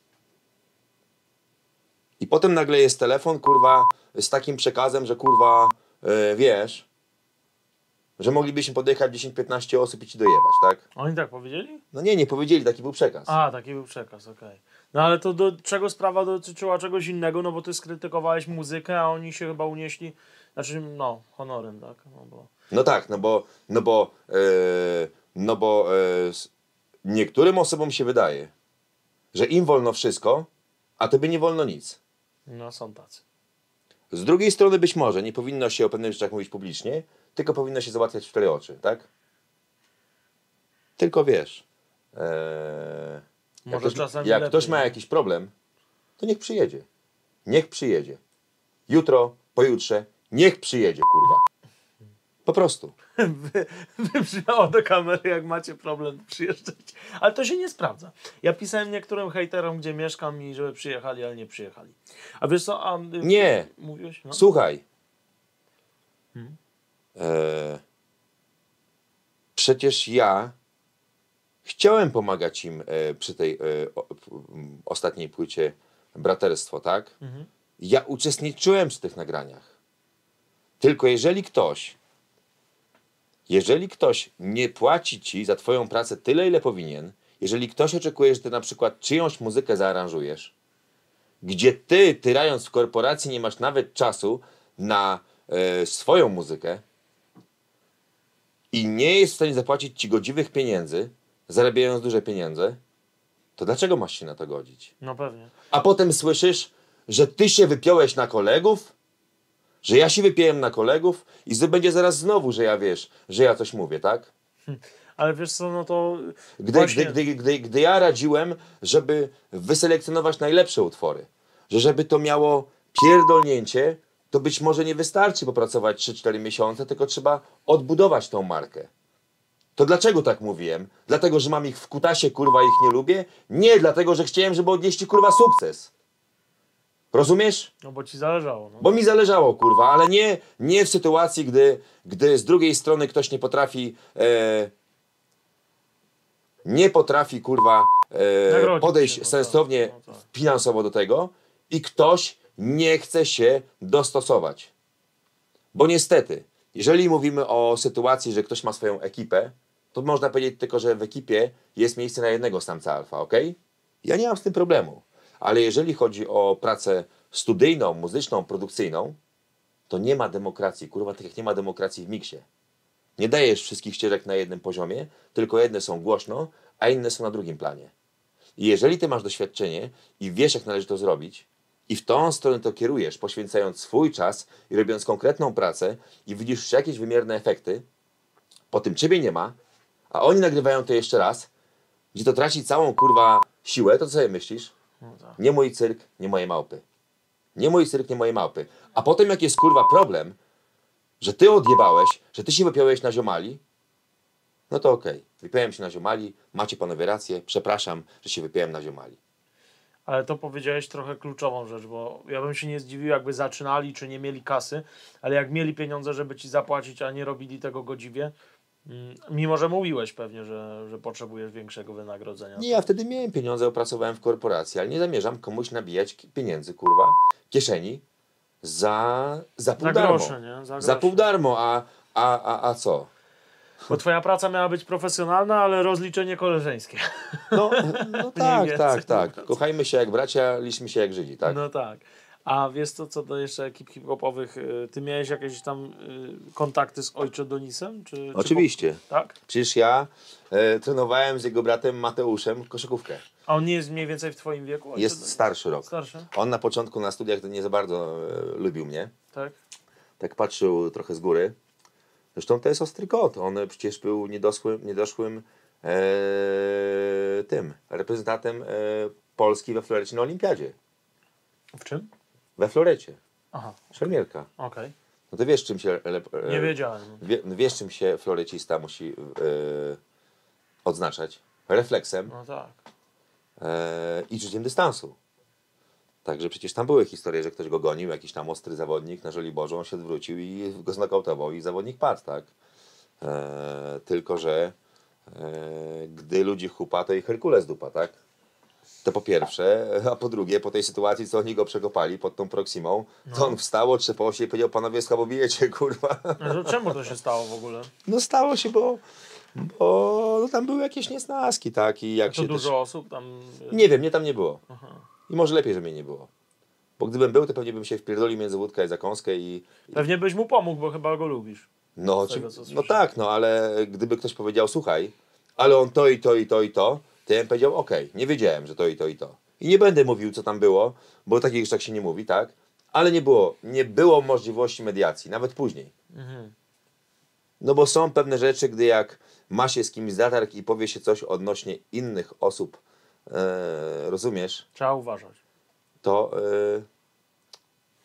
I potem nagle jest telefon, kurwa, z takim przekazem, że kurwa, e, wiesz, że moglibyśmy podjechać 10-15 osób i ci dojebać, tak? Oni tak powiedzieli? No nie, nie powiedzieli, taki był przekaz. A, taki był przekaz, okej. No ale to do czego sprawa dotyczyła czegoś innego, no bo ty skrytykowałeś muzykę, a oni się chyba unieśli, znaczy, no, honorem, tak? No bo... No tak, no bo, no bo, e, no bo e, niektórym osobom się wydaje, że im wolno wszystko, a tobie nie wolno nic. No, są tacy. Z drugiej strony być może nie powinno się o pewnych rzeczach mówić publicznie, tylko powinno się załatwiać w cztery oczy, tak? Tylko wiesz, e, jak, Może ktoś, czasami jak ktoś ma jakiś problem, to niech przyjedzie. Niech przyjedzie. Jutro, pojutrze, niech przyjedzie, kurwa. Po prostu. Wy- Wybrzmiało do kamery, jak macie problem, przyjeżdżać. Ale to się nie sprawdza. Ja pisałem niektórym hejterom, gdzie mieszkam i żeby przyjechali, ale nie przyjechali. A wiesz co, a... y, Nie. Mówiłeś? No? Słuchaj. Hmm? E, przecież ja chciałem pomagać im e, przy tej e, o, ostatniej płycie Braterstwo, tak? Mhm. Ja uczestniczyłem przy tych nagraniach. Tylko jeżeli ktoś, jeżeli ktoś nie płaci ci za twoją pracę tyle, ile powinien, jeżeli ktoś oczekuje, że ty na przykład czyjąś muzykę zaaranżujesz, gdzie ty, tyrając w korporacji, nie masz nawet czasu na e, swoją muzykę i nie jest w stanie zapłacić ci godziwych pieniędzy, zarabiając duże pieniądze, to dlaczego masz się na to godzić? no pewnie. A potem słyszysz, że ty się wypiąłeś na kolegów, że ja się wypiłem na kolegów i będzie zaraz znowu, że ja wiesz, że ja coś mówię, tak? Ale wiesz co, no to Gdy, właśnie... gdy, gdy, gdy, gdy ja radziłem, żeby wyselekcjonować najlepsze utwory, że żeby to miało pierdolnięcie, to być może nie wystarczy popracować 3-4 miesiące, tylko trzeba odbudować tą markę. To dlaczego tak mówiłem? Dlatego, że mam ich w kutasie, kurwa, ich nie lubię? Nie, dlatego, że chciałem, żeby odnieśli, kurwa, sukces. Rozumiesz? No bo ci zależało. No. Bo mi zależało, kurwa, ale nie, nie w sytuacji, gdy, gdy z drugiej strony ktoś nie potrafi e, nie potrafi, kurwa, e, podejść no sensownie tak, no tak. finansowo do tego i ktoś nie chce się dostosować. Bo niestety, jeżeli mówimy o sytuacji, że ktoś ma swoją ekipę, to można powiedzieć tylko, że w ekipie jest miejsce na jednego samca alfa, ok? Ja nie mam z tym problemu. Ale jeżeli chodzi o pracę studyjną, muzyczną, produkcyjną, to nie ma demokracji. Kurwa, tak jak nie ma demokracji w miksie. Nie dajesz wszystkich ścieżek na jednym poziomie, tylko jedne są głośno, a inne są na drugim planie. I jeżeli ty masz doświadczenie i wiesz, jak należy to zrobić, i w tą stronę to kierujesz, poświęcając swój czas i robiąc konkretną pracę, i widzisz już jakieś wymierne efekty, po tym ciebie nie ma, a oni nagrywają to jeszcze raz, gdzie to traci całą kurwa siłę, to co sobie myślisz? No tak. Nie mój cyrk, nie moje małpy. Nie mój cyrk, nie moje małpy. A potem jak jest kurwa problem, że ty odjebałeś, że ty się wypiąłeś na ziomali, no to okej. Wypiąłem się na ziomali, macie panowie rację, przepraszam, że się wypiąłem na ziomali. Ale to powiedziałeś trochę kluczową rzecz, bo ja bym się nie zdziwił, jakby zaczynali, czy nie mieli kasy, ale jak mieli pieniądze, żeby ci zapłacić, a nie robili tego godziwie, mimo że mówiłeś pewnie, że, że potrzebujesz większego wynagrodzenia. Nie, ja wtedy miałem pieniądze, opracowałem w korporacji, ale nie zamierzam komuś nabijać pieniędzy, kurwa, kieszeni za, za pół Za darmo. grosze, nie? Za Za pół darmo, a, a, a, a co? Bo twoja praca miała być profesjonalna, ale rozliczenie koleżeńskie. No, no tak, tak, tak. Kochajmy się jak bracia, liczmy się jak Żydzi, tak? No tak. A wiesz co, co do jeszcze ekip hip-hopowych, y, ty miałeś jakieś tam y, kontakty z Ojcze Donisem? Czy, czy Oczywiście. po- tak? Przecież ja e, trenowałem z jego bratem Mateuszem koszykówkę. A on nie jest mniej więcej w twoim wieku? Ojcze Jest Donis? starszy rok. Starszy, On na początku na studiach to nie za bardzo e, lubił mnie. tak? Tak patrzył trochę z góry. Zresztą to jest ostry kot. On przecież był niedoszłym, niedoszłym e, tym reprezentantem e, Polski we Florecie na Olimpiadzie. W czym? We Florecie. Aha, Szermierka. okej. No to wiesz czym się... E, Nie wiedziałem. Wie, wiesz czym się florecista musi e, odznaczać? Refleksem No tak. e, i czuciem dystansu. Także przecież tam były historie, że ktoś go gonił, jakiś tam ostry zawodnik na Żoliborzu, on się odwrócił i go znokautował i zawodnik padł, tak? E, tylko, że e, gdy ludzi chupa, to i Herkules dupa, tak? To po pierwsze, a po drugie, po tej sytuacji, co oni go przekopali pod tą Proximą, to on wstał, otrzepał się i powiedział, panowie, schabowujecie, kurwa. No czemu to się stało w ogóle? No stało się, bo, bo no, tam były jakieś niesnaski, tak? I jak To się dużo też... osób tam... Nie wiem, mnie tam nie było. Aha. I może lepiej, że mnie nie było. Bo gdybym był, to pewnie bym się wpierdolił między wódkę i zakąskę i... Pewnie byś mu pomógł, bo chyba go lubisz. No, tego, czy, no tak, no ale gdyby ktoś powiedział, słuchaj, ale on to i to i to i to, to ja bym powiedział, okej, nie wiedziałem, że to i to i to. I nie będę mówił, co tam było, bo takich rzeczach się nie mówi, tak? Ale nie było, nie było możliwości mediacji, nawet później. Mhm. No bo są pewne rzeczy, gdy jak ma się z kimś zatarg i powie się coś odnośnie innych osób, e, rozumiesz, Trzeba uważać. to, e,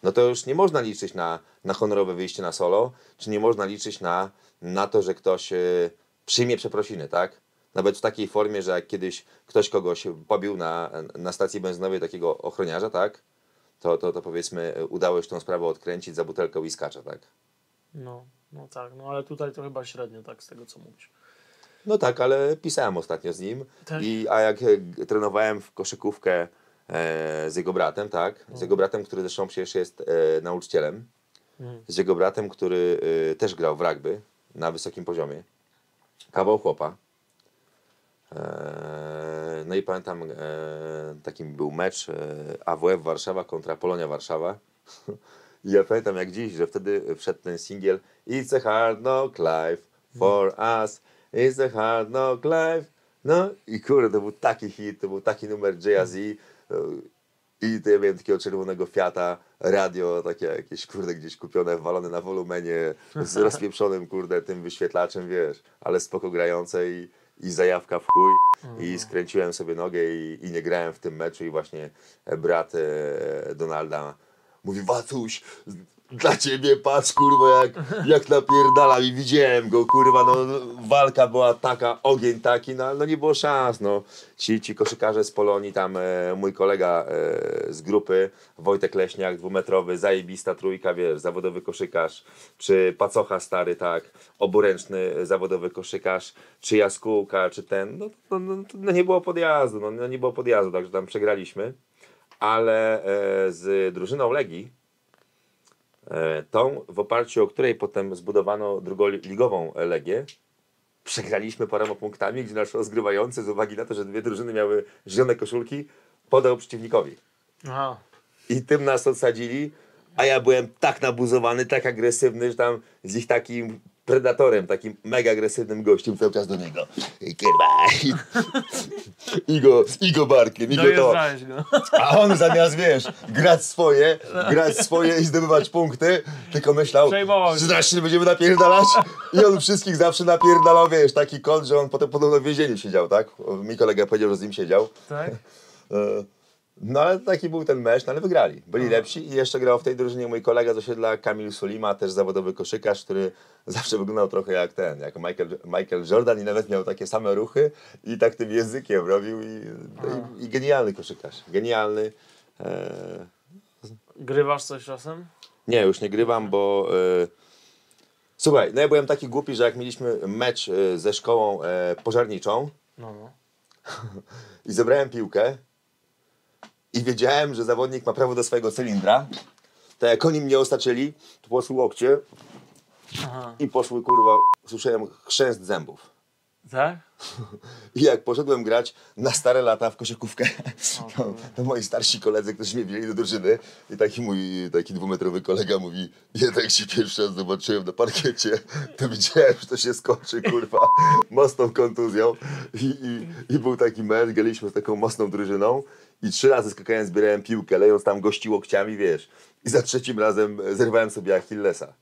no to już nie można liczyć na, na honorowe wyjście na solo, czy nie można liczyć na, na to, że ktoś e, przyjmie przeprosiny, tak? Nawet w takiej formie, że jak kiedyś ktoś kogoś pobił na, na stacji benzynowej takiego ochroniarza, tak? To, to, to powiedzmy udało się tą sprawę odkręcić za butelkę whiskacza, tak? No, no tak, no ale tutaj to chyba średnio tak z tego co mówisz. No tak, ale pisałem ostatnio z nim. Tak. I, a jak e, trenowałem w koszykówkę e, z jego bratem, tak? Z jego bratem, który zresztą przecież jest e, nauczycielem. Mhm. Z jego bratem, który e, też grał w rugby na wysokim poziomie. Kawał chłopa. E, no i pamiętam, e, takim był mecz e, AWF Warszawa kontra Polonia Warszawa. I ja pamiętam jak dziś, że wtedy wszedł ten singiel It's a hard knock life for us. It's a hard knock life. No i kurde, to był taki hit, to był taki numer Jay-Z. I to ja miałem takiego czerwonego Fiata, radio takie jakieś, kurde, gdzieś kupione, walone na wolumenie, z rozpieprzonym, kurde, tym wyświetlaczem, wiesz, ale spoko grające i, i zajawka w chuj. I skręciłem sobie nogę i, i nie grałem w tym meczu i właśnie brat e, Donalda mówi, Watuś, dla ciebie patrz, kurwa, jak, jak napierdala i widziałem go, kurwa, no walka była taka, ogień taki, no, no nie było szans, no. Ci, ci koszykarze z Polonii, tam e, mój kolega e, z grupy, Wojtek Leśniak, dwumetrowy, zajebista trójka, wiesz, zawodowy koszykarz, czy Pacocha stary, tak, oburęczny zawodowy koszykarz, czy Jaskółka, czy ten, no, no, no, no nie było podjazdu, no, no nie było podjazdu, także tam przegraliśmy, ale e, z drużyną Legii, E, tą, w oparciu o której potem zbudowano drugoligową Legię, przegraliśmy paroma punktami, gdzie nasz rozgrywający z uwagi na to, że dwie drużyny miały zielone koszulki, podał przeciwnikowi. Aha. I tym nas odsadzili, a ja byłem tak nabuzowany, tak agresywny, że tam z ich takim predatorem, takim mega agresywnym gościem cały czas do niego. I Kurwa. I, go, i go barkiem, i go to. A on zamiast, wiesz, grać swoje, grać swoje i zdobywać punkty, tylko myślał, że zaraz się będziemy napierdalać. I on wszystkich zawsze napierdalał, wiesz, taki kąt, że on potem podobno w więzieniu siedział, tak? Mi kolega powiedział, że z nim siedział. Tak? No ale taki był ten mecz, no ale wygrali. Byli lepsi i jeszcze grał w tej drużynie mój kolega z osiedla Kamil Sulima, też zawodowy koszykarz, który zawsze wyglądał trochę jak ten, jak Michael, Michael Jordan i nawet miał takie same ruchy i tak tym językiem robił i, no i, i genialny koszykarz. Genialny. E, Grywasz coś czasem? nie, już nie grywam, bo e, słuchaj, no ja byłem taki głupi, że jak mieliśmy mecz e, ze szkołą e, pożarniczą, No, no. i zebrałem piłkę i wiedziałem, że zawodnik ma prawo do swojego cylindra, to jak oni mnie osaczyli, to poszły łokcie Aha. i poszły kurwa, słyszałem chrzęst zębów. Tak? I jak poszedłem grać na stare lata w koszykówkę, to, to moi starsi koledzy, którzy mnie wzięli do drużyny i taki mój taki dwumetrowy kolega mówi, ja tak się pierwszy raz zobaczyłem na parkiecie, to widziałem, że to się skoczy, kurwa, mocną kontuzją i, i, i był taki mecz, graliśmy z taką mocną drużyną i trzy razy skakałem, zbierałem piłkę, lejąc tam gości łokciami, wiesz, i za trzecim razem zerwałem sobie Achillesa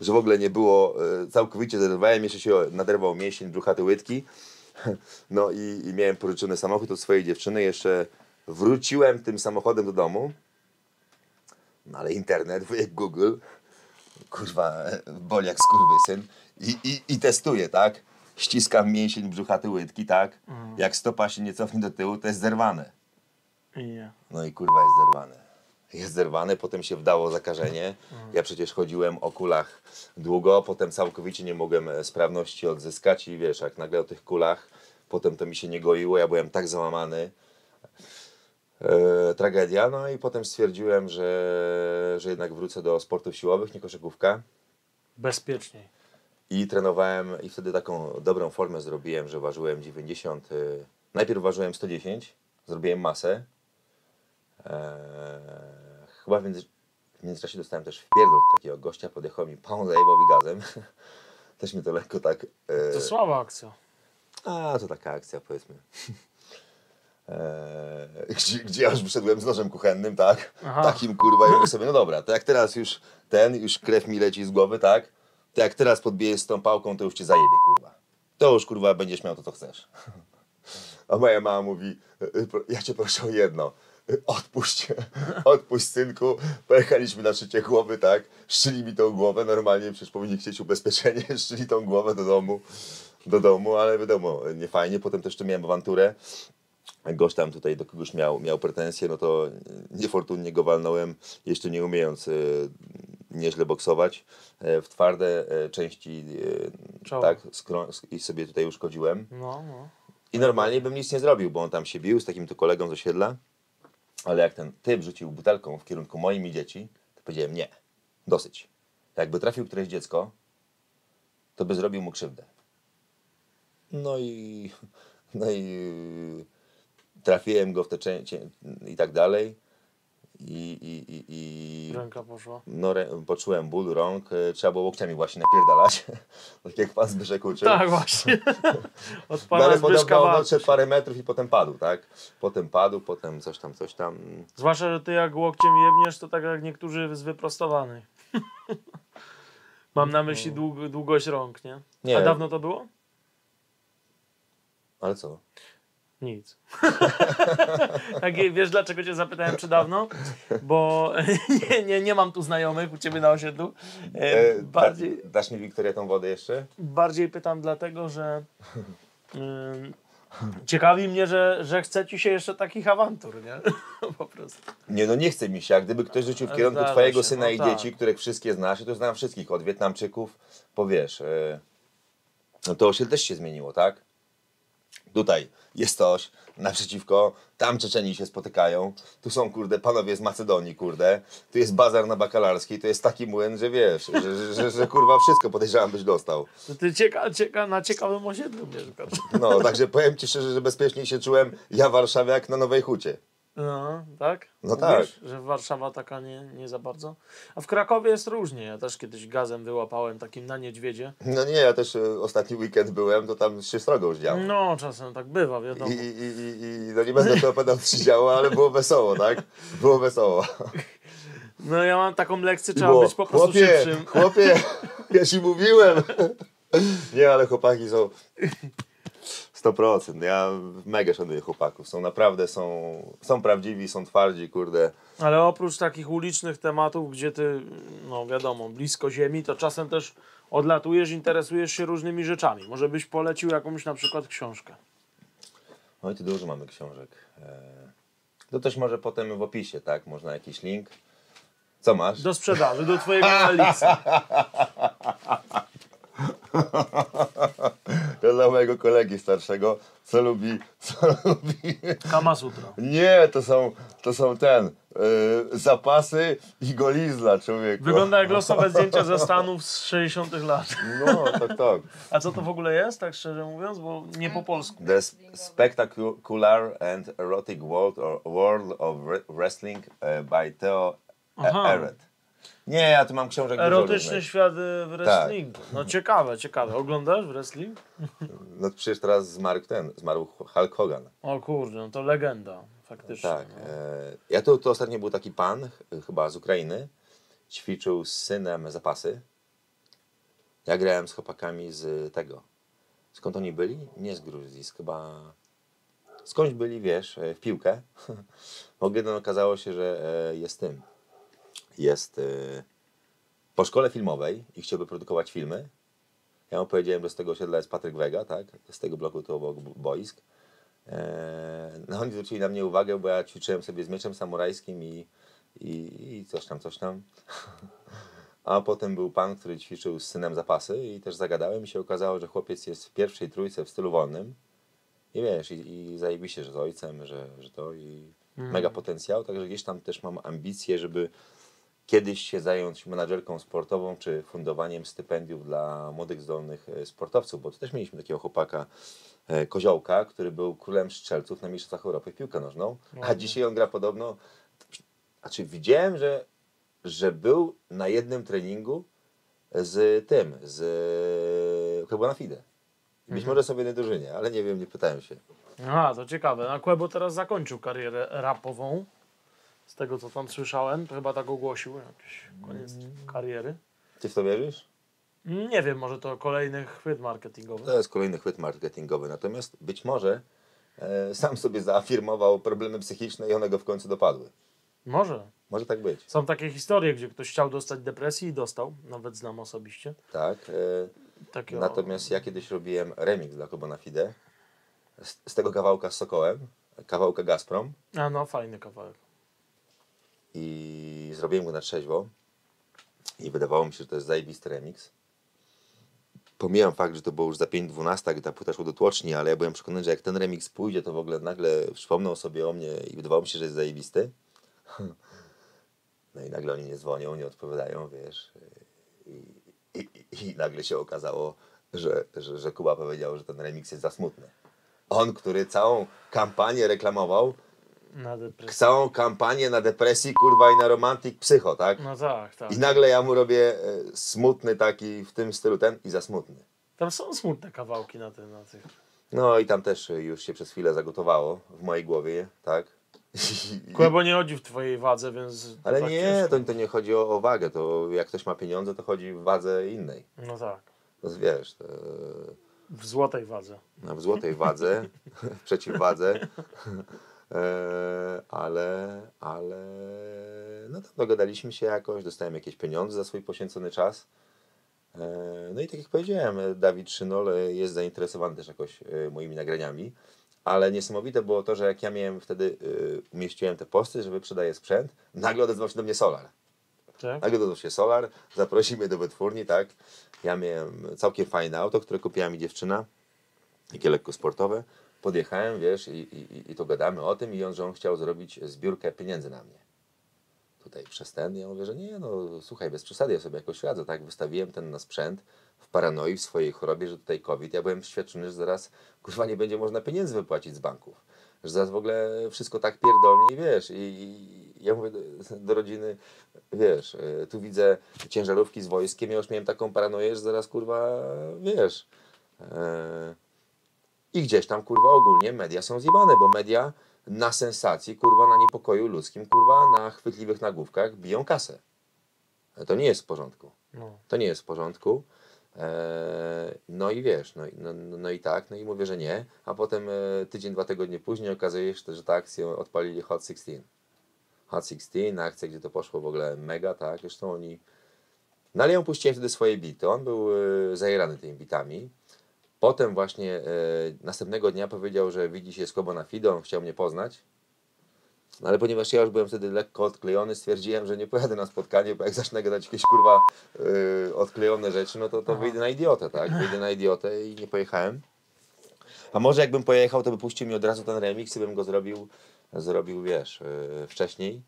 że w ogóle nie było, e, całkowicie zerwałem, jeszcze się naderwał mięsień brzuchaty łydki. No i, i miałem pożyczony samochód od swojej dziewczyny, jeszcze wróciłem tym samochodem do domu, no ale internet, wujek Google, kurwa, e, boli jak skurwysyn i, i, i testuję, tak? Ściskam mięsień brzuchaty łydki, tak? Jak stopa się nie cofnie do tyłu, to jest zerwane. No i kurwa jest zerwane. Jest zerwane, potem się wdało zakażenie. Ja przecież chodziłem o kulach długo, potem całkowicie nie mogłem e, sprawności odzyskać i wiesz, jak nagle o tych kulach, potem to mi się nie goiło, ja byłem tak załamany. e, tragedia. No i potem stwierdziłem, że, że jednak wrócę do sportów siłowych, nie koszykówka. Bezpieczniej. I trenowałem i wtedy taką dobrą formę zrobiłem, że ważyłem 90. y, Najpierw ważyłem 110, zrobiłem masę. Eee, chyba w, między, w międzyczasie dostałem też wpierdol takiego gościa, podjechał mi pan zajebowi gazem. też mi to lekko tak... e, To słaba akcja. a, to taka akcja, powiedzmy. Eee, gdzie, gdzie ja już wyszedłem z nożem kuchennym, tak? Aha. Takim kurwa, i mówię sobie, no dobra, to jak teraz już ten, już krew mi leci z głowy, tak? To jak teraz podbijesz z tą pałką, to już cię zajebie, kurwa. To już kurwa będziesz miał to, co chcesz. A moja mama mówi, "Y, pro- ja cię proszę o jedno. Y, Odpuść, odpuść synku. Pojechaliśmy na szycie głowy, tak? Szczyli mi tą głowę, normalnie przecież powinni chcieć ubezpieczenie, szczyli tą głowę do domu, do domu, ale wiadomo, nie fajnie. Potem też tu miałem awanturę. Gość tam tutaj do kogoś miał, miał pretensje, no to niefortunnie go walnąłem, jeszcze nie umiejąc y, nieźle boksować. E, w twarde e, części tak, i sobie tutaj uszkodziłem. No, no. I normalnie bym nic nie zrobił, bo on tam się bił z takim tu kolegą z osiedla. Ale jak ten typ rzucił butelką w kierunku moim i dzieci, to powiedziałem nie, dosyć. Jakby trafił któreś dziecko, to by zrobił mu krzywdę. No i, no i yy, trafiłem go w te czę- cię- i tak dalej. I, i, i, i Ręka poszła. no, rę- poczułem ból rąk, e, trzeba było łokciami właśnie napierdalać, tak jak pan Zbyszek uczył. Tak, właśnie. Od No pana ale Zbyszka odszedł parę metrów i potem padł, tak? Potem padł, potem coś tam, coś tam. Zwłaszcza, że ty jak łokciem jebniesz, to tak jak niektórzy z wyprostowanej. Mam na myśli dług, długość rąk, nie? No. Nie. A dawno to było? Ale co? Nic. tak, wiesz dlaczego cię zapytałem, czy dawno? Bo nie, nie, nie mam tu znajomych u ciebie na osiedlu. E, E, bardziej, da, dasz mi Wiktoria tą wodę jeszcze? bardziej pytam dlatego, że ciekawi mnie, że, że chce ci się jeszcze takich awantur, nie? po prostu. Nie, no nie chce mi się. Jak gdyby ktoś rzucił w kierunku zdarza twojego się, syna no i tak. dzieci, których wszystkie znasz, i to znam wszystkich, od Wietnamczyków, po wiesz, e, no to osiedl też się zmieniło, tak? Tutaj jest coś, naprzeciwko, tam Czeczeni się spotykają, tu są, kurde, panowie z Macedonii, kurde, tu jest bazar na bakalarskiej, to jest taki młyn, że wiesz, że, że, że, że kurwa wszystko podejrzewam byś dostał. To ty cieka, cieka, na ciekawym osiedlu mieszkasz. No, także powiem Ci szczerze, że bezpiecznie się czułem ja warszawiak na Nowej Hucie. No, tak? No tak. Że Warszawa taka nie, nie za bardzo. A w Krakowie jest różnie. Ja też kiedyś gazem wyłapałem takim na niedźwiedzie. No nie, ja też e, ostatni weekend byłem, to tam się srogo już działo. No, czasem tak bywa, I, wiadomo. i, i, i no nie będę to opowiadał, co się działo, ale było wesoło, tak? Było wesoło. No ja mam taką lekcję, I trzeba było, być po prostu chłopie, szybszym. chłopie, ja ci mówiłem. Nie, ale chłopaki są 100%. Ja mega szanuję chłopaków. Są naprawdę, są, są prawdziwi, są twardzi, kurde. Ale oprócz takich ulicznych tematów, gdzie ty, no wiadomo, blisko ziemi, to czasem też odlatujesz, interesujesz się różnymi rzeczami. Może byś polecił jakąś na przykład książkę. No i tu dużo mamy książek. E, To też może potem w opisie, tak? Można jakiś link. Co masz? Do sprzedaży, do twojego Elisa. To dla mojego kolegi starszego, co lubi, co lubi. Kama Sutra. Nie, to są, to są ten, y, zapasy i golizla, człowieku. Wygląda jak losowe zdjęcia ze Stanów z 60 lat. No, tak, tak. A co to w ogóle jest, tak szczerze mówiąc, bo nie po polsku. The Spectacular and Erotic World, or World of Re- Wrestling e, by Theo E- Aha. Eret. Nie, ja tu mam książek Erotyczny świat y, w wrestlingu. No ciekawe, ciekawe. Oglądasz wrestling? No przecież teraz zmarł ten, zmarł Hulk Hogan. O kurde, no to legenda, faktycznie. Tak. no. E, ja tu, tu ostatnio był taki pan, ch- chyba z Ukrainy, ćwiczył z synem zapasy. Ja grałem z chłopakami z tego. Skąd oni byli? Nie z Gruzji, z chyba... Skądś byli, wiesz, e, w piłkę. Bo jeden okazało się, że e, jest tym. Jest e, po szkole filmowej i chciałby produkować filmy. Ja mu powiedziałem, że z tego osiedla jest Patryk Wega, tak? Z tego bloku tu obok boisk. Eee, no oni zwrócili na mnie uwagę, bo ja ćwiczyłem sobie z mieczem samurajskim i, i, i coś tam, coś tam. A potem był pan, który ćwiczył z synem zapasy i też zagadałem i się okazało, że chłopiec jest w pierwszej trójce w stylu wolnym. I wiesz, i, i zajebiście, że z ojcem, że, że to i... mega potencjał, także gdzieś tam też mam ambicje, żeby kiedyś się zająć menadżerką sportową, czy fundowaniem stypendiów dla młodych, zdolnych e, sportowców, bo tu też mieliśmy takiego chłopaka, e, Koziołka, który był królem strzelców na Mistrzostwach Europy w piłkę nożną, a Ładnie. dzisiaj on gra podobno, znaczy widziałem, że, że był na jednym treningu z tym, z chyba na FIDE. Być może są w jednej drużynie, ale nie wiem, nie pytałem się. A, to ciekawe. A Quebo teraz zakończył karierę rapową. Z tego co tam słyszałem, to chyba tak ogłosił, jakiś koniec kariery. Ty w to wierzysz? Nie wiem, może to kolejny chwyt marketingowy. To jest kolejny chwyt marketingowy, natomiast być może e, sam sobie zaafirmował problemy psychiczne i one go w końcu dopadły. Może. Może tak być. Są takie historie, gdzie ktoś chciał dostać depresji i dostał. Nawet znam osobiście. Tak. E, Takiego... natomiast ja kiedyś robiłem remix dla Kobona Fide z, z tego kawałka z Sokołem, kawałka Gazprom A no, fajny kawałek. I zrobiłem go na trzeźwo i wydawało mi się, że to jest zajebisty remix. Pomijam fakt, że to było już za 5.12, gdy ta płyta szła do tłoczni, ale ja byłem przekonany, że jak ten remix pójdzie, to w ogóle nagle przypomną sobie o mnie i wydawało mi się, że jest zajebisty. No i nagle oni nie dzwonią, nie odpowiadają, wiesz. I, i, i, i nagle się okazało, że, że, że Kuba powiedział, że ten remix jest za smutny. On, który całą kampanię reklamował. Całą kampanię na depresji, kurwa, i na romantik psycho, tak? No tak, tak. I nagle ja mu robię e, smutny taki w tym stylu ten i za smutny. Tam są smutne kawałki na, tym, na tych. No i tam też e, już się przez chwilę zagotowało w mojej głowie, tak? Quebo nie chodzi w twojej wadze, więc. Ale tak nie, to, to nie chodzi o, o wagę, to jak ktoś ma pieniądze, to chodzi w wadze innej. No tak. To wiesz, to, W złotej wadze. no, w złotej wadze, w przeciwwadze, ale, ale no tam dogadaliśmy się jakoś, dostałem jakieś pieniądze za swój poświęcony czas. E, No i tak jak powiedziałem, e, Dawid Szynol e, jest zainteresowany też jakoś e, moimi nagraniami, ale niesamowite było to, że jak ja miałem wtedy, e, umieściłem te posty, że wyprzedaję sprzęt, nagle odezwał się do mnie Solar. Tak? Nagle dodał się Solar, zaprosił mnie do wytwórni, tak. Ja miałem całkiem fajne auto, które kupiła mi dziewczyna, takie lekko sportowe. Podjechałem, wiesz, i, i, i to gadamy o tym i on, że on chciał zrobić zbiórkę pieniędzy na mnie. Tutaj przez ten, ja mówię, że nie, no słuchaj, bez przesady, ja sobie jakoś radzę, tak. Wystawiłem ten na sprzęt w paranoi, w swojej chorobie, że tutaj COVID. Ja byłem przeświadczony, że zaraz, kurwa, nie będzie można pieniędzy wypłacić z banków. Że zaraz w ogóle wszystko tak pierdolnie wiesz, i, i ja mówię do, do rodziny, wiesz, y, tu widzę ciężarówki z wojskiem, ja już miałem taką paranoję, że zaraz, kurwa, wiesz, e, i gdzieś tam, kurwa, ogólnie media są zjebane, bo media na sensacji, kurwa, na niepokoju ludzkim, kurwa, na chwytliwych nagłówkach biją kasę. To nie jest w porządku. No. To nie jest w porządku. Eee, No i wiesz, no, i- no, no, no i tak, no i mówię, że nie, a potem e, tydzień, dwa tygodnie później okazuje się, że ta akcję odpalili Hot 16. Hot 16, na akcję, gdzie to poszło w ogóle mega, tak, zresztą oni... No ale ja puściłem wtedy swoje bity, on był e, zajerany tymi bitami. Potem właśnie e, następnego dnia powiedział, że widzi się z Kobo na Fido, on chciał mnie poznać. No ale ponieważ ja już byłem wtedy lekko odklejony, stwierdziłem, że nie pojadę na spotkanie, bo jak zacznę gadać jakieś kurwa yy, odklejone rzeczy, no to, to wyjdę na idiotę, tak? Wyjdę na idiotę i nie pojechałem. A może jakbym pojechał, to by puścił mi od razu ten remix i bym go zrobił, zrobił wiesz, yy, wcześniej.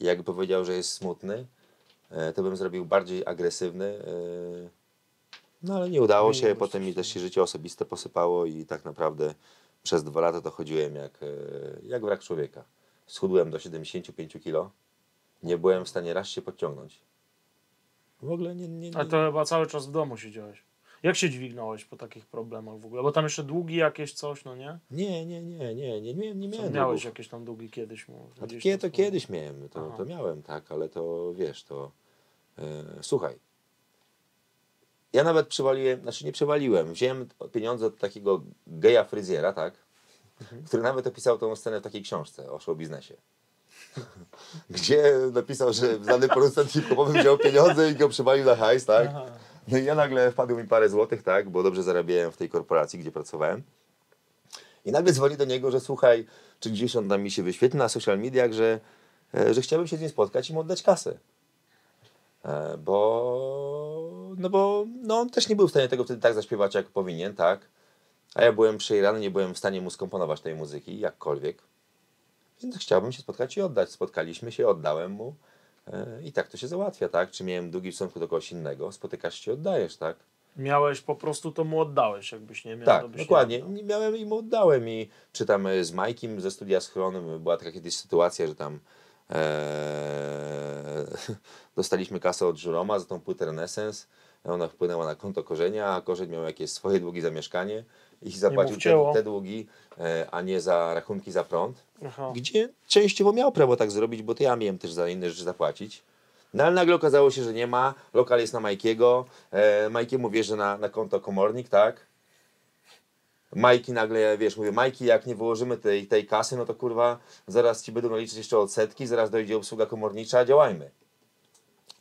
I jakby powiedział, że jest smutny, yy, to bym zrobił bardziej agresywny. Yy. No ale nie udało się, potem mi też się życie osobiste posypało i tak naprawdę przez dwa lata to chodziłem jak, yy, jak wrak człowieka. Schudłem do 75 kg. Nie byłem w stanie raz się podciągnąć. W ogóle nie. nie, nie. Ale to chyba cały czas w domu siedziałeś. Jak się dźwignąłeś po takich problemach w ogóle? Bo tam jeszcze długi jakieś coś, no nie? Nie, nie, nie, nie, nie, nie, nie Co, miałem. miałeś długów. jakieś tam długi kiedyś. Mu, A to są. kiedyś miałem, to, Aha. to miałem, tak, ale to wiesz, to. E, słuchaj. Ja nawet przywaliłem, znaczy nie przywaliłem, wziąłem pieniądze od takiego geja fryzjera, tak? Mhm. Który nawet opisał tą scenę w takiej książce o show biznesie. Gdzie napisał, że znany producent hip-hopowy wziął pieniądze i go przywalił na hajs, tak? Aha. No i ja nagle wpadło mi parę złotych, tak, bo dobrze zarabiałem w tej korporacji, gdzie pracowałem. I nagle dzwoni do niego, że słuchaj, czy gdzieś on tam mi się wyświetli na social mediach, że, e, że chciałbym się z nim spotkać i mu oddać kasę. E, Bo, no bo no on też nie był w stanie tego wtedy tak zaśpiewać, jak powinien, tak? A ja byłem przejrany, nie byłem w stanie mu skomponować tej muzyki, jakkolwiek. Więc chciałbym się spotkać i oddać. Spotkaliśmy się, oddałem mu e, i tak to się załatwia, tak? Czy miałem długi stosunku do kogoś innego, spotykasz się, oddajesz, tak? Miałeś po prostu, to mu oddałeś, jakbyś nie miał. Tak, to byś nie dokładnie. Nie miałem i mu oddałem i czy tam e, z Majkiem ze studia Schron była taka kiedyś sytuacja, że tam dostaliśmy kasę od Żuroma za tą płytę Renesans. Ona wpłynęła na konto korzenia, a korzeń miał jakieś swoje długi za mieszkanie i zapłacił te, te długi, e, a nie za rachunki za prąd. Aha. Gdzie częściowo miał prawo tak zrobić, bo to ja miałem też za inne rzeczy zapłacić. No ale nagle okazało się, że nie ma. Lokal jest na Majkiego. E, Majkiemu wierzy na, na konto komornik, tak? Majki nagle, wiesz, mówię, Majki, jak nie wyłożymy tej, tej kasy, no to kurwa, zaraz ci będą naliczyć jeszcze odsetki, zaraz dojdzie obsługa komornicza, działajmy.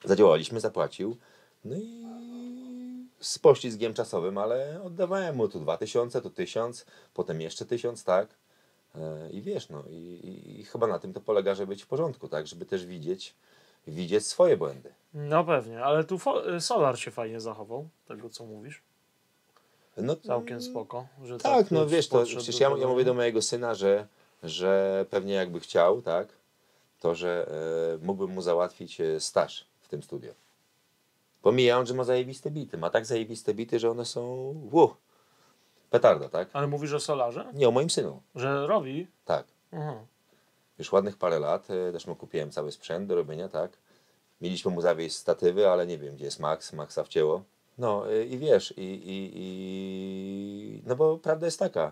Zadziałaliśmy, zapłacił. No i z poślizgiem czasowym, ale oddawałem mu tu 2000, tu 1000, potem jeszcze 1000, tak? E, I wiesz, no i, i, chyba na tym to polega, żeby być w porządku, tak? Żeby też widzieć, widzieć swoje błędy. No pewnie, ale tu Solar się fajnie zachował, tego co mówisz. No, Całkiem spoko. Że Tak, no już wiesz, to przecież ja, ja mówię do mojego syna, że, że pewnie jakby chciał, tak, to że e, mógłbym mu załatwić e, staż w tym studio. Pomijając, że ma zajebiste bity. Ma tak zajebiste bity, że one są wu, petarda, tak? Ale mówisz o Solarze? Nie, o moim synu, Że robi? tak. Aha. Już ładnych parę lat, e, też mu kupiłem cały sprzęt do robienia, tak. Mieliśmy mu zawieźć statywy, ale nie wiem, gdzie jest Max, Maxa wcięło. No e, i wiesz, i, i, i no bo prawda jest taka,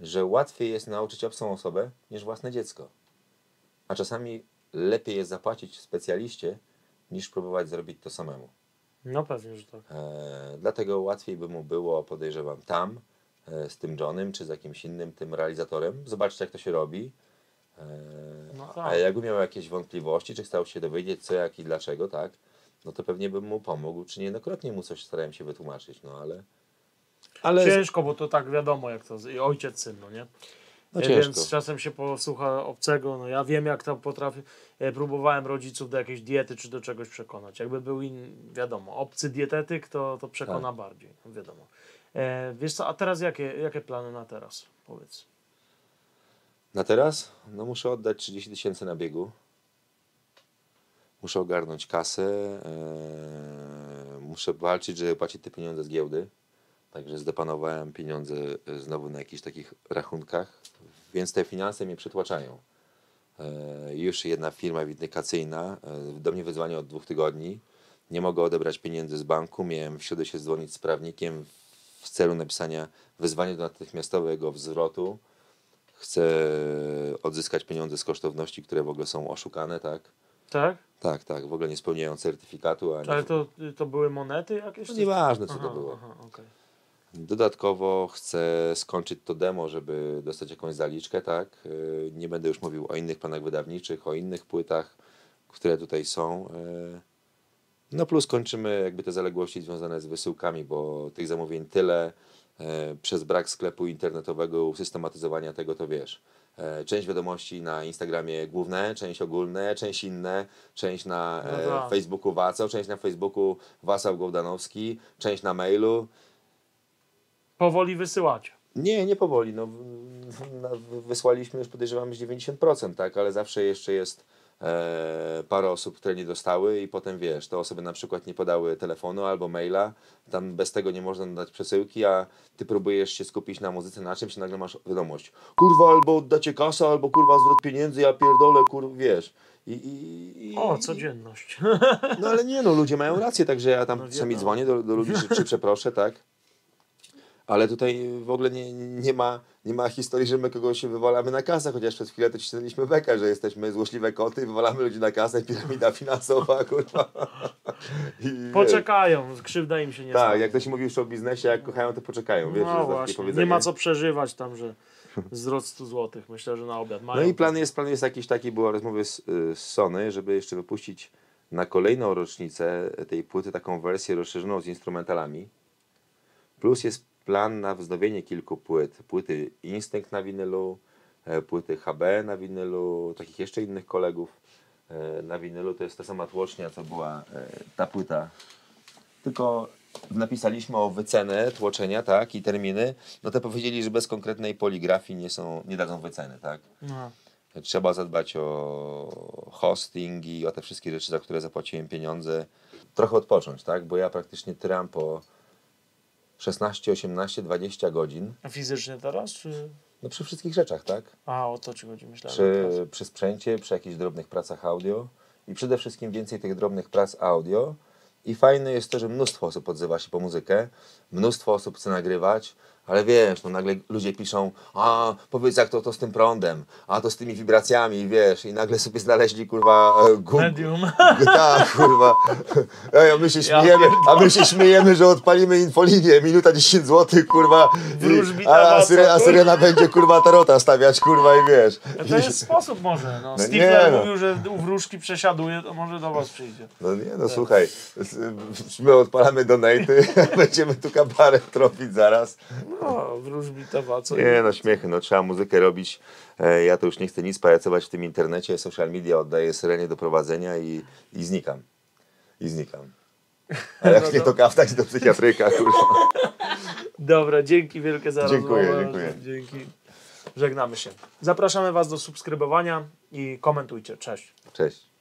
że łatwiej jest nauczyć obcą osobę niż własne dziecko. A czasami lepiej jest zapłacić specjaliście, niż próbować zrobić to samemu. No pewnie, że tak. E, dlatego łatwiej by mu było, podejrzewam, tam e, z tym Johnem, czy z jakimś innym tym realizatorem, zobaczyć jak to się robi. E, No tak. A jakby miał jakieś wątpliwości, czy chciał się dowiedzieć co, jak i dlaczego, tak, no to pewnie bym mu pomógł, czy niejednokrotnie mu coś starałem się wytłumaczyć, no ale... Ale Ciężko, bo to tak wiadomo jak to, i ojciec syn, no nie? no E, ciężko. Więc czasem się posłucha obcego, no ja wiem jak to potrafię. E, Próbowałem rodziców do jakiejś diety czy do czegoś przekonać. Jakby był in, wiadomo, obcy dietetyk, to, to przekona Tak. bardziej, no wiadomo. E, wiesz co, a teraz jakie, jakie plany na teraz? Powiedz. Na teraz? No muszę oddać 30 tysięcy na biegu. Muszę ogarnąć kasę. e, muszę walczyć, żeby płacić te pieniądze z giełdy. Także zdepanowałem pieniądze e, znowu na jakichś takich rachunkach. Więc te finanse mnie przytłaczają. E, już jedna firma windykacyjna do mnie wyzwania od dwóch tygodni. Nie mogę odebrać pieniędzy z banku. Miałem w środę się dzwonić z prawnikiem w celu napisania wyzwania do natychmiastowego zwrotu chce odzyskać pieniądze z kosztowności, które w ogóle są oszukane, tak? Tak? Tak, tak, w ogóle nie spełniają certyfikatu, a nie... Ale to, to były monety jakieś? No nieważne, co Aha, to było. Aha, okej. Dodatkowo chcę skończyć to demo, żeby dostać jakąś zaliczkę, tak? Yy, Nie będę już mówił o innych planach wydawniczych, o innych płytach, które tutaj są. Yy, No plus kończymy jakby te zaległości związane z wysyłkami, bo tych zamówień tyle, yy, przez brak sklepu internetowego, usystematyzowania tego, to wiesz. Yy, Część wiadomości na Instagramie główne, część ogólne, część inne, część na No e, tak. Facebooku Waco, część na Facebooku Wasał Gołdanowski, część na mailu. Powoli wysyłacie. Nie, nie powoli. No, wysłaliśmy już podejrzewamy z 90%, tak, ale zawsze jeszcze jest e, parę osób, które nie dostały i potem wiesz, te osoby na przykład nie podały telefonu albo maila, tam bez tego nie można dać przesyłki, a ty próbujesz się skupić na muzyce, na czymś i nagle masz wiadomość. Kurwa, albo oddacie kasę, albo kurwa zwrot pieniędzy, ja pierdolę, kurwa, wiesz. I, i, i, O, codzienność. no ale nie, no ludzie mają rację, także ja tam No czasami dzwonię do, do ludzi, czy, czy przeproszę, tak? Ale tutaj w ogóle nie, nie, ma, nie ma historii, że my kogoś wywalamy na kasę, chociaż przez chwilę to cisnęliśmy bekę, że jesteśmy złośliwe koty, wywalamy ludzi na kasę, piramida finansowa, kurwa. I, Poczekają, krzywda im się nie Tak, jak ktoś mówi już o biznesie, jak kochają, to poczekają, wiesz, no właśnie, nie ma co przeżywać tam, że wzrost 100 zł. Myślę, że na obiad mają. No i plan jest, plan jest jakiś taki, była rozmowy z, y, z Sony, żeby jeszcze wypuścić na kolejną rocznicę tej płyty taką wersję rozszerzoną z instrumentalami. Plus jest plan na wznowienie kilku płyt. Płyty Instinct na winylu, e, płyty HB na winylu, takich jeszcze innych kolegów e, na winylu. To jest ta sama tłocznia, co była e, ta płyta. Tylko napisaliśmy o wycenę tłoczenia, tak, i terminy. No to powiedzieli, że bez konkretnej poligrafii nie są, nie dadzą wyceny, tak. No. Trzeba zadbać o hosting i o te wszystkie rzeczy, za które zapłaciłem pieniądze. Trochę odpocząć, tak? Bo ja praktycznie tyram po 16, 18, 20 godzin. A fizycznie teraz, czy... No przy wszystkich rzeczach, tak? A, o to ci chodzi, myślałem. Przy, przy sprzęcie, przy jakichś drobnych pracach audio i przede wszystkim więcej tych drobnych prac audio. I fajne jest to, że mnóstwo osób odzywa się po muzykę, mnóstwo osób chce nagrywać, ale wiesz, no nagle ludzie piszą, a powiedz jak to, to z tym prądem, a to z tymi wibracjami, wiesz, i nagle sobie znaleźli kurwa e, gum, Medium. tak, kurwa. Ej, a my się śmiejemy, a my się śmiejemy, że odpalimy infolinię, minuta 10 zł, kurwa. Wróżbita a, a, syre, a syrena będzie kurwa tarota stawiać, kurwa, i wiesz. No To jest sposób może. No. No Lel no. mówił, że u wróżki przesiaduje, to może do was przyjdzie. No nie, no słuchaj, s- my odpalamy donaty, będziemy tu kabaret tropić zaraz. No, wróżbita waco. Nie no, śmiechy, no trzeba muzykę robić. E, Ja to już nie chcę nic pajacować w tym internecie, social media oddaję syrenie do prowadzenia i, i znikam. I znikam. A jak No nie to- kaftać do psychiatryka, kurwa. Dobra, dzięki wielkie za Dziękuję, rozmowę. dziękuję. Dzięki. Żegnamy się. Zapraszamy was do subskrybowania i komentujcie. Cześć. Cześć.